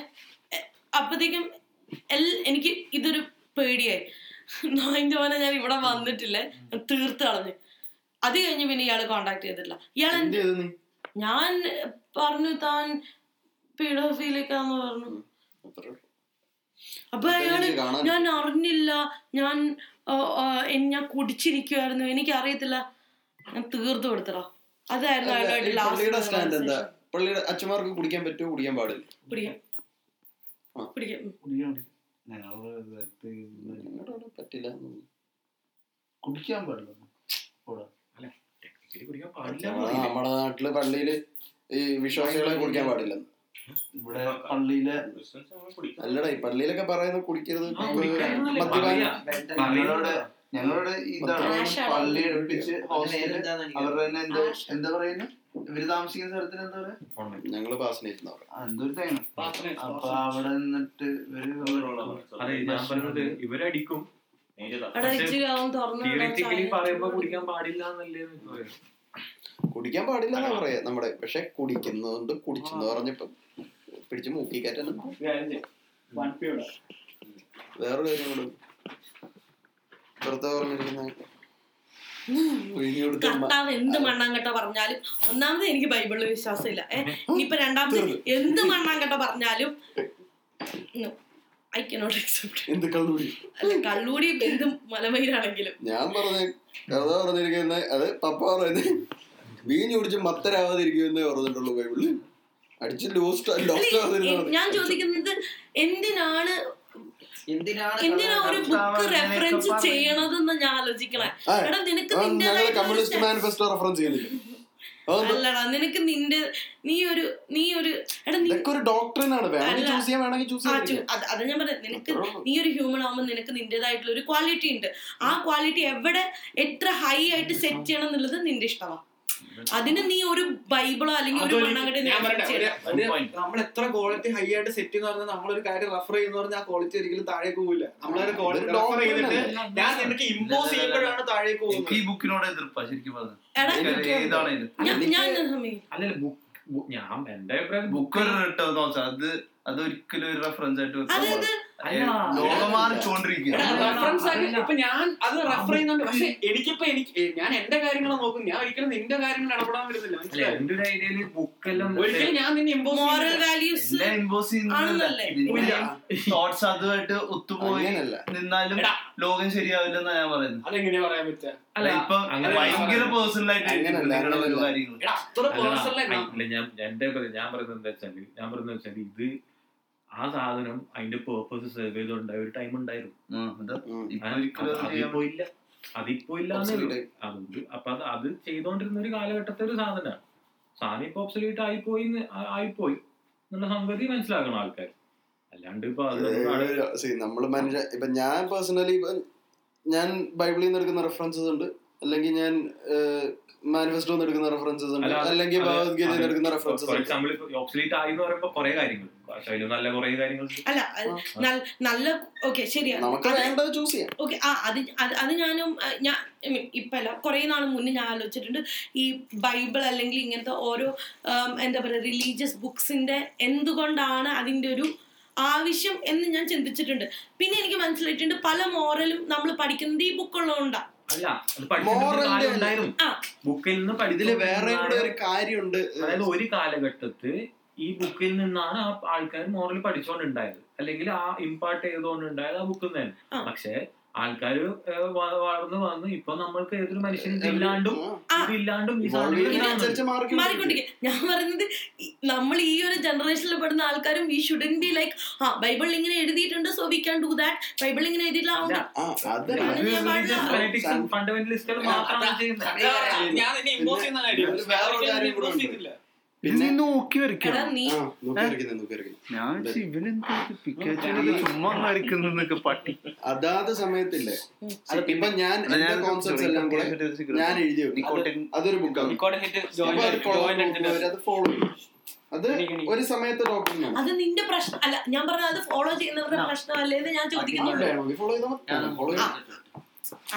അപ്പത്തേക്കും എൽ എനിക്ക് ഇതൊരു പേടിയായി. നോയിന്റെ പോലെ ഞാൻ ഇവിടെ വന്നിട്ടില്ലേ. തീർത്ത് കളഞ്ഞു. അത് കഴിഞ്ഞ് പിന്നെ ഇയാൾ കോണ്ടാക്ട് ചെയ്തിട്ടില്ല. ഇയാൾ ഞാൻ പറഞ്ഞു താൻ പീഡോഫീലിക്കാന്ന് പറഞ്ഞു. അപ്പൊ അയാൾ ഞാൻ അറിഞ്ഞില്ല. ഞാൻ ഞാൻ കുടിച്ചിരിക്കുവായിരുന്നു. എനിക്ക് അറിയത്തില്ല ഞാൻ തീർത്തു കൊടുത്തടാ അതായിരുന്നു അയാളുടെ ലാസ്റ്റ് പള്ളിയുടെ അച്ഛന്മാർക്ക് കുടിക്കാൻ പറ്റുമോ? കുടിക്കാൻ പാടില്ല. പറ്റില്ല. കുടിക്കാൻ പാടില്ല. നമ്മുടെ നാട്ടിൽ പള്ളിയിൽ ഈ വിശ്വാസികളെ കുടിക്കാൻ പാടില്ല. ഇവിടെ പള്ളിയിലെ അല്ലടാ ഈ പള്ളിയിലൊക്കെ പറയുന്നത് കുടിക്കരുത്. മദ്യപാനം. ഞങ്ങളുടെ ഇതാണ് പള്ളി എടുപ്പിച്ച് അവരുടെ തന്നെ എന്തോ എന്താ പറയുന്നത് ഇവർ താമസിക്കുന്ന സ്ഥലത്തിന് എന്താ പറയാ? ഞങ്ങൾ എന്തൊരു തേങ്ങ. അപ്പൊ അവിടെ നിന്നിട്ട് ഇവർ ഇവരടിക്കും. പറയുമ്പോ കുടിക്കാൻ പാടില്ല എന്നല്ലേ കുടിക്കാൻ പാടില്ല എന്നാ പറയാ. നമ്മുടെ പക്ഷെ കുടിക്കുന്നതുകൊണ്ട് കുടിച്ചെന്ന് പറഞ്ഞപ്പോ പിടിച്ച് മൂക്കി കയറ്റാനും വേറൊരു കാര്യം കൂടെ വെറുതെ പറഞ്ഞിരിക്കുന്ന. കർത്താവ് എന്ത് മണ്ണാങ്കട്ട പറഞ്ഞാലും ഒന്നാമത് എനിക്ക് ബൈബിളിൽ വിശ്വാസമില്ല. ഇനിയിപ്പൊ രണ്ടാമത് എന്ത് മണ്ണാങ്കട്ട പറഞ്ഞാലും ഐ കനോട്ട് അക്സെപ്റ്റ് എന്ത് കള്ളൂടി? അല്ല കള്ളൂടി എന്ത് മലമയിലാണെങ്കിലും. ഞാൻ പറഞ്ഞ കഥ പറഞ്ഞിരിക്കുന്ന അത് പപ്പ പറയുന്നത് വീഞ്ഞു കുടിച്ച് മത്തരാവാതിരിക്കുമെന്നേ പറഞ്ഞിട്ടുള്ളൂ ബൈബിളിൽ. അടിച്ച് ലോസ്റ്റ് ഞാൻ ചോദിക്കുന്നത് എന്തിനാണ് എന്തിനാ ഒരു ബുക്ക് റെഫറൻസ് ചെയ്യണതെന്ന് ഞാൻ ആലോചിക്കണേ. എടാ നിനക്ക് കമ്മ്യൂണിസ്റ്റ് ഒരു മാനിഫെസ്റ്റോ റെഫറൻസ് ചെയ്യുന്നില്ല. അല്ലടാ നിനക്ക് നിന്റെ നീ ഒരു നീ ഒരു എടാ നീ ഒരു ഡോക്ടറിനാണ് അത് ഞാൻ പറയാം നിനക്ക് നീ ഒരു ഹ്യൂമൻ ആവുമ്പോൾ നിനക്ക് നിന്റേതായിട്ടുള്ള ഒരു ക്വാളിറ്റി ഉണ്ട്. ആ ക്വാളിറ്റി എവിടെ എത്ര ഹൈ ആയിട്ട് സെറ്റ് ചെയ്യണം എന്നുള്ളത് നിന്റെ ഇഷ്ടമാണ്. അതിന് നീ ഒരു ബൈബിളോ അല്ലെങ്കിൽ ഒരു. നമ്മൾ എത്ര ക്വാളിറ്റി ഹൈ ആയിട്ട് സെറ്റ് എന്ന് പറഞ്ഞാൽ നമ്മളൊരു കാര്യം റെഫർ ചെയ്യുന്ന പറഞ്ഞാൽ ആ ക്വാളിറ്റി ഒരിക്കലും താഴേക്ക് പോകില്ല നമ്മളൊരു ക്വാളിറ്റി റെഫർ ചെയ്തിട്ട് ഞാൻ നിനക്ക് ഇമ്പോസ് ചെയ്യുമ്പോഴാണ് താഴേക്ക് എനിക്ക് പോകുന്നത്. ഈ ബുക്കിനോട് എതിർപ്പാ ശരിക്കും പറഞ്ഞു. ഞാൻ ഞാൻ സമ്മതിക്കും. അല്ലല്ല ബുക്ക് ഞാൻ എന്റെ അഭിപ്രായം ബുക്ക് ഒരു റിട്ടേൺ അത് അതൊരിക്കലും ഒരു റെഫറൻസ് ആയിട്ട് ഇപ്പൊ ഞാൻ അത് റെഫർ ചെയ്യുന്നുണ്ട്. പക്ഷെ എനിക്കിപ്പോ എനിക്ക് ഞാൻ എന്റെ കാര്യങ്ങൾ നോക്കും. ഞാൻ ഒരിക്കലും നിന്റെ കാര്യങ്ങൾ ഇടപെടാൻ വരുന്നില്ല. ബുക്കെല്ലാം ഒരിക്കലും ഞാൻ നിന്നെ ഇമ്പോസ്? തോട്ട്സ് അതുമായിട്ട് ഒത്തുപോയി നിന്നാലും ലോകം ശരിയാവില്ല എന്നാ ഞാൻ പറയുന്നത്. അതെങ്ങനെയാ പറയാൻ പറ്റുക? അല്ല ഇപ്പൊ അങ്ങനെ ഭയങ്കര പേഴ്സണൽ ആയിട്ട് ഞാൻ പറയുന്നത് എന്താ വെച്ചാൽ ഞാൻ പറയുന്നത് വെച്ചാൽ ഇത് ആ സാധനം അതിന്റെ പേർപ്പസ് സെർവ് ചെയ്തോണ്ടായ ഒരു ടൈം ഉണ്ടായിരുന്നു. അതിപ്പോ ഇല്ല. അതുകൊണ്ട് അപ്പൊ അത് അത് ചെയ്തോണ്ടിരുന്ന ഒരു കാലഘട്ടത്തെ ഒരു സാധനമാണ്. സാധനം ഇപ്പൊ ഒബ്സലീറ്റ് ആയിപ്പോയി ആയിപ്പോയി എന്നുള്ള സംഗതി മനസ്സിലാക്കണം ആൾക്കാർ അല്ലാണ്ട് ഇപ്പൊ നമ്മൾ മനുഷ്യ ഇപ്പൊ ഞാൻ പേഴ്സണലി ഞാൻ ബൈബിളിൽ നിന്ന് എടുക്കുന്ന റെഫറൻസസ് ഉണ്ട്. അല്ലെങ്കിൽ ഞാൻ മാനിഫെസ്റ്റോ എടുക്കുന്ന റെഫറൻസസ് ഉണ്ട്. അല്ലെങ്കിൽ ഭഗവത്ഗീതയിൽ നിന്ന് എടുക്കുന്ന റെഫറൻസസ് ഉണ്ട്. എക്സാമ്പിൾ ഇപ്പൊ ആയി എന്ന് പറയുമ്പോൾ കുറെ കാര്യങ്ങൾ പക്ഷെ അതിൽ നല്ല കുറെ കാര്യങ്ങൾ അല്ല അത് നല്ല ഓക്കെ ശരിയാണ് നമുക്ക് അത് ചൂസ് ചെയ്യാം. ഓക്കെ ആ അത് അത് ഞാനും ഞാൻ ഇപ്പല്ല കുറെ നാൾ മുന്നേ ഞാൻ ആലോചിച്ചിട്ടുണ്ട് ഈ ബൈബിൾ അല്ലെങ്കിൽ ഇങ്ങനത്തെ ഓരോ എന്താ പറയുക റിലീജിയസ് ബുക്സിന്റെ എന്തുകൊണ്ടാണ് അതിന്റെ ഒരു ആവശ്യം എന്ന് ഞാൻ ചിന്തിച്ചിട്ടുണ്ട്. പിന്നെ എനിക്ക് മനസ്സിലായിട്ടുണ്ട് പല മോറലും നമ്മൾ പഠിക്കുന്നത് ഈ ബുക്കുള്ളതുകൊണ്ടാണ് അല്ല അത് പഠിക്കുന്ന Moral ഉണ്ടായിരുന്നു ബുക്കിൽ നിന്ന് പഠിച്ചില്ല വേറെ ഒരു കാര്യമുണ്ട്. അതായത് ഒരു കാലഘട്ടത്ത് ഈ ബുക്കിൽ നിന്നാണ് ആ ആൾക്കാർ മോറൽ പഠിച്ചുകൊണ്ടുണ്ടായത് അല്ലെങ്കിൽ ആ ഇമ്പാർട്ട് ചെയ്തുകൊണ്ടുണ്ടായത് ആ ബുക്കിൽ നിന്ന്. പക്ഷെ ആൾക്കാർ വളർന്നു വന്ന് ഇപ്പൊ നമ്മൾക്ക് ഏതൊരു മനുഷ്യനും ഇല്ലാണ്ടും. ഇതില്ലാണ്ടും മാറിക്കൊണ്ടിരിക്കും. ഞാൻ പറയുന്നത് നമ്മൾ ഈ ഒരു ജനറേഷനിൽ പെടുന്ന ആൾക്കാരും we shouldn't be like Bible ബൈബിളിൽ ഇങ്ങനെ എഴുതിയിട്ടുണ്ട് so we can do that Bible ഇങ്ങനെ എഴുതിയിട്ടില്ല പിന്നെ നോക്കി വരയ്ക്കണം പട്ടി. അതാത് സമയത്തില്ലേ. ഇപ്പൊ ഞാൻ കോൺസെപ്റ്റ്സ് എല്ലാം കൂടെ ഞാൻ എഴുതി വെക്കും അതൊരു ബുക്കാണ് അത് ഫോളോ ചെയ്യും. അത് ഒരു സമയത്ത് ഡോക്ടറിനാണ് അത് നിന്റെ പ്രശ്നം അല്ല ഞാൻ പറഞ്ഞത് അത് ഫോളോ ചെയ്യുന്നവരുടെ പ്രശ്നമല്ലേ എന്ന് ഞാൻ ചോദിക്കുന്നുണ്ട്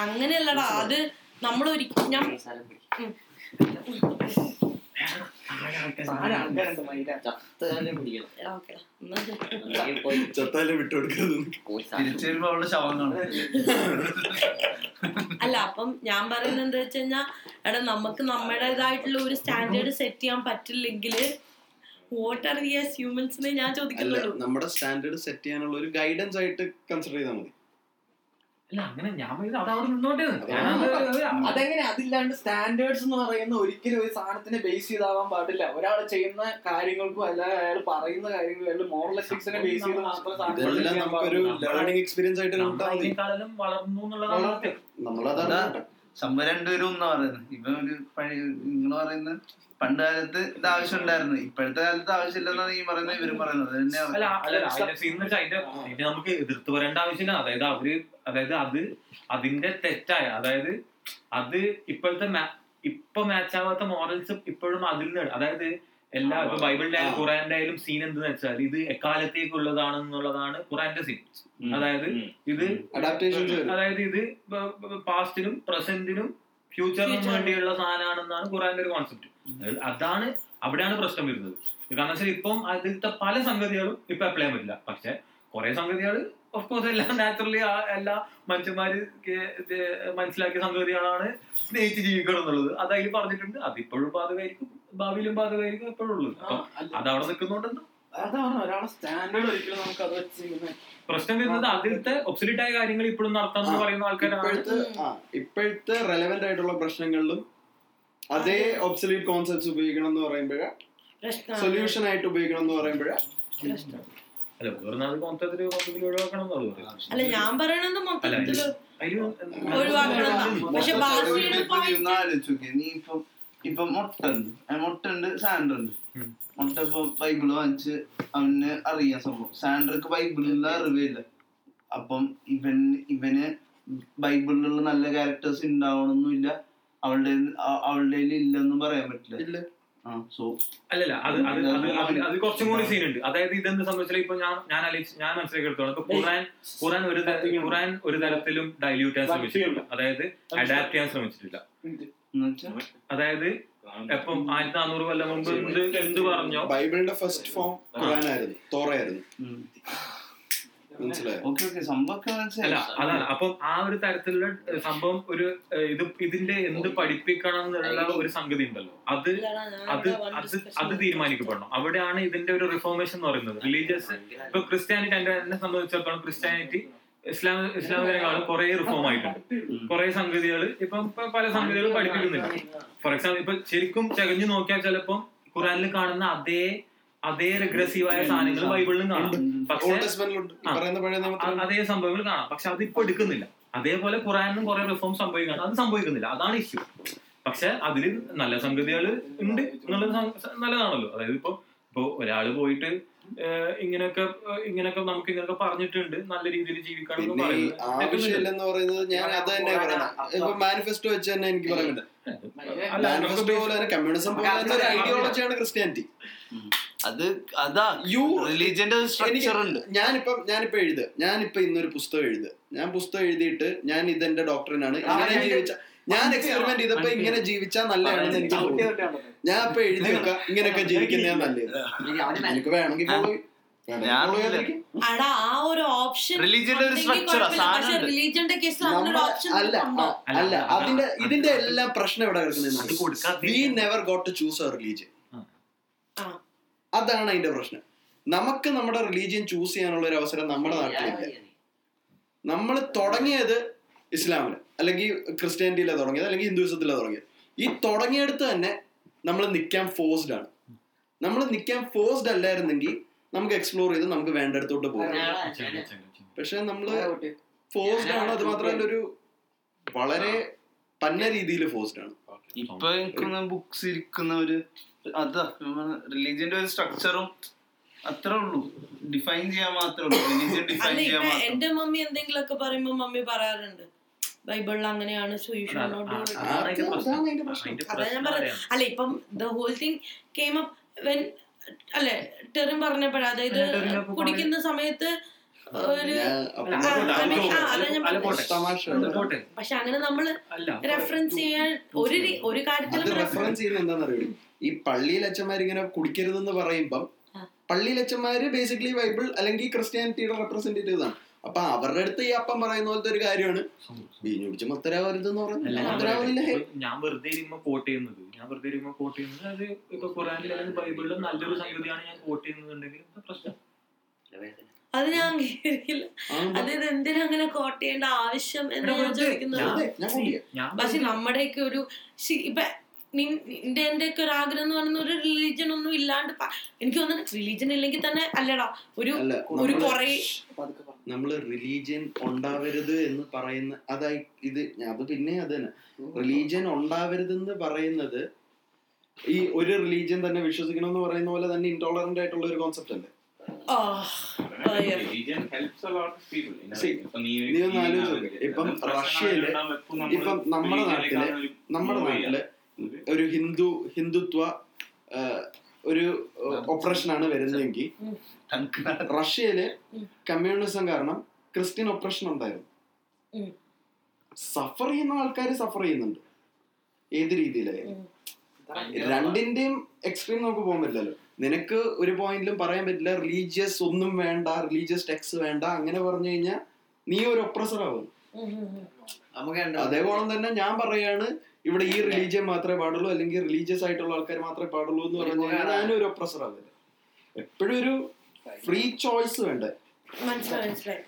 അങ്ങനെയല്ലടാ അത് നമ്മൾ ഒരിക്കലും ഞാൻ ചത്താലെ വിട്ടുകൊടുക്കരുത് അല്ല അപ്പം ഞാൻ പറയുന്നത് എന്താ വെച്ച് കഴിഞ്ഞാ എടാ നമുക്ക് നമ്മുടേതായിട്ടുള്ള ഒരു സ്റ്റാൻഡേർഡ് സെറ്റ് ചെയ്യാൻ പറ്റില്ലെങ്കിൽ വാട്ട് ആർ വി ആസ് ഹ്യൂമൻസിനെ ഞാൻ ചോദിക്കുന്നുള്ളൂ. നമ്മുടെ സ്റ്റാൻഡേർഡ് സെറ്റ് ചെയ്യാനുള്ള ഒരു ഗൈഡൻസ് ആയിട്ട് കൺസിഡർ ചെയ്താൽ മതി അല്ല അങ്ങനെ ഞാൻ പറയുന്നത് അത് അവിടെ നിന്നോട്ടെ ഞാനത് അതെങ്ങനെ? അതില്ലാണ്ട് സ്റ്റാൻഡേർഡ്സ് എന്ന് പറയുന്ന ഒരിക്കലും ഒരു സാധനത്തിനെ ബേസ് ചെയ്താവാൻ പാടില്ല. ഒരാൾ ചെയ്യുന്ന കാര്യങ്ങൾക്കും അല്ല അയാൾ പറയുന്ന കാര്യങ്ങളും അയാൾ മോറൽ എത്തിക്സിനെ ബേസ് ചെയ്ത് മാത്രം എക്സ്പീരിയൻസ് ആയിട്ട് കണ്ടാൽ നമ്മൾ രണ്ടുപേരും ഒന്നാ പറയുന്നത്. ഇവ ഒരു പഴയ നിങ്ങൾ പറയുന്ന പണ്ട് കാലത്ത് ഇത് ആവശ്യം ഉണ്ടായിരുന്നു ഇപ്പോഴത്തെ കാലത്ത് ആവശ്യമില്ലെന്നാണ് ഈ പറയുന്നത് ഇവരും പറയുന്നത്. നമുക്ക് എതിർത്ത് പറയേണ്ട ആവശ്യമില്ല. അതായത് അവർ അതായത് അത് അതിന്റെ തെറ്റായ അതായത് അത് ഇപ്പോഴത്തെ ma- ഇപ്പൊ മാച്ച് ആവാത്ത മോറൽസ് ഇപ്പോഴും അതിൽ നിന്ന് അതായത് എല്ലാ ഇപ്പൊ ബൈബിളിന്റെ ആയാലും ഖുറാന്റെ ആയാലും സീൻ എന്തെന്ന് വെച്ചാൽ ഇത് എക്കാലത്തേക്കുള്ളതാണെന്നുള്ളതാണ് ഖുറാന്റെ സീൻ അതായത് ഇത് അതായത് ഇത് പാസ്റ്റിനും പ്രസന്റിനും ഫ്യൂച്ചറിനും വേണ്ടിയുള്ള സാധനമാണെന്നാണ് ഖുറാന്റെ ഒരു കോൺസെപ്റ്റ് അതാണ് അവിടെയാണ് പ്രശ്നം വരുന്നത്. കാരണം വെച്ചാൽ ഇപ്പം അതിലത്തെ പല സംഗതികളും ഇപ്പൊ അപ്ലൈ ചെയ്യാൻ പറ്റില്ല. പക്ഷെ കുറെ സംഗതികൾ ഓഫ്കോഴ്സ് എല്ലാം നാച്ചുറലി എല്ലാ മനുഷ്യന്മാര് മനസ്സിലാക്കിയ സംഗതികളാണ് സ്നേഹിച്ച് ജീവിക്കണം എന്നുള്ളത്. അത് അതിൽ പറഞ്ഞിട്ടുണ്ട്. അതിപ്പോഴും ബാധകമായിരിക്കും. ഭാവിയിലും ബാധകമായിരിക്കും എപ്പോഴും ഉള്ളത്. അപ്പം അത് അവിടെ നിൽക്കുന്നുണ്ടെന്ന് പ്രശ്നം വരുന്നത് അതിലത്തെ ഒബ്സലിറ്റ് ആയ കാര്യങ്ങൾ ഇപ്പോഴും നടത്താം എന്ന് പറയുന്ന ആൾക്കാരാണ്. ഇപ്പോഴത്തെ ഇപ്പോഴത്തെ റെലവെന്റ് ആയിട്ടുള്ള പ്രശ്നങ്ങളിലും അതേ ഒബ്സലീറ്റ് കോൺസെപ്റ്റ്സ് ഉപയോഗിക്കണം എന്ന് പറയുമ്പോഴേ. സൊല്യൂഷൻ ആയിട്ട് ഉപയോഗിക്കണം എന്ന് പറയുമ്പോഴേ. അല്ല ഞാൻ പറയണത് മൊത്തത്തിൽ ഒഴിവാക്കണം ഇപ്പൊ ഇപ്പൊ മുട്ട ഉണ്ട്. മുട്ട ഉണ്ട് സാൻഡർ ഉണ്ട്. മുട്ട ഇപ്പൊ ബൈബിൾ വാങ്ങിച്ച് അവന് അറിയാൻ സംഭവം. സാൻഡർക്ക് ബൈബിളിലുള്ള അറിവില്ല. അപ്പം ഇവൻ ഇവന് ബൈബിളിലുള്ള നല്ല ക്യാരക്ടേഴ്സ് ഉണ്ടാവണമെന്നില്ല അവളുടെ അവളുടെ ഇല്ലെന്നും പറയാൻ പറ്റില്ല. ഇല്ല. ആ സോ അല്ലല്ല അത് അത് അത് കുറച്ചും കൂടി സീൻ ഉണ്ട് അതായത് ഇതെന്ത് സംബന്ധിച്ചാൽ ഇപ്പൊ ഞാൻ ഞാൻ ഞാൻ മനസ്സിലാക്കിയെടുത്തോളം ഇപ്പൊ ഖുറാൻ ഖുറാൻ ഒരു ഖുറാൻ ഒരു തരത്തിലും ഡൈല്യൂട്ട് ചെയ്യാൻ ശ്രമിച്ചിട്ടില്ല. അതായത് അഡാപ്റ്റ് ചെയ്യാൻ ശ്രമിച്ചിട്ടില്ല. അതായത് എപ്പം ആയിരത്തി നാനൂറ് കൊല്ലം മുമ്പ് എന്ത് എന്ത് പറഞ്ഞോ? ബൈബിളിന്റെ ഫസ്റ്റ് ഫോം ഖുറാനായിരുന്നു തോറയായിരുന്നു. ഓക്കെ ഓക്കെ അതാണ് അപ്പം ആ ഒരു തരത്തിലുള്ള സംഭവം ഒരു ഇത് ഇതിന്റെ എന്ത് പഠിപ്പിക്കണം എന്നുള്ള ഒരു സംഗതി ഉണ്ടല്ലോ. അത് അത് അത് അത് തീരുമാനിക്കപ്പെടണം. അവിടെയാണ് ഇതിന്റെ ഒരു റിഫോർമേഷൻ എന്ന് പറയുന്നത്. റിലീജിയസ് ഇപ്പൊ ക്രിസ്ത്യാനിറ്റി എന്റെ എന്നെ സംബന്ധിച്ചിടത്തോളം ക്രിസ്ത്യാനിറ്റി ഇസ്ലാം ഇസ്ലാമിനേക്കാളും കുറെ റിഫോം ആയിട്ടുണ്ട്. കുറെ സംഗതികൾ ഇപ്പം ഇപ്പൊ പല സംഗതികളും പഠിപ്പിക്കുന്നില്ല ഫോർ എക്സാമ്പിൾ ഇപ്പൊ ശരിക്കും ചകഞ്ഞു നോക്കിയാൽ ചിലപ്പം ഖുറാനിൽ കാണുന്ന അതേ അതേ റിഗ്രസീവായ സാധനങ്ങൾ ബൈബിളിലും കാണാം. പക്ഷേ അതേ സംഭവങ്ങൾ കാണാം. പക്ഷെ അതിപ്പോ എടുക്കുന്നില്ല. അതേപോലെ കുറയാനും കുറെ റിഫോം സംഭവിക്കണം അത് സംഭവിക്കുന്നില്ല. അതാണ് ഇഷ്യൂ പക്ഷെ അതിൽ നല്ല സംഗതികൾ ഉണ്ട് എന്നുള്ളത് നല്ലതാണല്ലോ. അതായത് ഇപ്പൊ ഇപ്പൊ ഒരാൾ പോയിട്ട് ഇങ്ങനെയൊക്കെ ഇങ്ങനെയൊക്കെ നമുക്ക് ഇങ്ങനെയൊക്കെ പറഞ്ഞിട്ടുണ്ട്. നല്ല രീതിയിൽ ജീവിക്കണം എന്ന് പറയുന്നത് ആവശ്യമില്ലെന്ന് പറയുന്നത് ഞാൻ അത് തന്നെ പറയുന്നത് ഇപ്പൊ മാനിഫെസ്റ്റോ വെച്ച് തന്നെ എനിക്ക് നമുക്ക് മാനിഫെസ്റ്റോ പോലെ കമ്മ്യൂണിസം പോലെ തന്നെ ഒരു ഐഡിയോളജിയാണ് ക്രിസ്ത്യാനിറ്റി അത് അതാ യു റിലീജിയന്റെ സ്ട്രക്ചർ ഉണ്ട്. ഞാനിപ്പം ഞാനിപ്പോ എഴുത്. ഞാനിപ്പോ ഇന്നൊരു പുസ്തകം എഴുത്. ഞാൻ പുസ്തകം എഴുതിയിട്ട് ഞാൻ ഇതെന്റെ ഡോക്ടറിനാണ്. ഇങ്ങനെ ജീവിച്ച ഞാൻ എക്സ്പെരിമെന്റ് ചെയ്തപ്പോ ഇങ്ങനെ ജീവിച്ചാൽ നല്ലതാണെന്ന് എനിക്ക് തോന്നുന്നു ഞാൻ ഇപ്പൊ എഴുതി നോക്കാം ഇങ്ങനെയൊക്കെ ജീവിക്കുന്ന നല്ലത്. എനിക്ക് വേണമെങ്കിൽ അടാ ആ ഒരു ഓപ്ഷൻ Religion ന്റെ ഒരു ഉണ്ട്. റിലീജിയന്റെ ഓപ്ഷൻ അല്ല. അല്ല. അതിന്റെ ഇതിന്റെ എല്ലാം പ്രശ്നം എവിടെ കിടക്കുന്നത് we never got to choose religion ആ. അതാണ് അതിന്റെ പ്രശ്നം. നമുക്ക് നമ്മുടെ റിലീജിയൻ ചൂസ് ചെയ്യാനുള്ള ഒരു അവസരം നമ്മുടെ നാട്ടിലില്ല. നമ്മൾ തുടങ്ങിയത് ഇസ്ലാമിൽ അല്ലെങ്കിൽ ക്രിസ്ത്യാനിറ്റിയിലാണ് തുടങ്ങിയത് അല്ലെങ്കിൽ ഹിന്ദുവിസത്തിലാണ് തുടങ്ങിയത്. ഈ തുടങ്ങിയെടുത്ത് തന്നെ നമ്മൾ നിൽക്കാൻ ഫോഴ്സ്ഡ് ആണ്. നമ്മൾ നിൽക്കാൻ ഫോഴ്സ്ഡ് അല്ലായിരുന്നെങ്കിൽ നമുക്ക് എക്സ്പ്ലോർ ചെയ്ത് നമുക്ക് വേണ്ടടുത്തോട്ട് പോകാം. പക്ഷെ നമ്മൾ ഫോഴ്സ്ഡ് ആണ് അത് മാത്രമല്ല ഒരു വളരെ പന്ന രീതിയിൽ ഫോഴ്സ്ഡ് ആണ്. ഇപ്പൊ ബുക്സ് ഇരിക്കുന്ന ഒരു അതാ റിലീജിയന്റെ ഒരു സ്ട്രക്ചറും അത്രേ ഉള്ളൂ. ഡിഫൈൻ ചെയ്യാൻ മാത്രമേ ഉള്ളൂ. റിലീജിയൻ ഡിഫൈൻ ചെയ്യാൻ മാത്രം. എന്റെ മമ്മി എന്തെങ്കിലുമൊക്കെ പറയുമ്പോ മമ്മി പറയാറുണ്ട് ബൈബിളിൽ അങ്ങനെയാണ് അല്ല ഇപ്പം the whole thing came up when അല്ലെ ടെറിൻ പറഞ്ഞപ്പോഴാണ് അതായത് കുടിക്കുന്ന സമയത്ത് പക്ഷെ അങ്ങനെ നമ്മൾ റെഫറൻസ് ചെയ്യാൻ ഒരു ഒരു കാര്യത്തിലും റെഫറൻസ് ചെയ്യുന്നത് എന്താണെന്നറിയോ? ഈ പള്ളിയിൽ അച്ഛന്മാർ ഇങ്ങനെ കുടിക്കരുതെന്ന് പറയുമ്പം. പള്ളിയിൽ അച്ഛന്മാര് ബേസിക്കലി ബൈബിൾ അല്ലെങ്കിൽ ക്രിസ്ത്യാനിറ്റിയുടെ റെപ്രസെന്റേറ്റീവ് ആണ് അപ്പൊ അവരുടെ അടുത്ത് ഈ അപ്പം പറയുന്ന പോലത്തെ ഒരു കാര്യമാണ്. വീഞ്ഞു കുടിച്ച് മത്തരാവരുതെന്ന് അല്ല, പറഞ്ഞു ഞാൻ വെറുതെ ഇരുമ്പോ കോട്ട് ചെയ്യുന്നത്. ഞാൻ വെറുതെ ഇരുമ്പോ കോട്ട് ചെയ്യുന്നത് അത് ഇപ്പൊ ഖുറാനിൽ അല്ലെങ്കിൽ ബൈബിളിലും നല്ലൊരു സംഗതിയാണ് ഞാൻ കോട്ട് ചെയ്യുന്നുണ്ടെങ്കിൽ പ്രശ്നം? അത് ഞാൻ അംഗീകരിക്കില്ല അതായത് എന്തിനാ അങ്ങനെ കോട്ട് ചെയ്യേണ്ട ആവശ്യം എന്ന് ഞാൻ ചോദിക്കുന്നത് പക്ഷെ നമ്മുടെയൊക്കെ ഒരു ഇപ്പൊ നിന്റെ എന്റെ ഒക്കെ ഒരു ആഗ്രഹം എന്ന് പറയുന്ന ഒരു റിലീജിയൻ ഒന്നും ഇല്ലാണ്ട് എനിക്ക് തോന്നുന്നു റിലീജിയൻ ഇല്ലെങ്കിൽ തന്നെ അല്ലടാ ഒരു ഒരു കുറെ നമ്മൾ റിലീജിയൻ ഉണ്ടാവരുത് എന്ന് പറയുന്ന അതായി ഇത് അത് പിന്നെ അത് തന്നെ. റിലീജിയൻ ഉണ്ടാവരുത് എന്ന് പറയുന്നത് ഈ ഒരു റിലീജിയൻ തന്നെ വിശ്വസിക്കണം എന്ന് പറയുന്ന പോലെ തന്നെ ഇൻടോളറന്റ് ആയിട്ടുള്ള ഒരു കോൺസെപ്റ്റ് അല്ലേ? ഇപ്പൊ നീ നീ ഒന്ന് ആലോചിച്ച് ഇപ്പം റഷ്യയിൽ ഇപ്പം നമ്മുടെ നാട്ടിൽ നമ്മുടെ നാട്ടിൽ ഒരു ഹിന്ദു ഹിന്ദുത്വ ഒരു ഒപ്രഷൻ ആണ് വരുന്നതെങ്കിൽ റഷ്യയിൽ കമ്മ്യൂണിസം കാരണം ക്രിസ്ത്യൻ ഒപ്രഷൻ ഉണ്ടായിരുന്നു. സഫർ ചെയ്യുന്ന ആൾക്കാർ സഫർ ചെയ്യുന്നുണ്ട്. ഏത് രീതിയിലായാലും. രണ്ടിന്റെയും എക്സ്ട്രീം നമുക്ക് പോകാൻ പറ്റില്ലല്ലോ. നിനക്ക് ഒരു പോയിന്റിലും പറയാൻ പറ്റില്ല റിലീജിയസ് ഒന്നും വേണ്ട റിലീജിയസ് ടെക്സ് വേണ്ട അങ്ങനെ പറഞ്ഞു കഴിഞ്ഞാൽ നീ ഒരു ഒപ്രസർ ആവും? അതേപോലെ തന്നെ ഞാൻ പറയാണ് ഇവിടെ ഈ റിലീജിയൻ മാത്രമേ പാടുള്ളൂ അല്ലെങ്കിൽ റിലീജിയസ് ആയിട്ടുള്ള ആൾക്കാർ മാത്രമേ പാടുള്ളൂ എന്ന് പറഞ്ഞു കഴിഞ്ഞാൽ ഞാനും ഒരു ഒപ്രസർ ആവില്ല എപ്പോഴും ഒരു ഫ്രീ ചോയ്സ് വേണ്ടേ?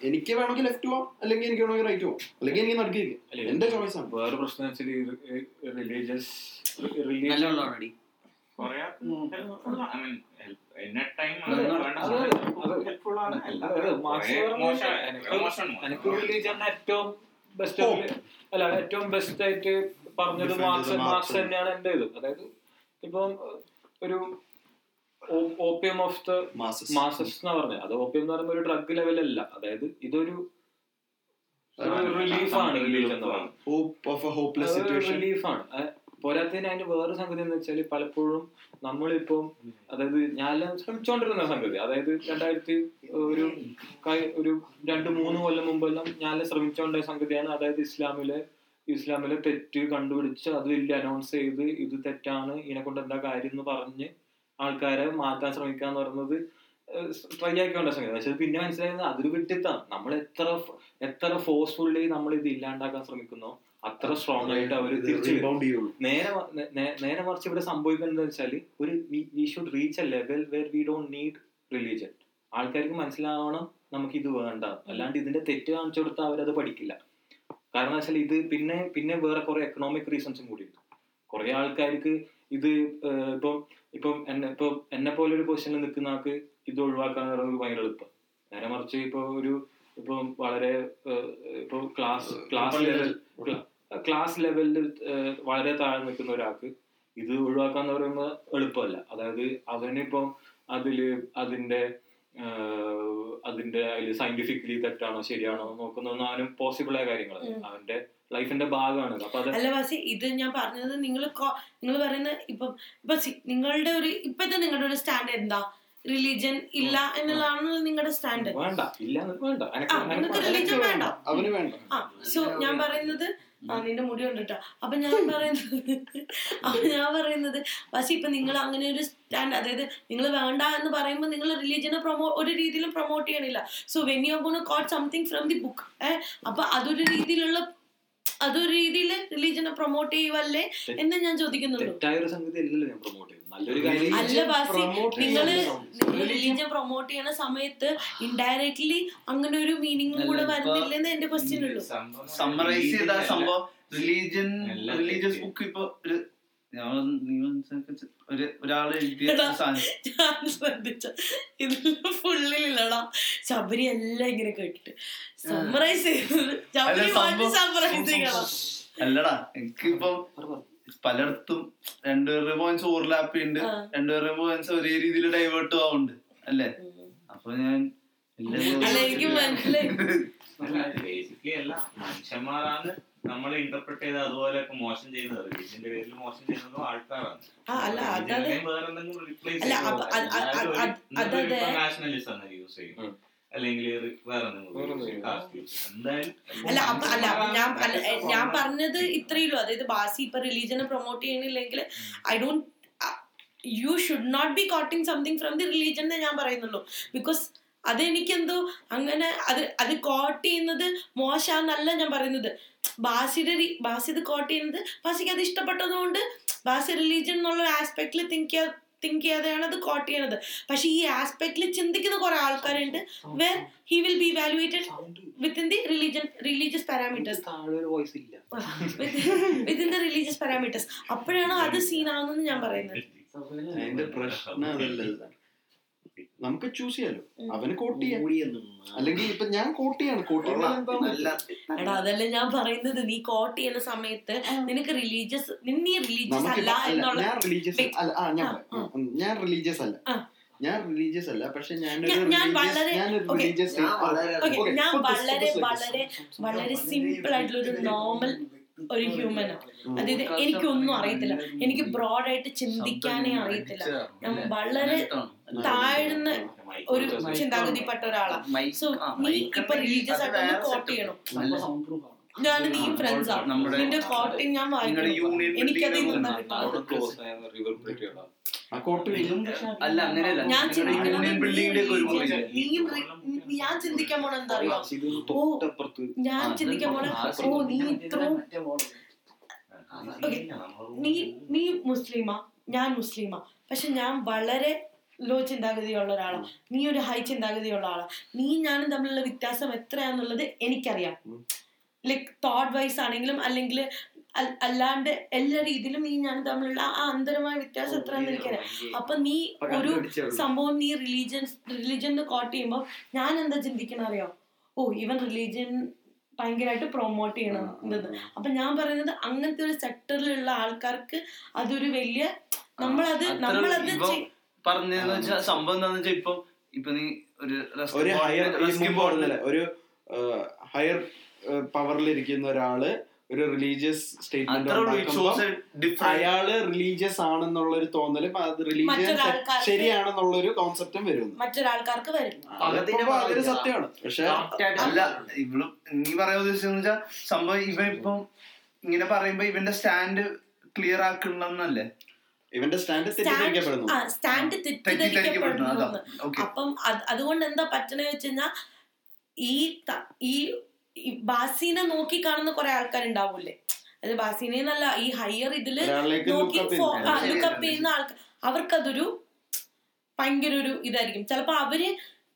എനിക്ക് വേണമെങ്കിൽ ലെഫ്റ്റ് പോവാം അല്ലെങ്കിൽ എനിക്ക് വേണമെങ്കിൽ റൈറ്റ് പോവാം അല്ലെങ്കിൽ എനിക്ക് നടക്കില്ല എന്റെ ചോയ്സ് ആണ്. വേറെ പ്രശ്നം വെച്ചാൽ റിലീജിയസ് ഏറ്റവും ബെസ്റ്റ് അല്ല ഏറ്റവും ബെസ്റ്റ് ആയിട്ട് പറഞ്ഞത് മാർക്സ് മാർക്സ് തന്നെയാണ് എന്റെ ഇത്. അതായത് ഇപ്പം ഒരു ഓപ്പിയം ഓഫ് ദ മാസസ് എന്ന് പറഞ്ഞത്. അത് ഓപ്പിയം എന്ന് പറയുമ്പോൾ ഒരു ഡ്രഗ് ലെവലല്ല അതായത് ഇതൊരു റിലീഫാണ് റിലീഫ് എന്ന് പറയുന്നത്. Hope of a hopeless situation റിലീഫാണ് പോരാത്തതിന് അതിന്റെ വേറൊരു സംഗതി എന്ന് വെച്ചാൽ പലപ്പോഴും നമ്മളിപ്പം അതായത് ഞാൻ ശ്രമിച്ചുകൊണ്ടിരുന്ന സംഗതി. അതായത് രണ്ടായിരത്തി ഒരു ഒരു രണ്ട് മൂന്ന് കൊല്ലം മുമ്പെല്ലാം ഞാൻ ശ്രമിച്ചുകൊണ്ട സംഗതിയാണ്. അതായത് ഇസ്ലാമിലെ ഇസ്ലാമിലെ തെറ്റ് കണ്ടുപിടിച്ച് അത് വലിയ അനൗൺസ് ചെയ്ത് ഇത് തെറ്റാണ് ഇതിനെ കൊണ്ട് എന്താ കാര്യം എന്ന് പറഞ്ഞ് ആൾക്കാരെ മാറ്റാൻ ശ്രമിക്കുക എന്ന് പറയുന്നത് ട്രൈ ആക്കിക്കൊണ്ട സംഗതി. പക്ഷെ പിന്നെ മനസ്സിലായത് അതൊരു വിട്ടിത്താണ് നമ്മൾ എത്ര എത്ര ഫോഴ്സ്ഫുള്ളി നമ്മൾ ഇത് ഇല്ലാണ്ടാക്കാൻ ശ്രമിക്കുന്നോ അത്ര സ്ട്രോങ് ആയിട്ട് അവർ തിരിച്ചു റീബൗണ്ട് ചെയ്യുള്ളൂ. നേരെ നേരെ മറിച്ച് ഇവിടെ സംഭവിക്കുന്നത് വെച്ചാൽ ഒരു we should reach a level where we don't need religion ആൾക്കാർക്ക് മനസ്സിലാവണം നമുക്ക് ഇത് വേണ്ട. അല്ലാണ്ട് ഇതിന്റെ തെറ്റ് കാണിച്ചു കൊടുത്താൽ അവരത് പഠിക്കില്ല. കാരണം വെച്ചാൽ ഇത് പിന്നെ പിന്നെ വേറെ കുറെ എക്കണോമിക് റീസൺസും കൂടി ഉണ്ട് കുറെ ആൾക്കാർക്ക് ഇത് ഇപ്പം ഇപ്പം എന്നെ ഇപ്പൊ എന്നെ പോലെ ഒരു പൊസിഷനിൽ നിൽക്കുന്ന ആൾക്ക് ഇത് ഒഴിവാക്കാൻ ഭയങ്കര എളുപ്പം. നേരെ മറിച്ച് ഇപ്പൊ ഒരു ഇപ്പം വളരെ ഇപ്പോൾ ക്ലാസ് ക്ലാസ് ലെവൽ ക്ലാസ് ലെവലിൽ വളരെ താഴെ നിൽക്കുന്ന ഒരാൾക്ക് ഇത് ഒഴിവാക്കാന്ന് പറയുമ്പോൾ എളുപ്പമല്ല. അതായത് അവനിപ്പം അതിൽ അതിന്റെ അതിന്റെ അതിൽ സയന്റിഫിക്കലി തെറ്റാണോ ശരിയാണോ നോക്കുന്നൊന്നും അവനും പോസിബിൾ ആയ കാര്യങ്ങളല്ല. അവന്റെ ലൈഫിന്റെ ഭാഗമാണ് അപ്പൊ അല്ല വാസി ഇത് ഞാൻ പറഞ്ഞത് നിങ്ങൾ നിങ്ങൾ പറയുന്ന ഇപ്പം ഇപ്പൊ നിങ്ങളുടെ ഒരു ഇപ്പത്തെ നിങ്ങളുടെ ഒരു സ്റ്റാൻഡേർഡ് എന്താ? റിലീജിയൻ ഇല്ല എന്നുള്ളതാണ് നിങ്ങളുടെ സ്റ്റാൻഡ് നിങ്ങൾക്ക് റിലീജിയൻ വേണ്ട. ആ സോ ഞാൻ പറയുന്നത് ആ നിന്റെ മുടി കൊണ്ടിട്ടോ. അപ്പൊ ഞാൻ പറയുന്നത് അപ്പൊ ഞാൻ പറയുന്നത് പക്ഷെ ഇപ്പൊ നിങ്ങൾ അങ്ങനെ ഒരു സ്റ്റാൻഡ് അതായത് നിങ്ങൾ വേണ്ട എന്ന് പറയുമ്പോൾ നിങ്ങൾ റിലീജിയനെ പ്രൊമോ ഒരു രീതിയിലും പ്രൊമോട്ട് ചെയ്യണില്ല. So when you gonna quote something from the book ഏഹ് അപ്പൊ അതൊരു രീതിയിലുള്ള അതൊരു രീതിയിൽ റിലീജിയനെ പ്രൊമോട്ട് ചെയ്യുവല്ലേ എന്ന് ഞാൻ ചോദിക്കുന്നുള്ളൂ. അല്ല ബാസി നിങ്ങൾ ചെയ്യുന്ന റിലീജിയൻ പ്രൊമോട്ട് ചെയ്യണ. സമയത്ത് ഇൻഡയറക്ട്ലി അങ്ങനെ ഒരു മീനിങ് കൂടെ വരുന്നില്ലെന്ന് എന്റെ ക്വസ്റ്റ്യൻ ഉള്ളൂ. സമ്മറൈസ് ചെയ്ത സംഭവം റിലീജിയൻ റിലീജിയസ് ബുക്ക് ഇപ്പൊ ഒരു ശ്രദ്ധിച്ച ശബരി എല്ലാം ഇങ്ങനെ കേട്ടിട്ട്. സമ്മറൈസ് ചെയ്തത്. ശബരി സമ്മറൈസ് ചെയ്യണം. അല്ലടാ എനിക്കിപ്പം പലയിടത്തും രണ്ടുപേരുടെ പോയിന്റ്സ് ഓവർലാപ്പ് ചെയ്യുന്നുണ്ട് ആ. രണ്ടുപേരുടെ പോയിന്റ്സ് ഒരേ രീതിയിൽ ഡൈവേർട്ട് ആവുന്നുണ്ട് അല്ലേ? അപ്പൊ ഞാൻ ബേസിക്കലി അല്ല മനുഷ്യന്മാരാണ് നമ്മൾ ഇന്റർപ്രറ്റ് ചെയ്ത് അതുപോലെ മോശം ചെയ്യുന്നത്. റിലീജിയന്റെ പേരിൽ മോശം ചെയ്യുന്നതും ആൾക്കാരാണ്. ആ, അല്ല, അതത്. Religion വേറെ എന്തെങ്കിലും ഇപ്പൊ nationalism ആണ് യൂസ് ചെയ്യും. അല്ലെങ്കിൽ അല്ല അപ്പൊ അല്ല ഞാൻ ഞാൻ പറഞ്ഞത് ഇത്രയുള്ളൂ അതായത് ബാസി ഇപ്പൊ റിലീജിയനെ promote ചെയ്യണില്ലെങ്കിൽ I don't you should not be quoting something from the religion എന്നേ ഞാൻ പറയുന്നുള്ളൂ. ബിക്കോസ് അതെനിക്കെന്തോ അങ്ങനെ അത് അത് കോട്ട് ചെയ്യുന്നത് മോശാന്നല്ല ഞാൻ പറയുന്നത്. ബാസിയുടെ ബാസി ഇത് കോട്ട് ചെയ്യുന്നത് ബാസിക്ക് അത് ഇഷ്ടപ്പെട്ടതുകൊണ്ട് ബാസി റിലീജിയൻ എന്നുള്ള ആസ്പെക്റ്റിൽ തിങ്ക് ചെയ്യാ തിങ്ക് ചെയ്യാതെയാണ് അത് കോട്ട് ചെയ്യണത്. പക്ഷെ ഈ ആസ്പെക്റ്റിൽ ചിന്തിക്കുന്ന കുറെ ആൾക്കാരുണ്ട്. Where he will be valuated within the religion religious parameters താഴെ ഒരു വോയിസ് ഇല്ല. വിത്തിൻ ദി റിലീജിയസ് പാരാമീറ്റേഴ്സ് അപ്പോഴാണ് അത് സീനാവുന്നത് ഞാൻ പറയുന്നത്? അതിന്റെ പ്രശ്നം. നമുക്ക് ചൂസ് ചെയ്യാലോ. അവന് കോട്ട് ചെയ്യാം. അല്ലെങ്കിൽ ഇപ്പൊ ഞാൻ കോട്ട് ചെയ്യാണ്. കോട്ട് എടാ അതല്ല ഞാൻ പറയുന്നത്. നീ കോട്ട് ചെയ്യുന്ന സമയത്ത് നിനക്ക് റിലീജിയസ് നീ റിലീജിയസ് അല്ല എന്നുള്ള ഞാൻ റിലീജിയസ് അല്ല ഞാൻ റിലീജിയസ് അല്ല. ഞാൻ റിലീജിയസ് അല്ല പക്ഷെ ഞാൻ- ഞാൻ വളരെ- ഞാൻ വളരെ വളരെ വളരെ വളരെ സിമ്പിൾ ആയിട്ടുള്ള ഒരു നോർമൽ ഒരു ഹ്യൂമനാണ് അതായത് എനിക്കൊന്നും അറിയത്തില്ല. എനിക്ക് ബ്രോഡായിട്ട് ചിന്തിക്കാനേ അറിയത്തില്ല. ഞാൻ വളരെ താഴ്ന്ന ഒരു ചിന്താഗതിപ്പെട്ട ഒരാളാണ് സോ നീ ഇപ്പൊ റിലീജിയസ് ആയിട്ട് കോട്ട് ചെയ്യണം. ഞാൻ നീ ഫ്രണ്ട്സ് ആണ് നിന്റെ കോട്ടിങ് ഞാൻ വായിക്കും എനിക്കത് ഞാൻ ഞാൻ ചിന്തിക്കാൻ പോണ എന്താ അറിയോ? ഓ ഞാൻ ചിന്തിക്കാൻ പോണ ഓ നീ ഇത്രയും നീ നീ മുസ്ലിമാ. ഞാൻ മുസ്ലിമാ. പക്ഷെ ഞാൻ വളരെ ലോ ചിന്താഗതിയുള്ള ഒരാളാണ് നീ ഒരു ഹൈ ചിന്താഗതിയുള്ള ആളാണ് നീ ഞാനും തമ്മിലുള്ള വ്യത്യാസം എത്രയാന്നുള്ളത് എനിക്കറിയാം. ലൈക് തോട്ട് വൈസ് ആണെങ്കിലും അല്ലെങ്കിൽ അല്ലാണ്ട് എല്ലാ രീതിയിലും നീ ഞാനും തമ്മിലുള്ള ആ അന്തരമായ വ്യത്യാസം എത്ര എനിക്കറിയാം. അപ്പൊ നീ ഒരു സംഭവം നീ റിലീജിയൻ റിലീജിയൻ കോട്ട് ചെയ്യുമ്പോൾ ഞാൻ എന്താ ചിന്തിക്കണ അറിയോ ഓ ഇവൻ റിലീജിയൻ ഭയങ്കരമായിട്ട് പ്രൊമോട്ട് ചെയ്യണം എന്നത് അപ്പൊ ഞാൻ പറയുന്നത് അങ്ങനത്തെ ഒരു സെക്ടറിലുള്ള ആൾക്കാർക്ക് അതൊരു വലിയ നമ്മളത് നമ്മളത് പറഞ്ഞതെന്ന് വെച്ചാൽ സംഭവം എന്താന്ന് വെച്ചാൽ ഇപ്പൊ ഇപ്പൊ നീ ഒരു ഒരു ഹയർ ഒരു ഹയർ പവറിലിരിക്കുന്ന ഒരാൾ ഒരു റിലീജിയസ് സ്റ്റേറ്റ്മെന്റ് അയാൾ റിലീജിയസ് ആണെന്നുള്ള ഒരു തോന്നലും അത് റിലീജിയസ് ശരിയാണെന്നുള്ള ഒരു കോൺസെപ്റ്റും വരുന്നു. മറ്റൊരാൾക്കാർക്ക് വരും അതൊരു സത്യമാണ്. പക്ഷെ അല്ല ഇവളും നീ പറയാൻ ഉദ്ദേശിച്ചെന്ന് വെച്ചാൽ സംഭവം ഇവ ഇപ്പം ഇങ്ങനെ പറയുമ്പോ ഇവന്റെ സ്റ്റാൻഡ് ക്ലിയർ ആക്കണമെന്നല്ലേ ഇവന്റെ സ്റ്റാൻഡ് തെറ്റിദ്ധരിക്കപ്പെടുന്നു. സ്റ്റാൻഡ് തെറ്റിദ്ധരിക്കപ്പെടുന്നു. അപ്പം അതുകൊണ്ട് എന്താ പറ്റണ വെച്ച് കഴിഞ്ഞാൽ ഈ ഈ ബാസിനെ നോക്കി കാണുന്ന കുറെ ആൾക്കാരുണ്ടാവൂലേ അത് ബാസിനെ എന്നല്ല ഈ ഹയർ ഇതിൽ നോക്കി. ലുക്കപ്പ് ചെയ്യുന്ന ആൾക്കാർ അവർക്കതൊരു ഭയങ്കര ഒരു ഇതായിരിക്കും. ചിലപ്പോ അവർ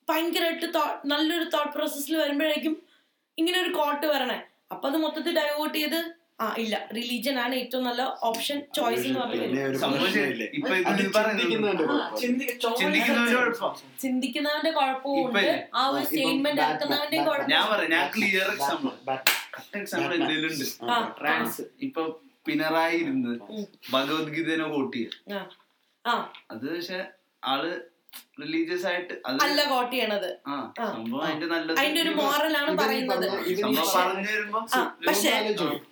ഭയങ്കരമായിട്ട് നല്ലൊരു തോട്ട് പ്രോസസ്സിൽ വരുമ്പോഴേക്കും ഇങ്ങനെ ഒരു കോട്ട് വരണേ. അപ്പൊ അത് മൊത്തത്തിൽ ഡൈവേർട്ട് ചെയ്ത് ആ ഇല്ല. റിലീജിയൻ ആണ് ഏറ്റവും നല്ല ഓപ്ഷൻ ചോയ്സ് എന്ന് പറയുന്നത് ചിന്തിക്കുന്നവന്റെ കുഴപ്പവും ആ ഒരു സ്റ്റേറ്റ്മെന്റ് ആക്കുന്നവന്റെ ഇറക്കുന്നവന്റെയും കുഴപ്പം. ഞാൻ പറയാം ഞാൻ ക്ലിയർ എക്സാമ്പിൾ ബാറ്റ്- എക്സാമ്പിൾ എന്തെങ്കിലും ആ, ട്രാൻസ് ഇപ്പൊ പിണറായി ഇരുന്ന്. ഭഗവത്ഗീതനെ ചെയ്യ. ആ. ആ. അത് പക്ഷെ ആൾ റിലീജിയസ് ആയിട്ട് അല്ല കോട്ട് ചെയ്യണത്. അതിന്റെ ഒരു മോറലാണ് ആണ് പറയുന്നത്. പക്ഷേ-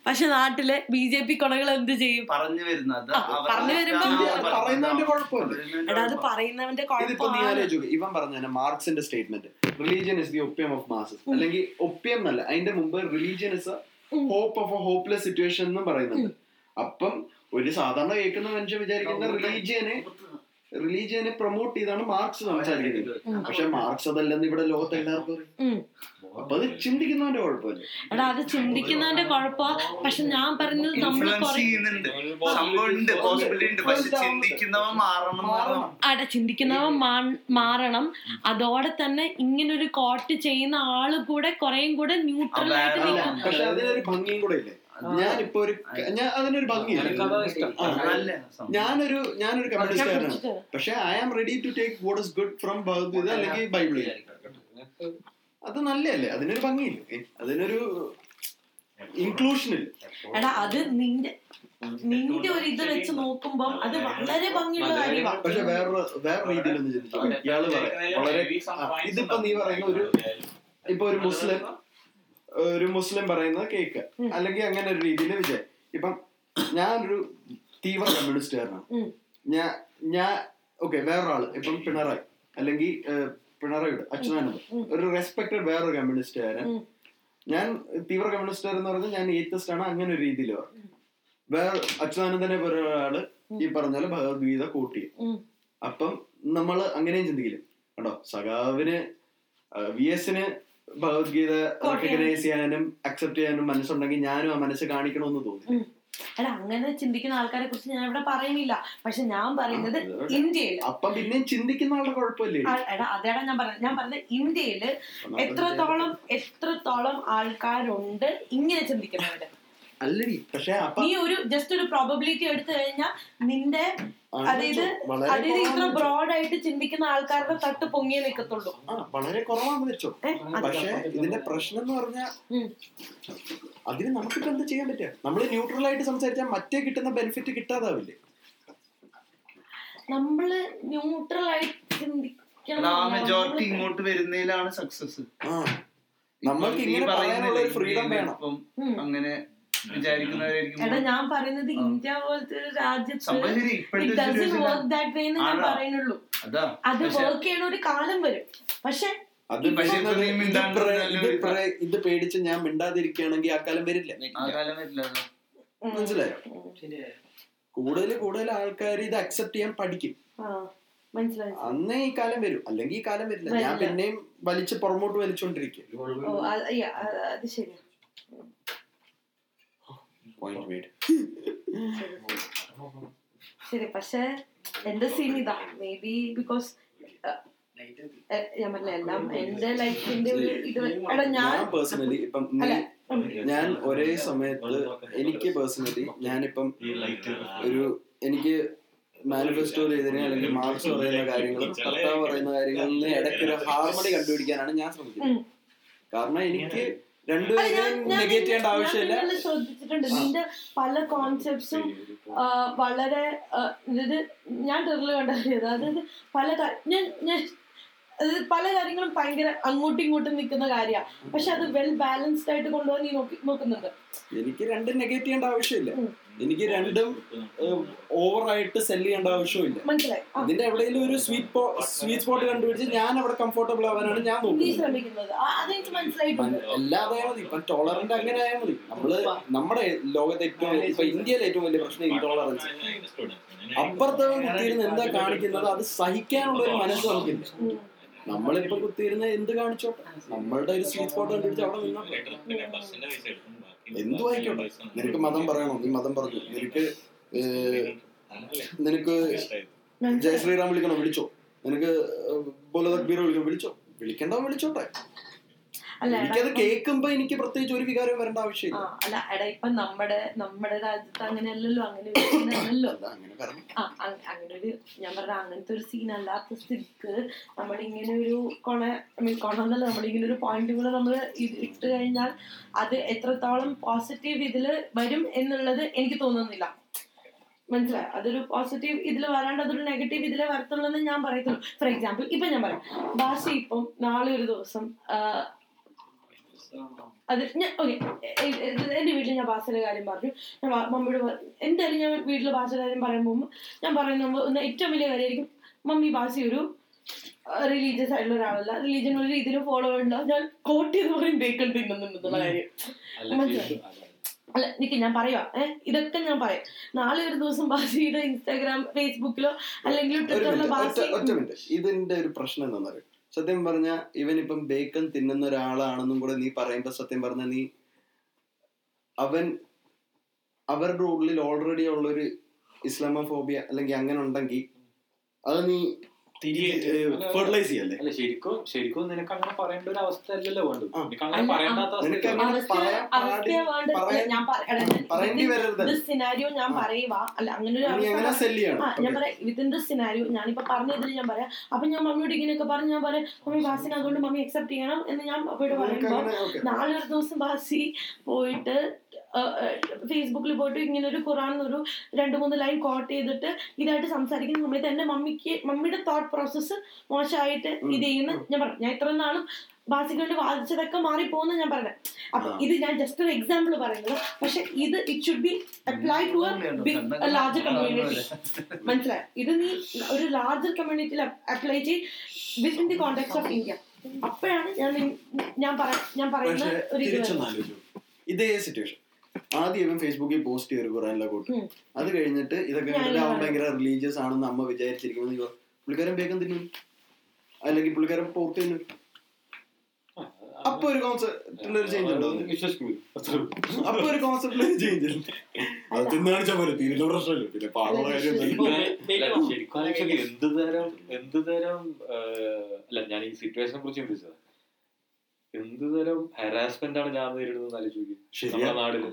പക്ഷെ നാട്ടിലെ ബി ജെ പി കൊണകൾ എന്ത് ചെയ്യും? പറഞ്ഞു വരുന്നത് അത് പറഞ്ഞു വരുമ്പോ- എടാ അത് പറയുന്നവന്റെ ഇവൻ പറഞ്ഞ മാർക്സിന്റെ statement religion is the opium of masses അല്ലെങ്കിൽ ഒപ്പിയം എന്നല്ല അതിന്റെ മുമ്പ് religion is hope of a hopeless situation എന്നും പറയുന്നുണ്ട്. അപ്പം ഒരു സാധാരണ കേൾക്കുന്ന മനുഷ്യൻ വിചാരിക്കുന്ന റിലീജിയനെ റിലീജിയനെ പ്രൊമോട്ട് ചെയ്താണ് മാർക്സ് സംസാരിക്കുന്നത് പക്ഷെ മാർക്സ് അതല്ലെന്ന് ഇവിടെ ലോകത്ത് എല്ലാവർക്കും. അപ്പൊ അത് ചിന്തിക്കുന്നതിന്റെ കുഴപ്പമില്ല എടാ അത് ചിന്തിക്കുന്നവന്റെ കുഴപ്പ പക്ഷെ ഞാൻ പറയുന്നത് നമ്മൾ പക്ഷെ ചിന്തിക്കുന്നവൻ മാറണം അതോടെ തന്നെ ഇങ്ങനൊരു കോട്ട് ചെയ്യുന്ന ആൾ കൂടെ കുറേയും കൂടെ ന്യൂട്രൽ ആയിട്ട് നിൽക്കും പക്ഷെ അതിനൊരു ഭംഗിയും കൂടെ ഇല്ലേ ഞാനിപ്പോ ഒരു ഞാൻ അതിനൊരു ഭംഗിയില്ല. ഞാനൊരു ഞാനൊരു കമ്മ്യൂണിസ്റ്റുകാരനാണ് പക്ഷെ I am ready to take what is good from Bhagavad Gita അല്ലെങ്കിൽ ബൈബിൾ അത് നല്ലതല്ലേ? അതിനൊരു ഭംഗിയില്ലേ? അതിനൊരു ഇൻക്ലൂഷൻ ഇല്ല? എടാ അത് നിന്റെ നിന്റെ ഒരു ഇത് വെച്ച് നോക്കുമ്പോൾ അത് വളരെ ഭംഗിയുള്ള കാര്യമാണ് പക്ഷെ വേറെ വേറെ രീതിയിൽ ഒന്ന് ചിന്തിച്ചു ഇയാൾ പറയാം. വളരെ ഇതിപ്പോ നീ പറയുന്ന ഒരു ഇപ്പൊ ഒരു മുസ്ലിം ഒരു മുസ്ലിം പറയുന്നത് കേക്ക്. അല്ലെങ്കിൽ അങ്ങനെ ഒരു രീതിയിൽ വിജയം. ഇപ്പം ഞാനൊരു തീവ്ര കമ്മ്യൂണിസ്റ്റുകാരനാണ്. ഞാൻ ഞാൻ ഓക്കെ വേറൊരാൾ. ഇപ്പം പിണറായി. അല്ലെങ്കിൽ പിണറായിയുടെ അച്യുതാനന്ദൻ ഒരു റെസ്പെക്ടഡ് വേറൊരു കമ്മ്യൂണിസ്റ്റുകാരൻ. ഞാൻ തീവ്ര കമ്മ്യൂണിസ്റ്റുകാരൻ എന്ന് പറഞ്ഞാൽ ഞാൻ ഏത്തസ്റ്റ് ആണ്. അങ്ങനെ ഒരു രീതിയിൽ പറഞ്ഞു വേറെ അച്യുതാനന്ദനെ പോലെ ഒരാൾ ഈ പറഞ്ഞാൽ പോലെ ഭഗവത്ഗീത കൂട്ടി അപ്പം നമ്മൾ അങ്ങനെയും ചിന്തിക്കില്ല? കണ്ടോ? സഖാവിന് വി എസിന് ഭഗവത്ഗീത റെക്കഗ്നൈസ് ചെയ്യാനും അക്സെപ്റ്റ് ചെയ്യാനും മനസ്സുണ്ടെങ്കിൽ ഞാനും ആ മനസ്സ് കാണിക്കണമെന്ന് തോന്നി അല്ല അങ്ങനെ ചിന്തിക്കുന്ന ആൾക്കാരെ കുറിച്ച് ഞാൻ ഇവിടെ പറയുന്നില്ല. പക്ഷെ ഞാൻ പറയുന്നത് ഇന്ത്യയിൽ അപ്പൊ പിന്നെ ചിന്തിക്കുന്ന ആളുടെ കുഴപ്പമില്ലേ? എടാ അതേടാ ഞാൻ പറഞ്ഞത്. ഞാൻ പറഞ്ഞത് ഇന്ത്യയിൽ എത്രത്തോളം എത്രത്തോളം ആൾക്കാരുണ്ട് ഇങ്ങനെ ചിന്തിക്കുന്നവര്? അല്ലടി പക്ഷെ നീ ഒരു ജസ്റ്റ് ഒരു പ്രോബബിലിറ്റി എടുത്തു കഴിഞ്ഞാൽ നിന്റെ അതായത് അതായത് ഇത്ര ബ്രോഡ് ആയിട്ട് ചിന്തിക്കുന്ന ആൾക്കാരുടെ തട്ട് പൊങ്ങിയേ നിൽക്കത്തുള്ളൂ. ആ വളരെ കുറവാണെന്ന് വെച്ചോ. പക്ഷേ ഇതിന്റെ പ്രശ്നം എന്ന് പറഞ്ഞാൽ. അതിന് നമുക്കിപ്പോ എന്താ ചെയ്യാൻ പറ്റുക? നമ്മൾ ന്യൂട്രൽ ആയിട്ട് സംസാരിച്ചാൽ മറ്റേ കിട്ടുന്ന ബെനിഫിറ്റ് കിട്ടാതാവില്ലേ? നമ്മൾ ന്യൂട്രൽ ആയിട്ട് ചിന്തിക്കണം. മെജോറിറ്റി ഇങ്ങോട്ട് വരുന്നതിലാണ് സക്സസ് ആ. നമ്മൾക്ക് ഇങ്ങനെ പറയാനുള്ള ഫ്രീഡം വേണം. അങ്ങനെ വിചാരിക്കുന്നവരായിരിക്കും എടാ ഞാൻ പറയുന്നത് ഇന്ത്യ പോലത്തെ ഒരു രാജ്യത്ത് ഞാൻ? പറയുന്നുള്ളൂ. അതാ. അത് വർക്ക് ചെയ്യണ ഒരു കാലം വരും. പക്ഷെ ഇത് പേടിച്ച് ഞാൻ മിണ്ടാതിരിക്കുകയാണെങ്കിൽ ആ കാലം വരില്ല. ആ കാലം വരില്ല മനസ്സിലായോ. കൂടുതൽ കൂടുതൽ ആൾക്കാർ ഇത് അക്സെപ്റ്റ് ചെയ്യാൻ പഠിക്കും. ആ, മനസ്സിലായി. അന്നേ ഈ കാലം വരും. അല്ലെങ്കിൽ ഈ കാലം വരില്ല. ഞാൻ. പിന്നെയും വലിച്ച് പുറമോട്ട് വലിച്ചോണ്ടിരിക്കും ഓ അത് yeah, അത് അത് ശരിയാ പോയിന്റ് മേഡ് ശരി പക്ഷെ എന്റെ സീൻ ഇതാ. മേ ബി ബിക്കോസ് ഞാൻ പറഞ്ഞ എല്ലാം എന്റെ ലൈഫിന്റെ ഒരു ഇത് എടാ ഞാൻ പേഴ്സണലി ഇപ്പം. ഞാൻ ഒരേ സമയത്ത് എനിക്ക് പേഴ്സണലി ഞാനിപ്പം ഒരു എനിക്ക് മാനിഫെസ്റ്റോ ഇതിനെ അല്ലെങ്കിൽ മാർക്സ് പറയുന്ന കാര്യങ്ങളും കർത്താവ് പറയുന്ന കാര്യങ്ങളിൽ ഇടയ്ക്ക് ഒരു ഹാർമണി കണ്ടുപിടിക്കാനാണ് ഞാൻ ശ്രമിക്കുന്നത്. കാരണം എനിക്ക് ശ്രദ്ധിച്ചിട്ടുണ്ട്. നിന്റെ പല കോൺസെപ്റ്റ്സും വളരെ ഇത് ഞാൻ ടെറിൽ കണ്ടറിയത്. അതായത് പല ഞാൻ ഞാൻ പല കാര്യങ്ങളും ഭയങ്കര അങ്ങോട്ടും ഇങ്ങോട്ടും നിൽക്കുന്ന കാര്യമാണ് പക്ഷെ അത് വെൽ ബാലൻസ്ഡ് ആയിട്ട് കൊണ്ടുപോകാൻ നീ നോക്കി നോക്കുന്നുണ്ട്. എനിക്ക് രണ്ടും നെഗറ്റീവ് ആവശ്യമില്ല. എനിക്ക് രണ്ടും ഓവറായിട്ട് സെൽ ചെയ്യേണ്ട ആവശ്യമില്ല മനസ്സിലായി. ഇതിന്റെ എവിടെയെങ്കിലും ഒരു സ്വീറ്റ് സ്വീറ്റ് സ്പോട്ട് കണ്ടുപിടിച്ച് ഞാൻ അവിടെ കംഫർട്ടബിൾ ആവാനാണ് ഞാൻ നോക്കുന്നത്. അല്ലാതെ മതി. ഇപ്പൊ ടോളറന്റ് അങ്ങനെ ആയാൽ മതി. നമ്മൾ നമ്മുടെ ലോകത്തെ ഏറ്റവും ഇപ്പൊ ഇന്ത്യയിലെ ഏറ്റവും വലിയ പ്രശ്നം ഇൻടോളറൻസ് അപ്പുറത്തവൻ കുത്തിയിരുന്ന് എന്താ കാണിക്കുന്നത്? അത് സഹിക്കാനുള്ള ഒരു മനസ്സ് നമുക്കില്ല. നമ്മളിപ്പോ കുത്തിയിരുന്ന് എന്ത് കാണിച്ചോട്ടെ നമ്മളുടെ ഒരു സ്വീറ്റ് സ്പോട്ട് കണ്ടുപിടിച്ച് അവിടെ നിന്നാ എന്തു ആയിക്കോട്ടെ? നിനക്ക് മതം പറയണോ? നീ മതം പറഞ്ഞു നിനക്ക് നിനക്ക് ജയ ശ്രീറാം വിളിക്കണോ? വിളിച്ചോ. നിനക്ക് ബോലതക്ബീർ വിളിക്കണോ? വിളിച്ചോ. വിളിക്കണ്ടോ വിളിച്ചോട്ടെ. എനിക്കത് കേൾക്കുമ്പോ എനിക്ക് പ്രത്യേകിച്ച് ഒരു വികാരം വരേണ്ട ആവശ്യമില്ല. അല്ല എടാ ഇപ്പൊ നമ്മുടെ നമ്മുടെ രാജ്യത്ത് അങ്ങനെയല്ലല്ലോ അങ്ങനെ അല്ലല്ലോ. അങ്ങനെ ഒരു ഞാൻ പറഞ്ഞ അങ്ങനത്തെ ഒരു സീൻ അല്ലാത്ത സ്ഥിതിക്ക് നമ്മളിങ്ങനെ ഒരു കൊണ ഐ മീൻ കൊണ എന്നല്ല നമ്മളിങ്ങനെ ഒരു പോയിന്റ് കൂടെ നമ്മൾ ഇട്ട് കഴിഞ്ഞാൽ അത് എത്രത്തോളം പോസിറ്റീവ് ഇതിൽ വരും എന്നുള്ളത് എനിക്ക് തോന്നുന്നില്ല. മനസ്സിലായി? അതൊരു പോസിറ്റീവ് ഇതിൽ വരാണ്ട് അതൊരു നെഗറ്റീവ് ഇതിലെ വരത്തുള്ളൂ എന്ന് ഞാൻ പറയത്തുള്ളൂ. ഫോർ എക്സാമ്പിൾ ഇപ്പൊ ഞാൻ പറയാം. ഭാഷ ഇപ്പം നാളെ ഒരു ദിവസം അത് ഞാൻ ഓക്കെ എന്റെ വീട്ടിൽ ഞാൻ ഭാഷയുടെ കാര്യം പറഞ്ഞു. ഞാൻ മമ്മിയോട് എന്തായാലും ഞാൻ വീട്ടിലെ ഭാഷയുടെ കാര്യം പറയാൻ പോകുമ്പോൾ ഞാൻ പറയുന്ന ഏറ്റവും വലിയ കാര്യമായിരിക്കും മമ്മി ഭാഷ ഒരു റിലീജിയസ് ആയിട്ടുള്ള ഒരാളല്ല. റിലീജിയൻ ഒരു രീതിയിലും ഫോളോ ചെയ്യണ്ട ഞാൻ കോട്ട് ചെയ്ത് പറയും ബേക്കൺ തിന്നുന്നുള്ള കാര്യം. മനസ്സിലായി? അല്ല നിക്ക് ഞാൻ പറയാ ഏഹ് ഇതൊക്കെ ഞാൻ പറയാം. നാളെ ഒരു ദിവസം ബാസിയുടെ ഇൻസ്റ്റാഗ്രാം ഫേസ്ബുക്കിലോ അല്ലെങ്കിൽ ട്വിറ്ററിലോ ബാസി ഇതിന്റെ ഒരു പ്രശ്നം എന്താണെന്നറിയോ? സത്യം പറഞ്ഞ ഇവൻ ഇപ്പം ബേക്കൺ തിന്നുന്ന ഒരാളാണെന്നും കൂടെ നീ പറയുമ്പോ സത്യം പറഞ്ഞ നീ അവൻ അവരുടെ ഉള്ളിൽ ഓൾറെഡി ഉള്ളൊരു ഇസ്ലാമോഫോബിയ അല്ലെങ്കിൽ അങ്ങനെ ഉണ്ടെങ്കിൽ അത് നീ ഫെർട്ടിലൈസ് ചെയ്യല്ലേ? അല്ല ശരിക്കും ശരിക്കും നിനക്ക് അങ്ങനെ പറയേണ്ട ഒരു അവസ്ഥ അല്ലല്ലോ. നിനക്ക് അങ്ങനെ പറയേണ്ടാത്ത സിനാരിയോ ഞാൻ. അല്ല അങ്ങനെ ഒരു ഞാൻ പറയാം. വിത്തിൻ ദ സിനാരിയോ ഞാനിപ്പോ പറഞ്ഞതിൽ ഞാൻ പറയാം. അപ്പൊ ഞാൻ മമ്മിയോട് ഇങ്ങനെയൊക്കെ പറഞ്ഞ് ഞാൻ പറയാം മമ്മി ബാസിനെ അതുകൊണ്ട് മമ്മി അക്സെപ്റ്റ് ചെയ്യണം എന്ന് ഞാൻ അപ്പോഴും പറയുമ്പോ നാളെ ഒരു ദിവസം ബാസി പോയിട്ട് ഫേസ്ബുക്കിൽ പോയിട്ട് ഇങ്ങനെ ഒരു ഖുറാൻ ഒരു രണ്ട് മൂന്ന് ലൈൻ കോട്ട് ചെയ്തിട്ട് ഇതായിട്ട് സംസാരിക്കുന്ന. സമയത്ത് എന്റെ മമ്മിക്ക് മമ്മിയുടെ തോട്ട് പ്രോസസ്സ് മോശമായിട്ട് ഇത് ചെയ്യുന്ന. ഞാൻ പറഞ്ഞു ഞാൻ ഇത്ര നാളും ബാസിക്കൊണ്ട് വാദിച്ചതൊക്കെ മാറിപ്പോന്ന് ഞാൻ പറഞ്ഞത് അപ്പൊ ഇത് ഞാൻ ജസ്റ്റ് ഒരു എക്സാമ്പിൾ പറയുന്നത് പക്ഷെ ഇത് it should be apply to larger community മനസ്സിലായി? ഇത് നീ ഒരു ലാർജർ കമ്മ്യൂണിറ്റിയിൽ അപ്ലൈ ചെയ്ത് within the context of India അപ്പോഴാണ് ഞാൻ ഞാൻ ഞാൻ പറയുന്ന ഒരു ഇതേ സിറ്റുവേഷൻ ആദ്യം ഇവൻ ഫേസ്ബുക്കിൽ പോസ്റ്റ് ചെയ്തൊരു ഖുറാനിലെ കൂട്ട് അത് കഴിഞ്ഞിട്ട് ഇതൊക്കെ കണ്ടിട്ട് അവൻ ഭയങ്കര റിലീജിയസ് ആണെന്ന് അമ്മ വിചാരിച്ചിരിക്കുന്നത് പുള്ളിക്കാരൻ വേഗം തിന്നും അല്ലെങ്കിൽ പുള്ളിക്കാരൻ പോർക്ക് തിന്നും. അപ്പൊ ഒരു കോൺസെപ്റ്റിൽ ഒരു ചേഞ്ച് ഉണ്ടോ. അപ്പൊ ഒരു കോൺസെപ്റ്റിൽ ഒരു ചേഞ്ച് ഉണ്ട്. അത് തിന്നു കാണിച്ചാൽ പോലെ തീരുന്ന പ്രശ്നമില്ല. പിന്നെ പാടുള്ള കാര്യം എന്ത്? തരം എന്ത് തരം അല്ല ഞാൻ ഈ സിറ്റുവേഷനെ കുറിച്ച് ചിന്തിച്ചത്. എന്ത് തരം ഹരാസ്മെന്റ് ആണ് ഞാൻ നേരിടുന്നത് നമ്മുടെ നാടിൽ.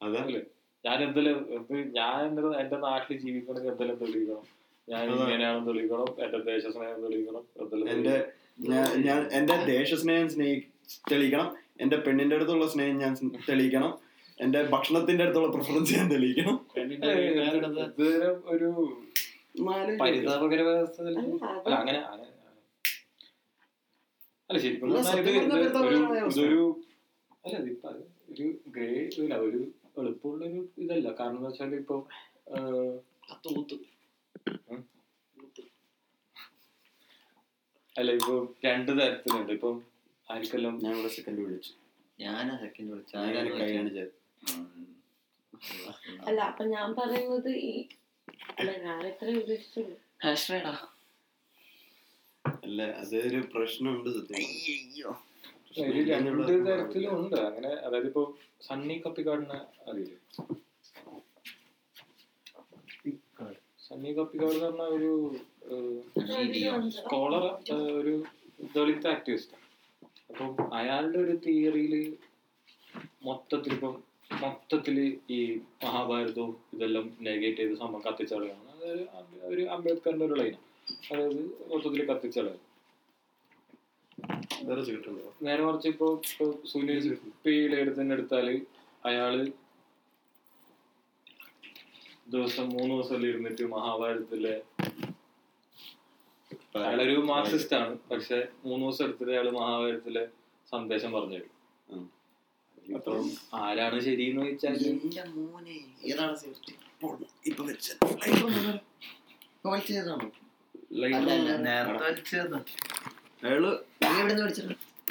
അതല്ലേ ഞാൻ എന്തെങ്കിലും എന്ത് ഞാൻ എന്റെ എന്റെ നാട്ടിൽ ജീവിക്കണമെങ്കിൽ എന്തെങ്കിലും തെളിയിക്കണം. ഞാൻ. ഇങ്ങനെയാണെന്ന് തെളിയിക്കണം. എന്റെ ദേശസ്നേഹം തെളിയിക്കണം. എന്തെല്ലാം എന്റെ ഞാൻ ഞാൻ എന്റെ ദേശസ്നേഹം സ്നേഹി തെളിയിക്കണം. എന്റെ പെണ്ണിന്റെ അടുത്തുള്ള സ്നേഹം ഞാൻ തെളിയിക്കണം. എന്റെ ഭക്ഷണത്തിന്റെ അടുത്തുള്ള പ്രിഫറൻസ് ഞാൻ തെളിയിക്കണം. ഒരു പരിതാപകരമായ അവസ്ഥ അങ്ങനെ അങ്ങനെ അല്ല ശരിക്കും അല്ല, പറഞ്ഞാൽ ഇത് സത്യം പറഞ്ഞാൽ ഇത് ഒരു പരിതാപകരമായ ശരിക്കും ഇതൊരു അല്ല ഇതിപ്പോ ഒരു ഗ്രേ ഇല്ല ഒരു എളുപ്പമുള്ള ഒരു ഇതല്ല. കാരണം എന്താ വെച്ചാൽ ഇപ്പൊ. അല്ല ഇപ്പൊ രണ്ട് തരത്തിലുണ്ട്. ഇപ്പൊ ആർക്കെല്ലാം ഞാൻ ഇവിടെ സെക്കൻഡ് വിളിച്ചു. ഞാനാ സെക്കൻഡ് വിളിച്ചു കൈയാണ് ചെയ്തത് അല്ല അപ്പൊ ഞാൻ പറയുന്നത് ഈ അല്ല ഞാൻ എത്ര ഉദ്ദേശിച്ചുള്ളൂ അല്ല? അതൊരു പ്രശ്നമുണ്ട് സത്യം ഒരു രണ്ട് തരത്തിലും ഉണ്ട് അങ്ങനെ അതായത് ഇപ്പൊ സണ്ണി കപ്പിക്കാടിനെ അറിയില്ലേ സണ്ണി കപ്പിക്കാട് എന്ന് പറഞ്ഞ ഒരു സ്കോളർ ഒരു ദളിത് ആക്ടിവിസ്റ്റ്. അപ്പം അയാളുടെ ഒരു തിയറിയിൽ മൊത്തത്തിൽ ഇപ്പം മൊത്തത്തിൽ ഈ മഹാഭാരതവും ഇതെല്ലാം നെഗേറ്റ് ചെയ്ത് സംഭവം കത്തിച്ചളയാണ് അതായത് അംബ- ഒരു അംബേദ്കറിന്റെ ഒരു ലൈനാണ് അതായത് മൊത്തത്തിൽ ചെയ്തിട്ടുണ്ടോ നേരെ മറിച്ച് ഇപ്പൊ സുനിൽ തന്നെ എടുത്താൽ അയാൾ ദിവസം മൂന്ന് ദിവസം ഇരുന്നിട്ട് മഹാഭാരതത്തിലെ അയാളൊരു മാർക്സിസ്റ്റ് ആണ്. പക്ഷെ മൂന്ന് ദിവസം എടുത്തിട്ട് അയാൾ മഹാഭാരതത്തിലെ സന്ദേശം പറഞ്ഞു തരും അപ്പം ആരാണ് ശരി എന്ന് ചോദിച്ചാൽ എന്റെ മോനെ ഏതാണ് സേഫ്റ്റി ഇപ്പൊ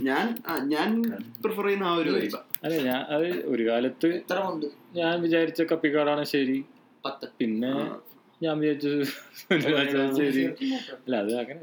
ഞാൻ ഞാൻ പ്രിഫർ ചെയ്യുന്ന ആ ഒരു വൈബ അല്ല ഞാൻ അത് ഒരു കാലത്ത് ഞാൻ വിചാരിച്ച കപ്പിക്കാടാണ് ശരി. പിന്നെ ഞാൻ വിചാരിച്ചു ശരി. അല്ല അത് അങ്ങനെ